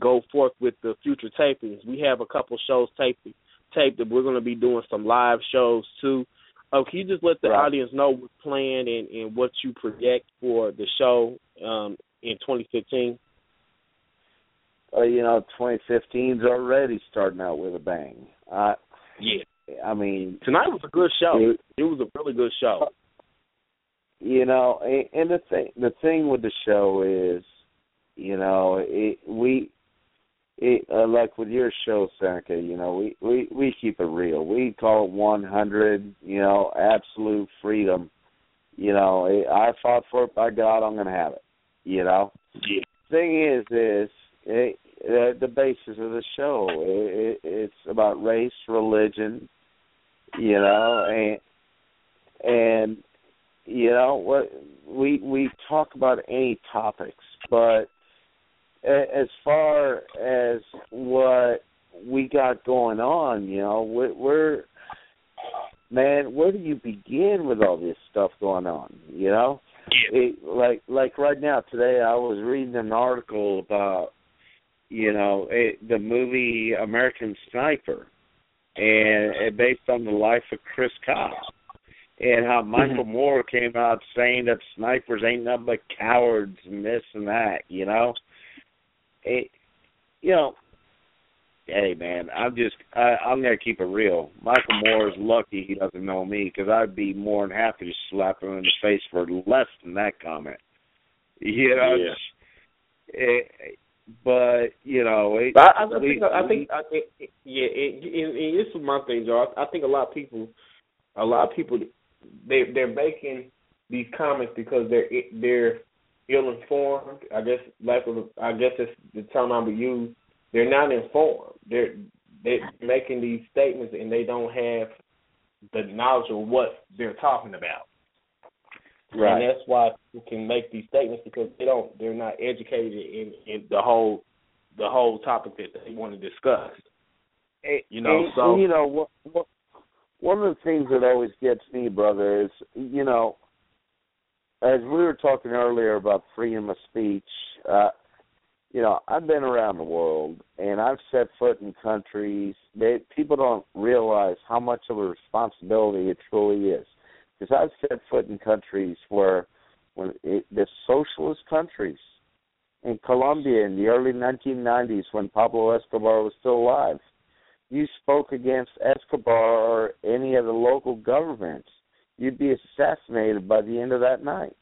go forth with the future tapings. We have a couple shows taped taped that we're going to be doing some live shows too. Oh, can you just let the Right. audience know what's planned and, and what you project for the show um, in 2015? Uh, you know, 2015's already starting out with a bang. Uh, Yeah. I mean, Tonight was a good show. It- It was a really good show. you know, and, and the thing the thing with the show is, you know, it we it uh, like with your show, Senica, you know, we we we keep it real. We call it 100, you know, absolute freedom. You know, I fought for it. By God, I'm going to have it. You know. Yeah. Thing is, is it, uh, the basis of the show. It, it, it's about race, religion, you know, and and you know what we we talk about any topics, but as far as what we got going on, you know, we're, we're man, where do you begin with all this stuff going on? You know, it, like like right now today, I was reading an article about you know it, the movie American Sniper, and it based on the life of Chris Cobb, and how mm-hmm. Michael Moore came out saying that snipers ain't nothing but cowards and this and that. You know, it, you know. Hey man, I'm just I, I'm gonna keep it real. Michael Moore is lucky he doesn't know me because I'd be more than happy to slap him in the face for less than that comment. You know, Yeah. it, but you know, it, I, I we- think I we- think I think yeah, and, and, and this is my thing, Joe. I, I think a lot of people, a lot of people, they they're making these comments because they're they're ill informed. I guess like I guess it's the term I would use. They're not informed. They're they're making these statements and they don't have the knowledge of what they're talking about. Right. And that's why people can make these statements because they don't they're not educated in, in the whole the whole topic that they want to discuss. You know, and, so and, you know what, what one of the things that always gets me, brother, is you know, as we were talking earlier about freedom of speech, uh, you know, I've been around the world and I've set foot in countries that people don't realize how much of a responsibility it truly is. Because I've set foot in countries where, when it, the socialist countries, in Colombia in the early 1990s when Pablo Escobar was still alive, you spoke against Escobar or any of the local governments, you'd be assassinated by the end of that night.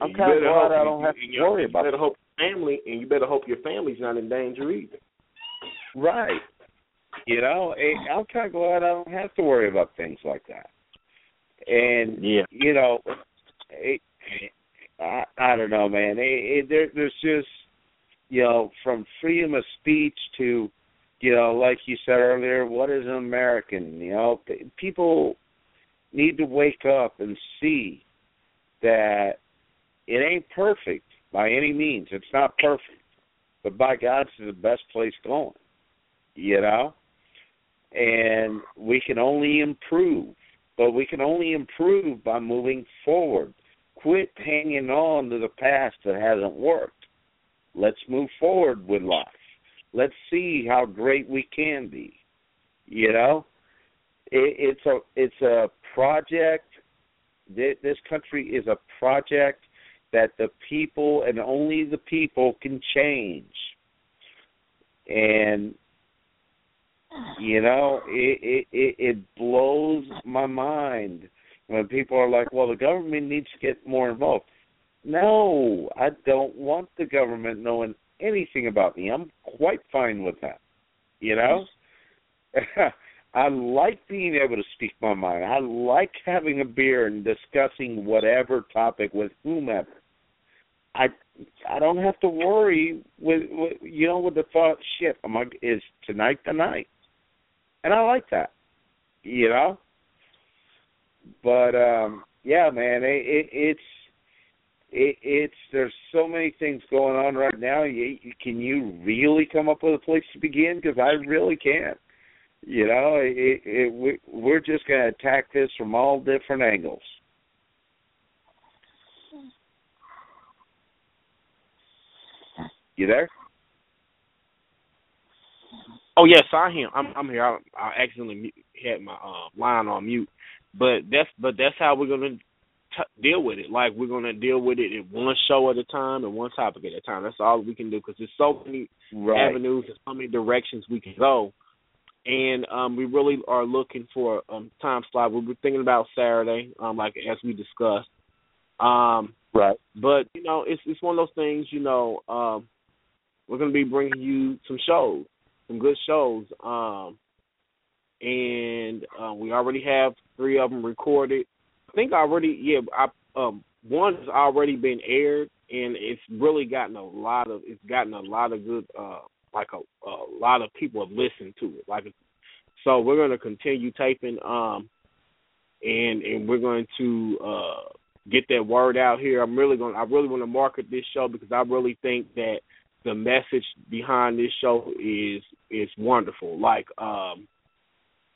I'm you kind of glad hope I don't have you- to worry you about better it. hope your family and you better hope your family's not in danger either. Right. You know, I'm kind of glad I don't have to worry about things like that. And yeah, you know, it, I I don't know, man. It, it, there, there's just you know, from freedom of speech to you know, like you said earlier, what is an American? You know, people need to wake up and see that it ain't perfect by any means. It's not perfect, but by God, it's the best place going. You know, and we can only improve, but we can only improve by moving forward. Quit hanging on to the past that hasn't worked. Let's move forward with life. Let's see how great we can be. You know, it, it's a it's a project. Thi- This country is a project that the people and only the people can change. And you know, it it it, blows my mind when people are like, "Well, the government needs to get more involved." No, I don't want the government knowing anything about me. I'm quite fine with that. You know? I like being able to speak my mind. I like having a beer and discussing whatever topic with whomever. I I don't have to worry with, with you know with the thought shit. Am I is tonight the night? And I like that. You know? But um yeah, man, it, it it's it, it's there's so many things going on right now. You, can you really come up with a place to begin? Because I really can't. You know, it, it, we, we're just going to attack this from all different angles. You there? Oh yes, I am. I'm, I'm here. I, I accidentally had my uh, line on mute, but that's but that's how we're gonna t- deal with it. Like we're gonna deal with it in one show at a time and one topic at a time. That's all we can do because there's so many right. avenues and so many directions we can go, and um, we really are looking for a um, time slot. We were thinking about Saturday, um, like as we discussed. Um, right. But you know, it's it's one of those things. You know, um, we're gonna be bringing you some shows, some good shows. Um, and uh, we already have three of them recorded. I think already, yeah, I, um, one has already been aired, and it's really gotten a lot of it's gotten a lot of good, uh, like a, a lot of people have listened to it. Like, so we're going to continue taping, um, and and we're going to uh get that word out here. I'm really going. I really want to market this show because I really think that the message behind this show is is wonderful. Like, um,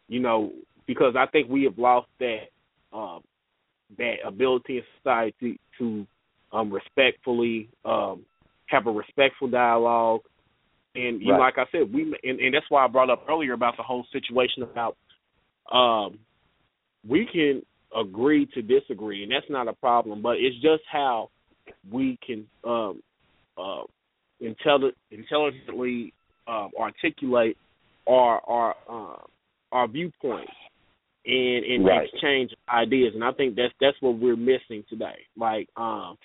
you know, because I think we have lost that um, that ability in society to um, respectfully um, have a respectful dialogue. And you know, like I said, we and, and that's why I brought up earlier about the whole situation about um, we can agree to disagree, and that's not a problem. But it's just how we can um, uh, intelli- intelligently um, articulate our our uh, our viewpoints and and right. exchange ideas. And I think that's that's what we're missing today. Like, um,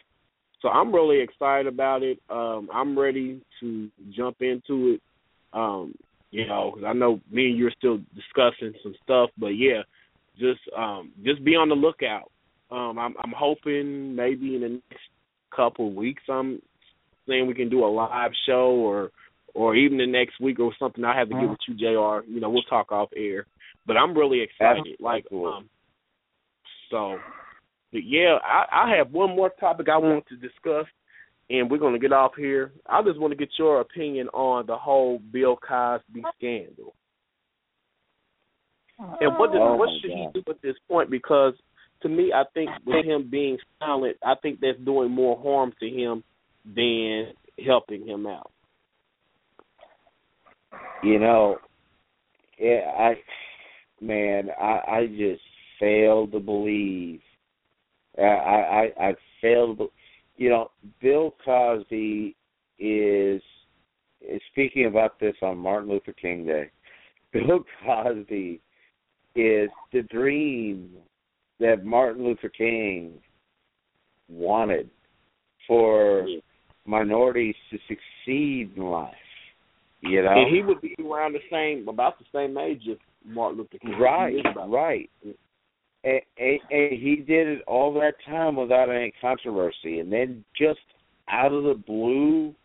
so I'm really excited about it. Um, I'm ready to jump into it. Um, you know, because I know me and you're still discussing some stuff, but yeah, just um, just be on the lookout. Um, I'm, I'm hoping maybe in the next couple of weeks, I'm saying we can do a live show or or even the next week or something. I have to get with you, JR. You know, we'll talk off air. But I'm really excited. Like, um, so, but yeah, I, I have one more topic I want to discuss, and we're going to get off here. I just want to get your opinion on the whole Bill Cosby scandal. And what does, Oh, what should he do at this point? Because to me, I think with him being silent, I think that's doing more harm to him than helping him out. You know, yeah, I man, I I just fail to believe. I I I fail to. You know, Bill Cosby is, is speaking about this on Martin Luther King Day. Bill Cosby is the dream that Martin Luther King wanted for minorities to succeed in life. You know, And he would be around the same, about the same age as Martin Luther King. Right, He is about- right. And, and, and he did it all that time without any controversy, and then just out of the blue,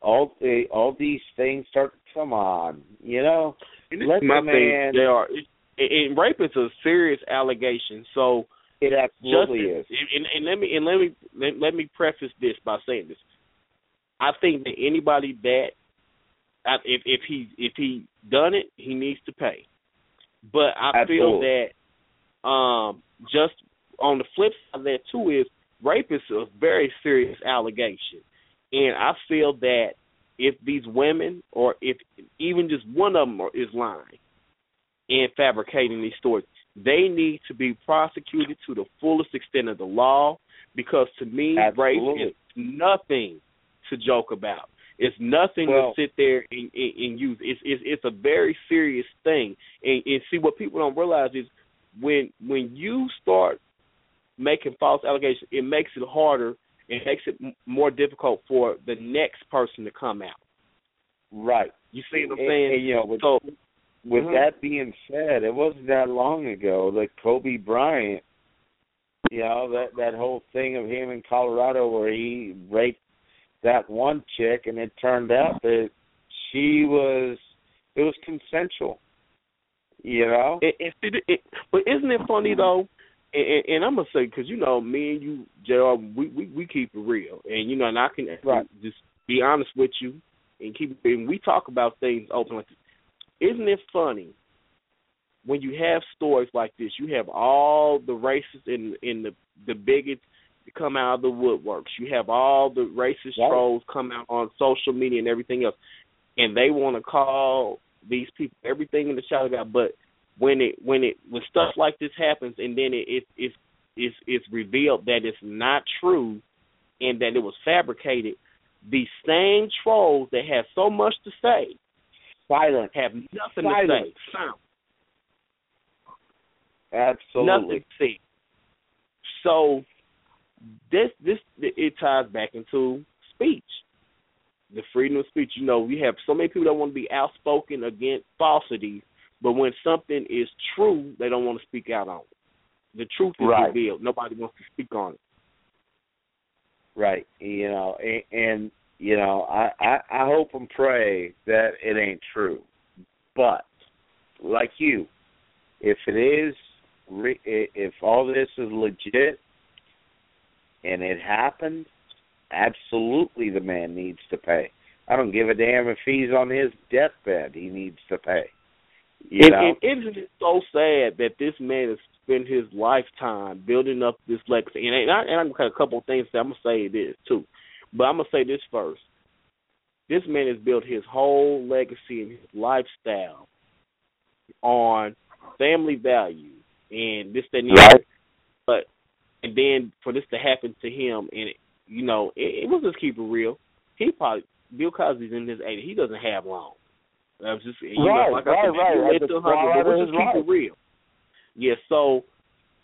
all the, all these things start to come on. You know, let my the thing. man. They are. It, and rape is a serious allegation. So It absolutely justice, is. And, and let me and let me let, let me preface this by saying this. I think that anybody that if if he if he done it, he needs to pay. But I feel that um just on the flip side of that too is rape is a very serious allegation. And I feel that if these women or if even just one of them are, is lying and fabricating these stories, they need to be prosecuted to the fullest extent of the law because to me Absolutely. rape is nothing to joke about. It's nothing Well- to sit there and, and, and use. It's, it's it's a very serious thing. And, and see what people don't realize is when when you start making false allegations, it makes it harder. It makes it more difficult for the next person to come out. Right. You see what I'm And- saying? and, you know, with, so with Mhm. that being said, it wasn't that long ago that Kobe Bryant, you know, that that whole thing of him in Colorado where he raped that one chick, and it turned out that she was it was consensual. You know, it, it, it, it, but isn't it funny though and, and I'm gonna say because you know me and you, JR. We, we we keep it real, and you know, and I can Right. just be honest with you and keep. And we talk about things openly. Isn't it funny when you have stories like this? You have all the racists and in the the bigots come out of the woodworks. You have all the racist trolls come out on social media and everything else, and they want to call these people everything in the shadow God. But when it when it when stuff like this happens, and then it it it's it's it's revealed that it's not true, and that it was fabricated. These same trolls that have so much to say, silent, have nothing to say. Silent. Absolutely. Nothing to say. So this this it ties back into speech, the freedom of speech. You know, we have so many people that want to be outspoken against falsities, but when something is true, they don't want to speak out on it. The truth is Right. revealed. Nobody wants to speak on it. Right. You know, and, and you know, I, I I hope and pray that it ain't true. But like you, if it is, re- if all this is legit and it happened, absolutely the man needs to pay. I don't give a damn if he's on his deathbed; he needs to pay. You and, know, and isn't it so sad that this man has spent his lifetime building up this legacy? And, and, I, and I'm got a couple of things that I'm gonna say this too, but I'm gonna say this first. This man has built his whole legacy and his lifestyle on family values and this that and other. But and then for this to happen to him, and it, you know, it, it was just keep it real. He probably Bill Cosby's in his 80s. He doesn't have long. I was just you Right, know, like I right, said, right. At the to a fall hundred, but let's just keep life. it real. Yeah, so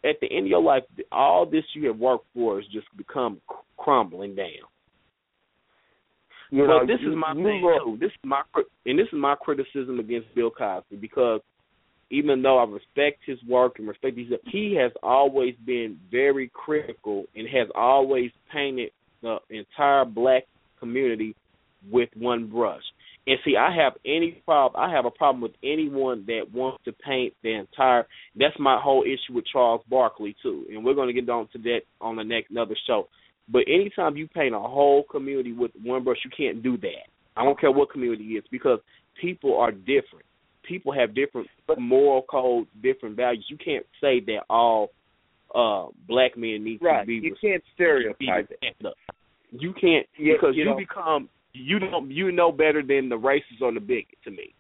at the end of your life, all this you have worked for has just become crumbling down. You but know, this you- is my thing look- too. This is my and this is my criticism against Bill Cosby because even though I respect his work and respect his, he has always been very critical and has always painted the entire black community with one brush. And see, I have any problem. I have a problem with anyone that wants to paint the entire. That's my whole issue with Charles Barkley too, and we're going to get on to that on the next another show. But anytime you paint a whole community with one brush, you can't do that. I don't care what community it is because people are different. People have different moral codes, different values. You can't say that all uh black men need Right. to be You can't stereotype it. You can't Yeah, because you you, become you don't you know better than the racist or the bigot to me.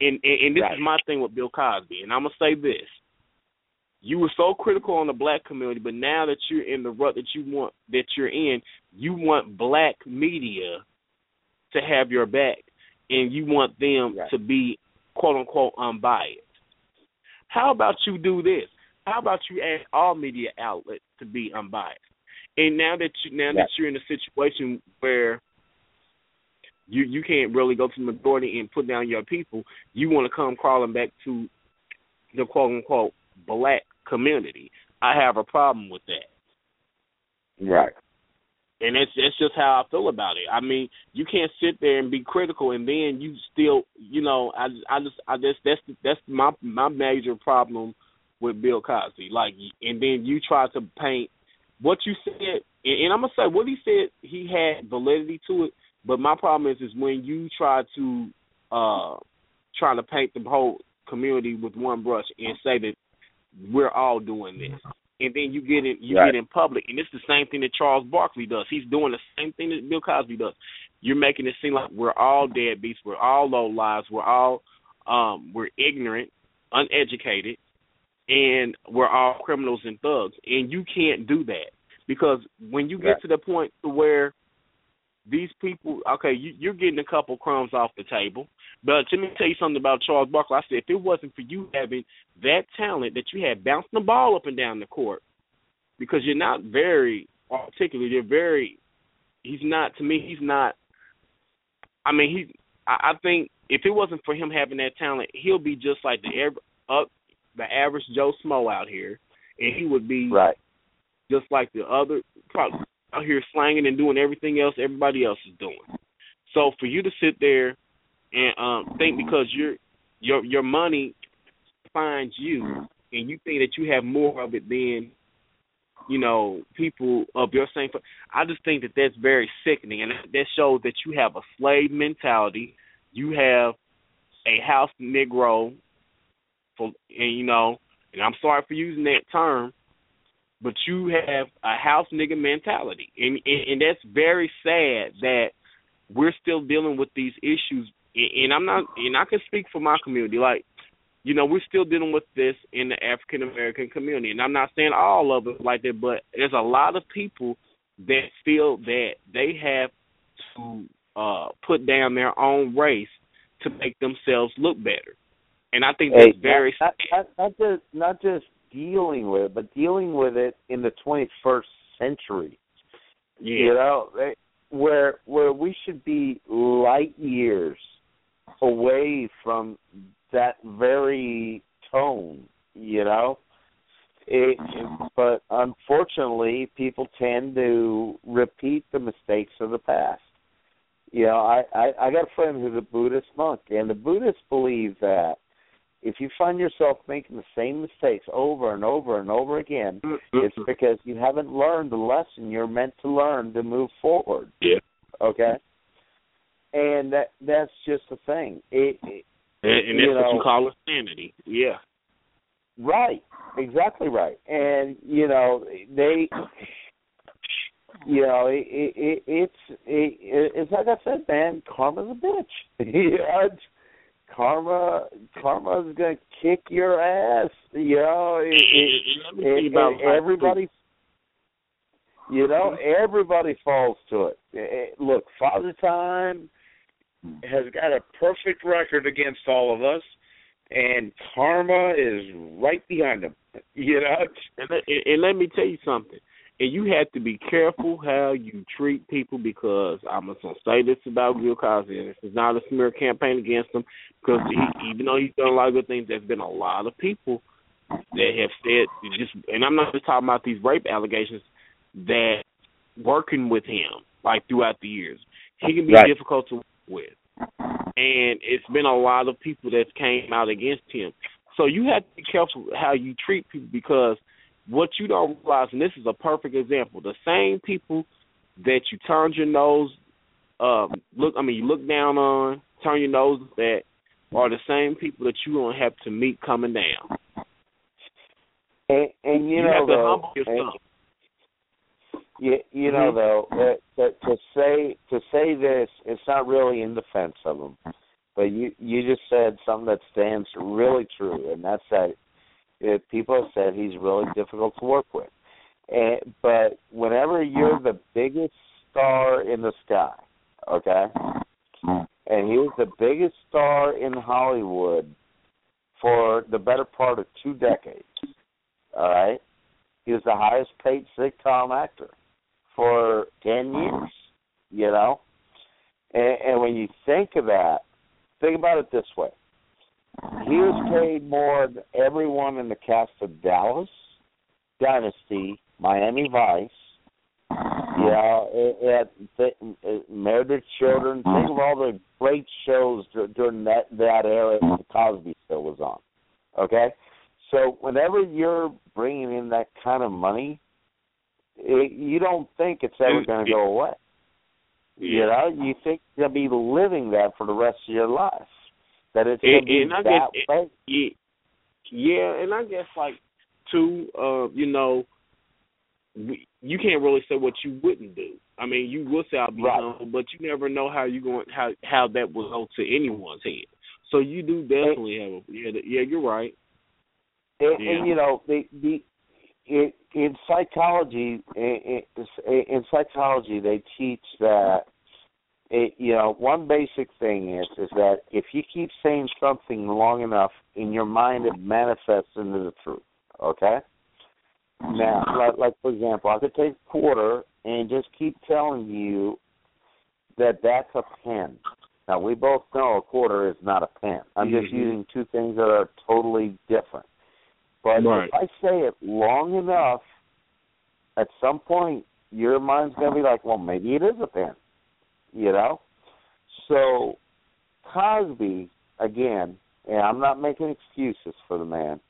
And and, and this Right. is my thing with Bill Cosby, and I'm gonna say this: you were so critical on the black community, but now that you're in the rut that you want that you're in, you want black media to have your back, and you want them to be quote unquote unbiased. How about you do this? How about you ask all media outlets to be unbiased? And now that you now that you're in a situation where you you can't really go to the majority and put down your people, you want to come crawling back to the quote unquote black community. I have a problem with that. Right. And it's it's just how I feel about it. I mean, you can't sit there and be critical and then you still, you know, I I just I just that's that's my my major problem with Bill Cosby. Like, and then you try to paint what you said, and, and I'm gonna say what he said. He had validity to it, but my problem is is when you try to uh try to paint the whole community with one brush and say that we're all doing this. And then you get in you Right. get in public and it's the same thing that Charles Barkley does. He's doing the same thing that Bill Cosby does. You're making it seem like we're all deadbeats, we're all low lives, we're all um we're ignorant, uneducated, and we're all criminals and thugs. And you can't do that. Because when you get Right. to the point to where these people okay, you, you're getting a couple crumbs off the table. But let me tell you something about Charles Barkley. I said if it wasn't for you having that talent that you had bouncing the ball up and down the court, because you're not very articulate, you're very he's not to me he's not I mean he I, I think if it wasn't for him having that talent, he'll be just like the up the average Joe Schmo out here, and he would be right. just like the other probably out here slanging and doing everything else everybody else is doing. So for you to sit there and um think because your your your money finds you and you think that you have more of it than you know, people of your same. I just think that that's very sickening, and that shows that you have a slave mentality. You have a house Negro, for and you know, and I'm sorry for using that term, but you have a house nigga mentality, and and, and that's very sad that we're still dealing with these issues. And I'm not, and I can speak for my community, like you know, we're still dealing with this in the African American community. And I'm not saying all of it like that, but there's a lot of people that feel that they have to uh put down their own race to make themselves look better. And I think that's Hey, very not, not, not just not just dealing with it, but dealing with it in the 21st century. yeah. You know, where where we should be light years away from that very tone. You know, it, but unfortunately, people tend to repeat the mistakes of the past. You know, I, I I got a friend who's a Buddhist monk, and the Buddhists believe that if you find yourself making the same mistakes over and over and over again, mm-hmm. it's because you haven't learned the lesson you're meant to learn to move forward. Yeah. Okay. And that that's just the thing. It, it And, and you that's what know, you call insanity. Yeah. Right, exactly right. And you know they, you know, it, it, it's it, it's like I said, man. Karma's a bitch. you know, karma, karma's gonna kick your ass. You know, it, it, Let me tell you it, about it, everybody. You know, everybody falls to it. Eh, eh, Look, Father Time Hmm. has got a perfect record against all of us, and karma is right behind him. You know, And let, and, and let me tell you something. And you have to be careful how you treat people because I'm just gonna say this about Bill Cosby. and This is not a smear campaign against him because he, even though he's done a lot of good things, there's been a lot of people that have said just. And I'm not just talking about these rape allegations that working with him like throughout the years, he can be Right. difficult to with. And it's been a lot of people that came out against him. So you have to be careful how you treat people because what you don't realize, and this is a perfect example, the same people that you turned your nose, um, look, I mean, you look down on, turn your nose at, are the same people that you gonna have to meet coming down. and, and you, You know have to though, humble yourself. You you know Mhm. though that, that to say to say this, it's not really in defense of him, but you you just said something that stands really true, and that's that uh, people have said he's really difficult to work with. And, but whenever you're the biggest star in the sky, okay, and he was the biggest star in Hollywood for the better part of two decades. All right, he was the highest paid sitcom actor for ten uh-huh. years. You know, and, and when you think of that, think about it this way: he was uh-huh. paid more than everyone in the cast of Dallas, Dynasty, Miami Vice. Uh-huh. You know, it, it, it, it, Married Children. Think of all the great shows during that that era the Cosby Show was on. Okay, so whenever you're bringing in that kind of money, it, you don't think it's ever going to go away. You know, you think to be living that for the rest of your life. That it's going And, to be and I that guess, way. yeah, yeah, and I guess like too, uh, you know, we, you can't really say what you wouldn't do. I mean, you will say I'll be Right. humble, but you never know how you going how how that will go to anyone's head. So you do definitely have a yeah, yeah, you're right. And, Yeah. and you know, the the in, in psychology, in, psychology, they teach that. It, you know, one basic thing is is that if you keep saying something long enough in your mind, it manifests into the truth. Okay. Now, like, like for example, I could take a quarter and just keep telling you that that's a pen. Now we both know a quarter is not a pen. I'm just Mhm. using two things that are totally different. But Right. if I say it long enough, at some point your mind's gonna be like, well, maybe it is a pen. You know. So Cosby again, and I'm not making excuses for the man,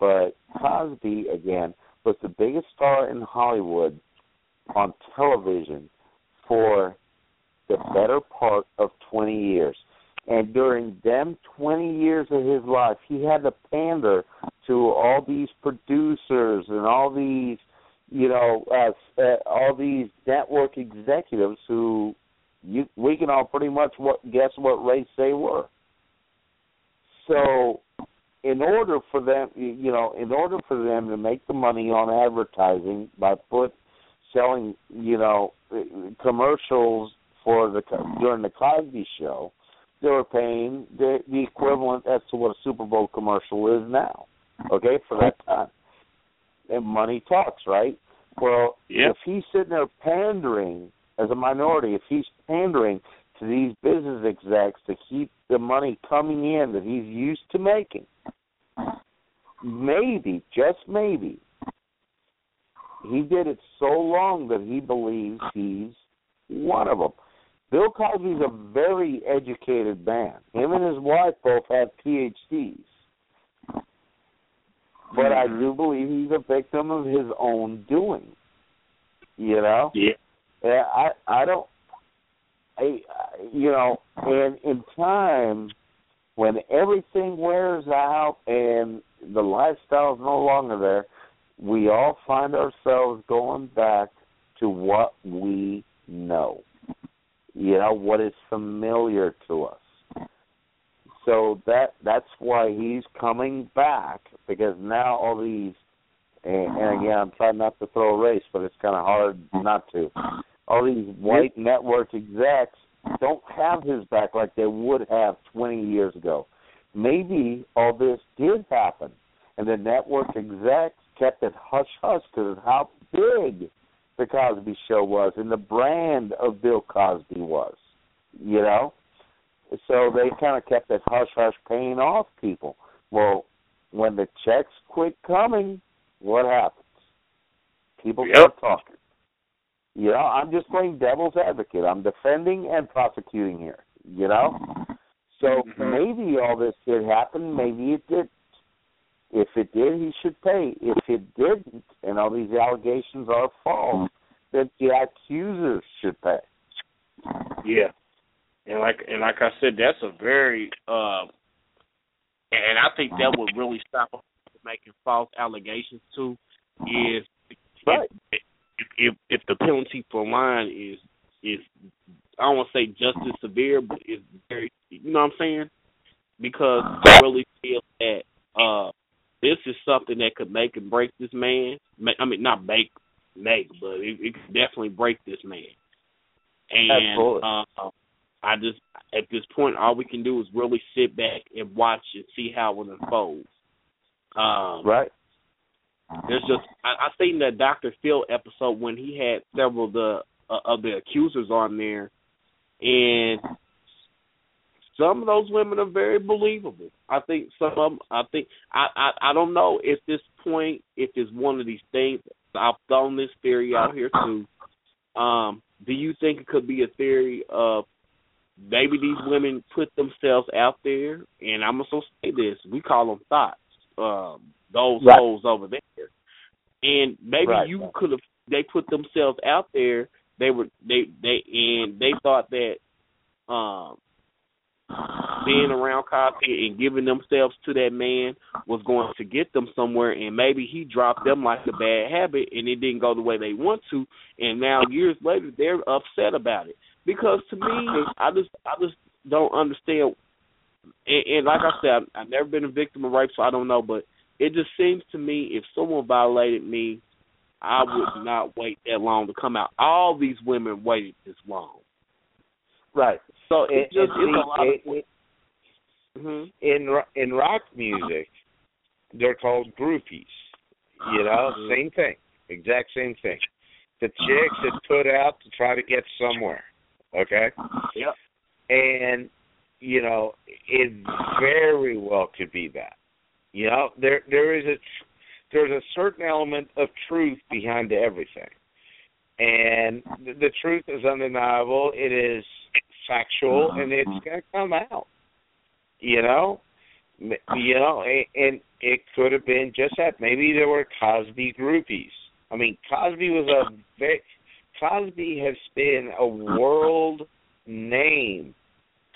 but Cosby again was the biggest star in Hollywood on television for the better part of 20 years. And during them 20 years of his life, he had to pander to all these producers and all these, you know, uh, uh, all these network executives who you we can all pretty much what guess what race they were. So, in order for them, you know, in order for them to make the money on advertising by put selling, you know, commercials for the during the Cosby Show, they were paying the the equivalent as to what a Super Bowl commercial is now. Okay, for that time. And money talks, right? Well, Yep. if he's sitting there pandering as a minority, if he's pandering to these business execs to keep the money coming in that he's used to making, maybe, just maybe, he did it so long that he believes he's one of them. Bill Cosby's a very educated man. Him and his wife both have PhDs. But I do believe he's a victim of his own doing. You know? Yeah. Yeah, I I don't I you know, and in time when everything wears out and the lifestyle is no longer there, we all find ourselves going back to what we know. You know, what is familiar to us. So that that's why he's coming back because now all these and, and again I'm trying not to throw a race, but it's kinda hard not to. All these white network execs don't have his back like they would have twenty years ago. Maybe all this did happen and the network execs kept it hush hush because of how big the Cosby Show was and the brand of Bill Cosby was. You know? So they kind of kept that hush hush paying off people. Well, when the checks quit coming, what happens? People start talking. You know, I'm just playing devil's advocate. I'm defending and prosecuting here. You know? So mm-hmm. maybe all this did happen, maybe it did. If it did, he should pay. If it didn't, and all these allegations are false, then the accusers should pay. Yeah. And like and like I said, that's a very uh and I think that would really stop them from making false allegations too is right. if, if if the penalty for lying is is I don't want to say just as severe, but it's very you know what I'm saying? Because I really feel that uh this is something that could make and break this man. Ma- I mean, not make make, but it, it could definitely break this man. And Absolutely. uh, I just at this point, all we can do is really sit back and watch and see how it unfolds. Um, right. There's just I, I seen that Dr. Phil episode when he had several of the uh, of the accusers on there, and some of those women are very believable. I think some of them. I think I I, I don't know if this point if it's one of these things. I've thrown this theory out here too. Um, do you think it could be a theory of maybe these women put themselves out there, and I'm gonna say this: we call them thoughts. Um, those Right. souls over there, and maybe Right, you could have. They put themselves out there. They were they they and they thought that um being around Cosby and giving themselves to that man was going to get them somewhere and maybe he dropped them like a bad habit and it didn't go the way they want to and now years later they're upset about it. Because to me I just I just don't understand and, and like I said, I've, I've never been a victim of rape so I don't know, but it just seems to me if someone violated me I would not wait that long to come out. All these women waited this long. Right. So And- it just and it's a see, lot of it- Mhm. in in rock music, they're called groupies. You know, Mhm. same thing, exact same thing. The chicks that put out to try to get somewhere. Okay. Yep. And you know, it very well could be that. You know, there there is a there's a certain element of truth behind everything, and the, the truth is undeniable. It is factual, uh-huh. and it's going to come out. You know, you know, and, and it could have been just that. Maybe there were Cosby groupies. I mean, Cosby was a very Cosby has been a world name.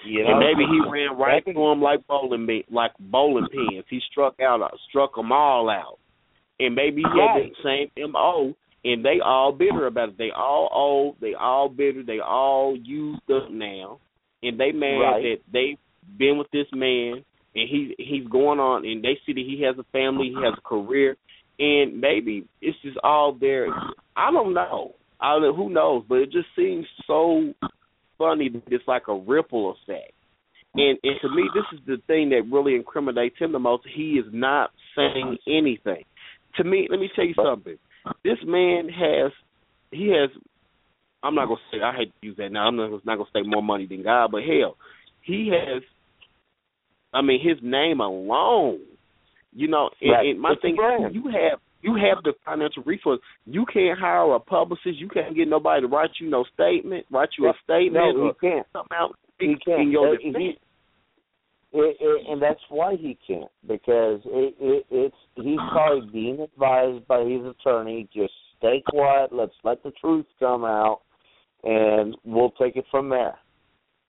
You know, and maybe he ran right through them like bowling like bowling pins. He struck out, uh, struck them all out, and maybe he right. had the same mo. And they all bitter about it. They all old. They all bitter. They all used up now, and they mad Right. that they've been with this man, and he he's going on, and they see that he has a family, he has a career, and maybe it's just all there. I don't know. I don't, who knows? But it just seems so funny that it's like a ripple effect. And and to me, this is the thing that really incriminates him the most. He is not saying anything. To me, let me tell you something. This man has he has. I'm not gonna say I hate to use that now. I'm not, not gonna say more money than God, but hell, he has. I mean, his name alone. You know, and, Right. and my It's thing, brand. you have you have the financial resource. You can't hire a publicist. You can't get nobody to write you no statement, write you a statement, No, or can't. something out He can't. in your defense. he- it, it, and that's why he can't because it, it, it's he's probably being advised by his attorney just stay quiet let's let the truth come out and we'll take it from there.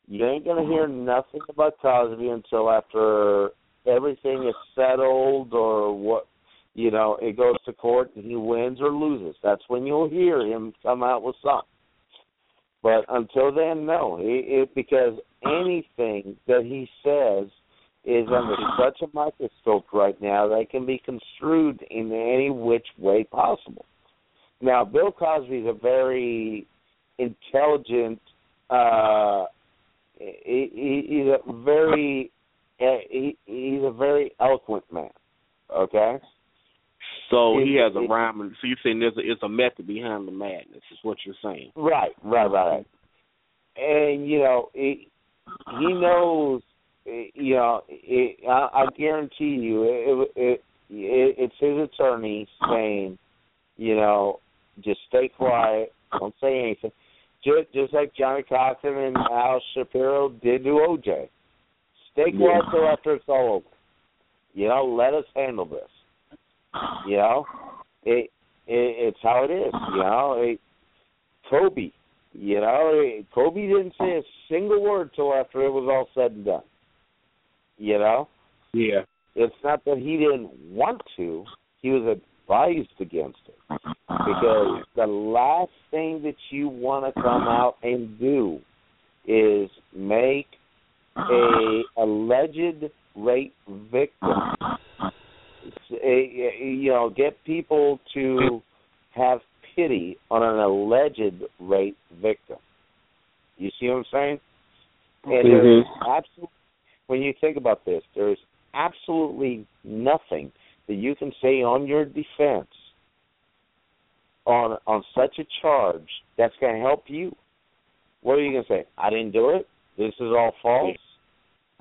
You ain't going to mm-hmm. hear nothing about cosby until after everything is settled or what you know it goes to court and he wins or loses. That's when you'll hear him come out with something but until then, no. It, it because anything that he says is under such a microscope right now that it can be construed in any which way possible. Now, Bill Cosby is a very intelligent. uh he, he, he's a very uh, he, he's a very eloquent man. Okay. So he has a it- rhyme. So you're saying there's a, it's a method behind the madness, is what you're saying. Right, right, right. And you know, it, he knows. eh, You know, it, I, I guarantee you, it, it, it, it's his attorney saying, you know, just stay quiet, don't say anything. Just, just like Johnnie Cochran and Al Shapiro did to OJ. Stay quiet Yeah. till after it's all over. You know, let us handle this. You know, it, it it's how it is. You know, it, Kobe. You know, it, Kobe didn't say a single word till after it was all said and done. You know, Yeah. it's not that he didn't want to; he was advised against it because the last thing that you want to come out and do is make a alleged rape victim Eh, eh, you know get people to have pity on an alleged rape victim. You see what I'm saying? And mm-hmm. there's absolutely when you think about this, there's absolutely nothing that you can say on your defense on on such a charge that's going to help you. What are you going to say? I didn't do it. This is all false.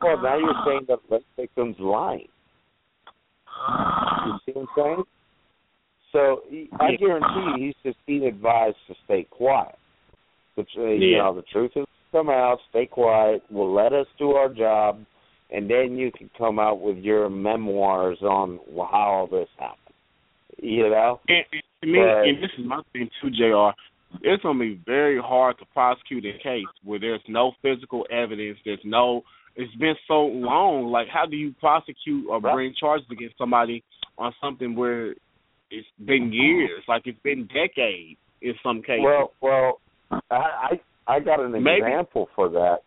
Well, now you're ah. saying that the victim's lying. You see what I'm saying? So he- I guarantee you, he's just being advised to stay quiet. Which uh, you know, the truth has come out. Stay quiet. We'll let us do our job, and then you can come out with your memoirs on how all this happened. You know? And, and to me, But- and this is my thing too, JR. It's gonna be very hard to prosecute a case where there's no physical evidence. There's no. It's been so long. Like, how do you prosecute or bring charges against somebody on something where it's been years? Like, it's been decades in some cases. Well, well, I I, I got an Maybe- example for that,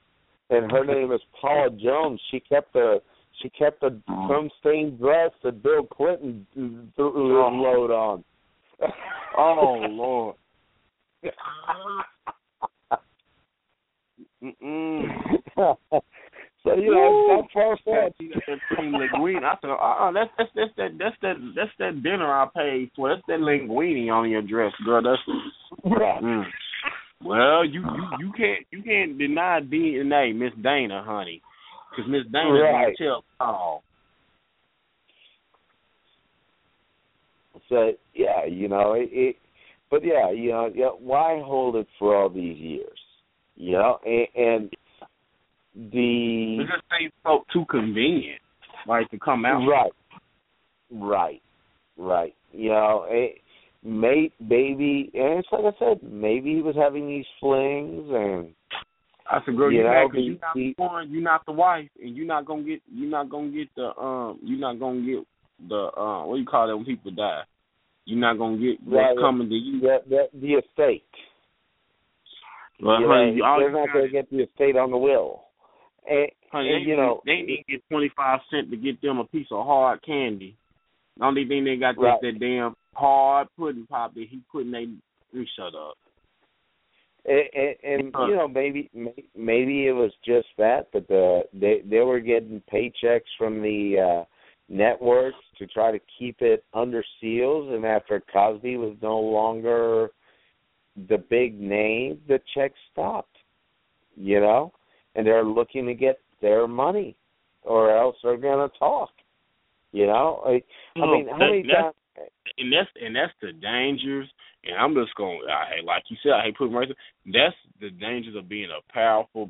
and her name is Paula Jones. She kept a she kept a oh. cum stained dress that Bill Clinton threw his oh. load on. oh Lord. Mm-mm. so you know, it's not far fetched. linguine. I said, uh, that's that's that's that that's that that's that dinner I paid for. That's that linguine on your dress, girl. That's mm. well, you you you can't you can't deny DNA, Miss Dana, honey, because Miss Dana Right. can tell all. So yeah, you know it, it. But yeah, you know, yeah, why hold it for all these years? You know, and, and the It just seems so too convenient. like to come out. Right. Right. Right. You know, it, mate, baby, and it's like I said, maybe he was having these flings, and I said, girl, you know, mad 'cause he- you not he- the one, you not the wife, and you're not gonna get, you're not gonna get the, um, you're not gonna get the, uh, what do you call that when people die? You're not gonna get what's Right. coming to you. the the, the estate. Well, you honey, know, they're not gonna get the estate on the will. And, Honey, and they, you know, they need to get twenty five cent to get them a piece of hard candy. The only thing they got Right. is that damn hard pudding pop that he putting they shut up. and, and, and you know, maybe maybe it was just that, but the they they were getting paychecks from the uh networks to try to keep it under seals, and after Cosby was no longer the big name, the checks stopped. You know, and they're looking to get their money, or else they're going to talk. You know, I, I No, mean, how many that's- times? and that's and that's the dangers. And I'm just going, I like you said, I hate putting right there. That's the dangers of being a powerful.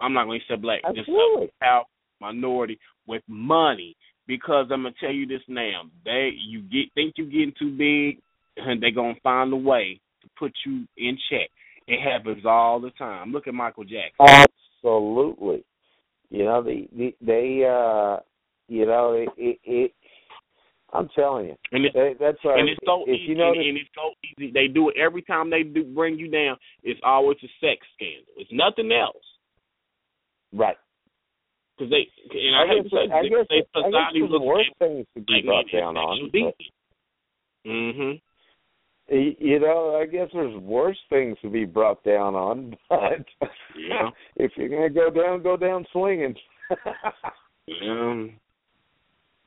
I'm not going to say black, just a Absolutely. powerful minority with money. Because I'm gonna tell you this now, they you get think you getting too big, and they gonna find a way to put you in check. It happens all the time. Look at Michael Jackson. Absolutely. You know, the, the they uh you know, it, it, it I'm telling you. And it's, They- that's why and it's so if easy, you and, it's so easy. They do it every time they do bring you down. It's always a sex scandal. It's nothing else. Right. Because they, and I I, hate guess to say I this, guess they I guess society looks worse things to be like brought down on. but- Mhm. You know, I guess there's worse things to be brought down on, but Yeah. if you're gonna go down, go down swinging. Um,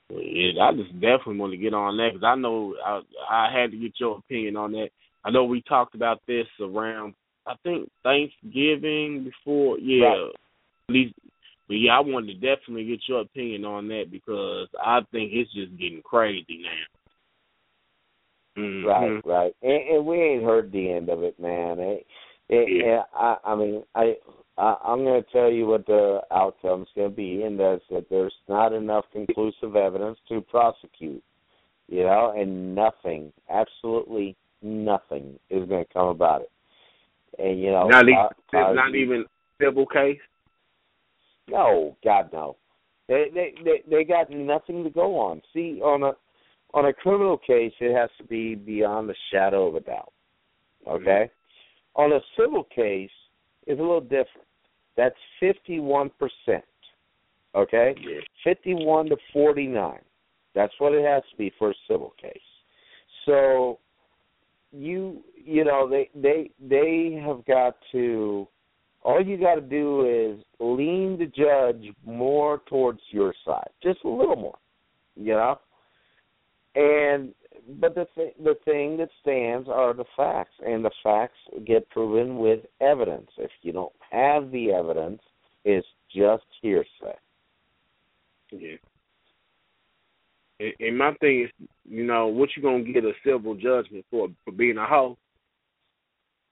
well, yeah, I just definitely want to get on that because I know I I had to get your opinion on that. I know we talked about this around I think Thanksgiving before, yeah. Right. At least, but yeah, I wanted to definitely get your opinion on that because I think it's just getting crazy now. Mhm. Right, right. And, and we ain't heard the end of it, man. It, it, Yeah. I, I mean, I, I, I'm going to tell you what the outcome's going to be, and that's that there's not enough conclusive evidence to prosecute. You know, and nothing, absolutely nothing, is going to come about it. And you know, Not even, Co- not even civil case. No, God no. They they they they got nothing to go on. See, on a on a criminal case, it has to be beyond the shadow of a doubt. Okay. Mm-hmm. On a civil case, it's a little different. That's fifty one percent. Okay. Fifty one to forty nine. That's what it has to be for a civil case. So you you know they they they have got to all you got to do is lean the judge more towards your side, just a little more, you know. And but the th- the thing that stands are the facts, and the facts get proven with evidence. If you don't have the evidence, it's just hearsay. Yeah. And, and my thing is, you know, what you gonna get a civil judgment for for being a hoe?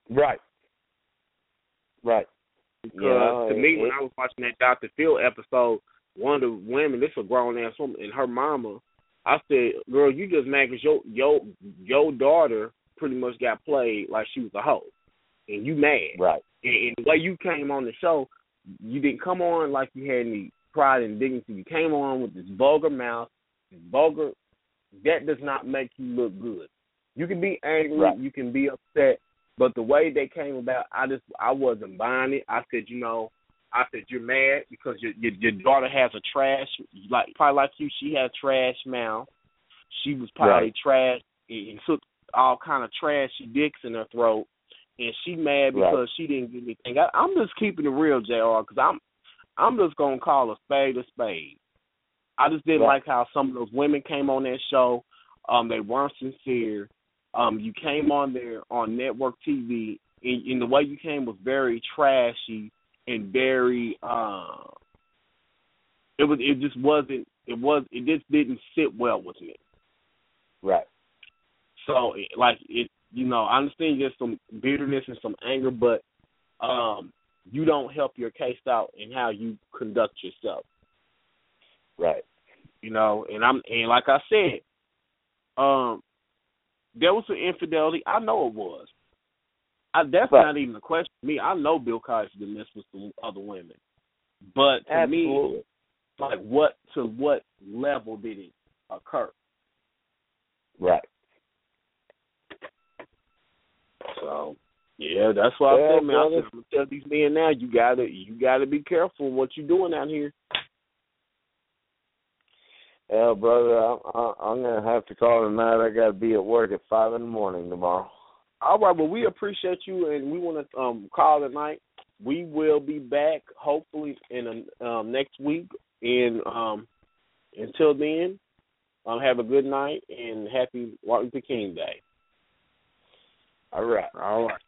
Right. Right. Because You know, to me, it- when I was watching that Dr. Phil episode, one of the women, this a grown ass woman, and her mama, I said, "Girl, you just mad 'cause your your your daughter pretty much got played like she was a hoe, and you mad." Right. And, and the way you came on the show, you didn't come on like you had any pride and dignity. You came on with this vulgar mouth, this vulgar. That does not make you look good. You can be angry, Right. you can be upset, but the way they came about, I just I wasn't buying it. I said, you know, I said you're mad because your your, your daughter has a trash like probably like you. She has trash mouth. She was probably Right. trash and, took all kind of trashy dicks in her throat, and she mad Right. because she didn't get anything. I, I'm just keeping it real, JR. Because I'm I'm just gonna call a spade a spade. I just didn't Right. like how some of those women came on that show. Um, they weren't sincere. Um, you came on there on network TV, and, and the way you came was very trashy and very. Uh, it was. It just wasn't. It was. It just didn't sit well with me. Right. So, it- like it, you know, I understand there's some bitterness and some anger, but um, you don't help your case out in how you conduct yourself. Right. You know, and I'm and like I said, um, there was some infidelity. I know it was. I, that's Right. not even a question. to Me, I know Bill Cosby did this with some other women, but to Absolutely. me, like what to what level did it occur? Right. So yeah, that's why I Yeah, said, man. I said, I'm gonna tell these men now. You gotta, you gotta be careful what you're doing out here. Yeah, brother, I'm, I- I'm gonna have to call tonight. I got to be at work at five in the morning tomorrow. All right, well, we appreciate you, and we want to um, call tonight. We will be back hopefully in a, um, next week. And um, until then, um, have a good night and happy Martin Luther King Day. All right. All right.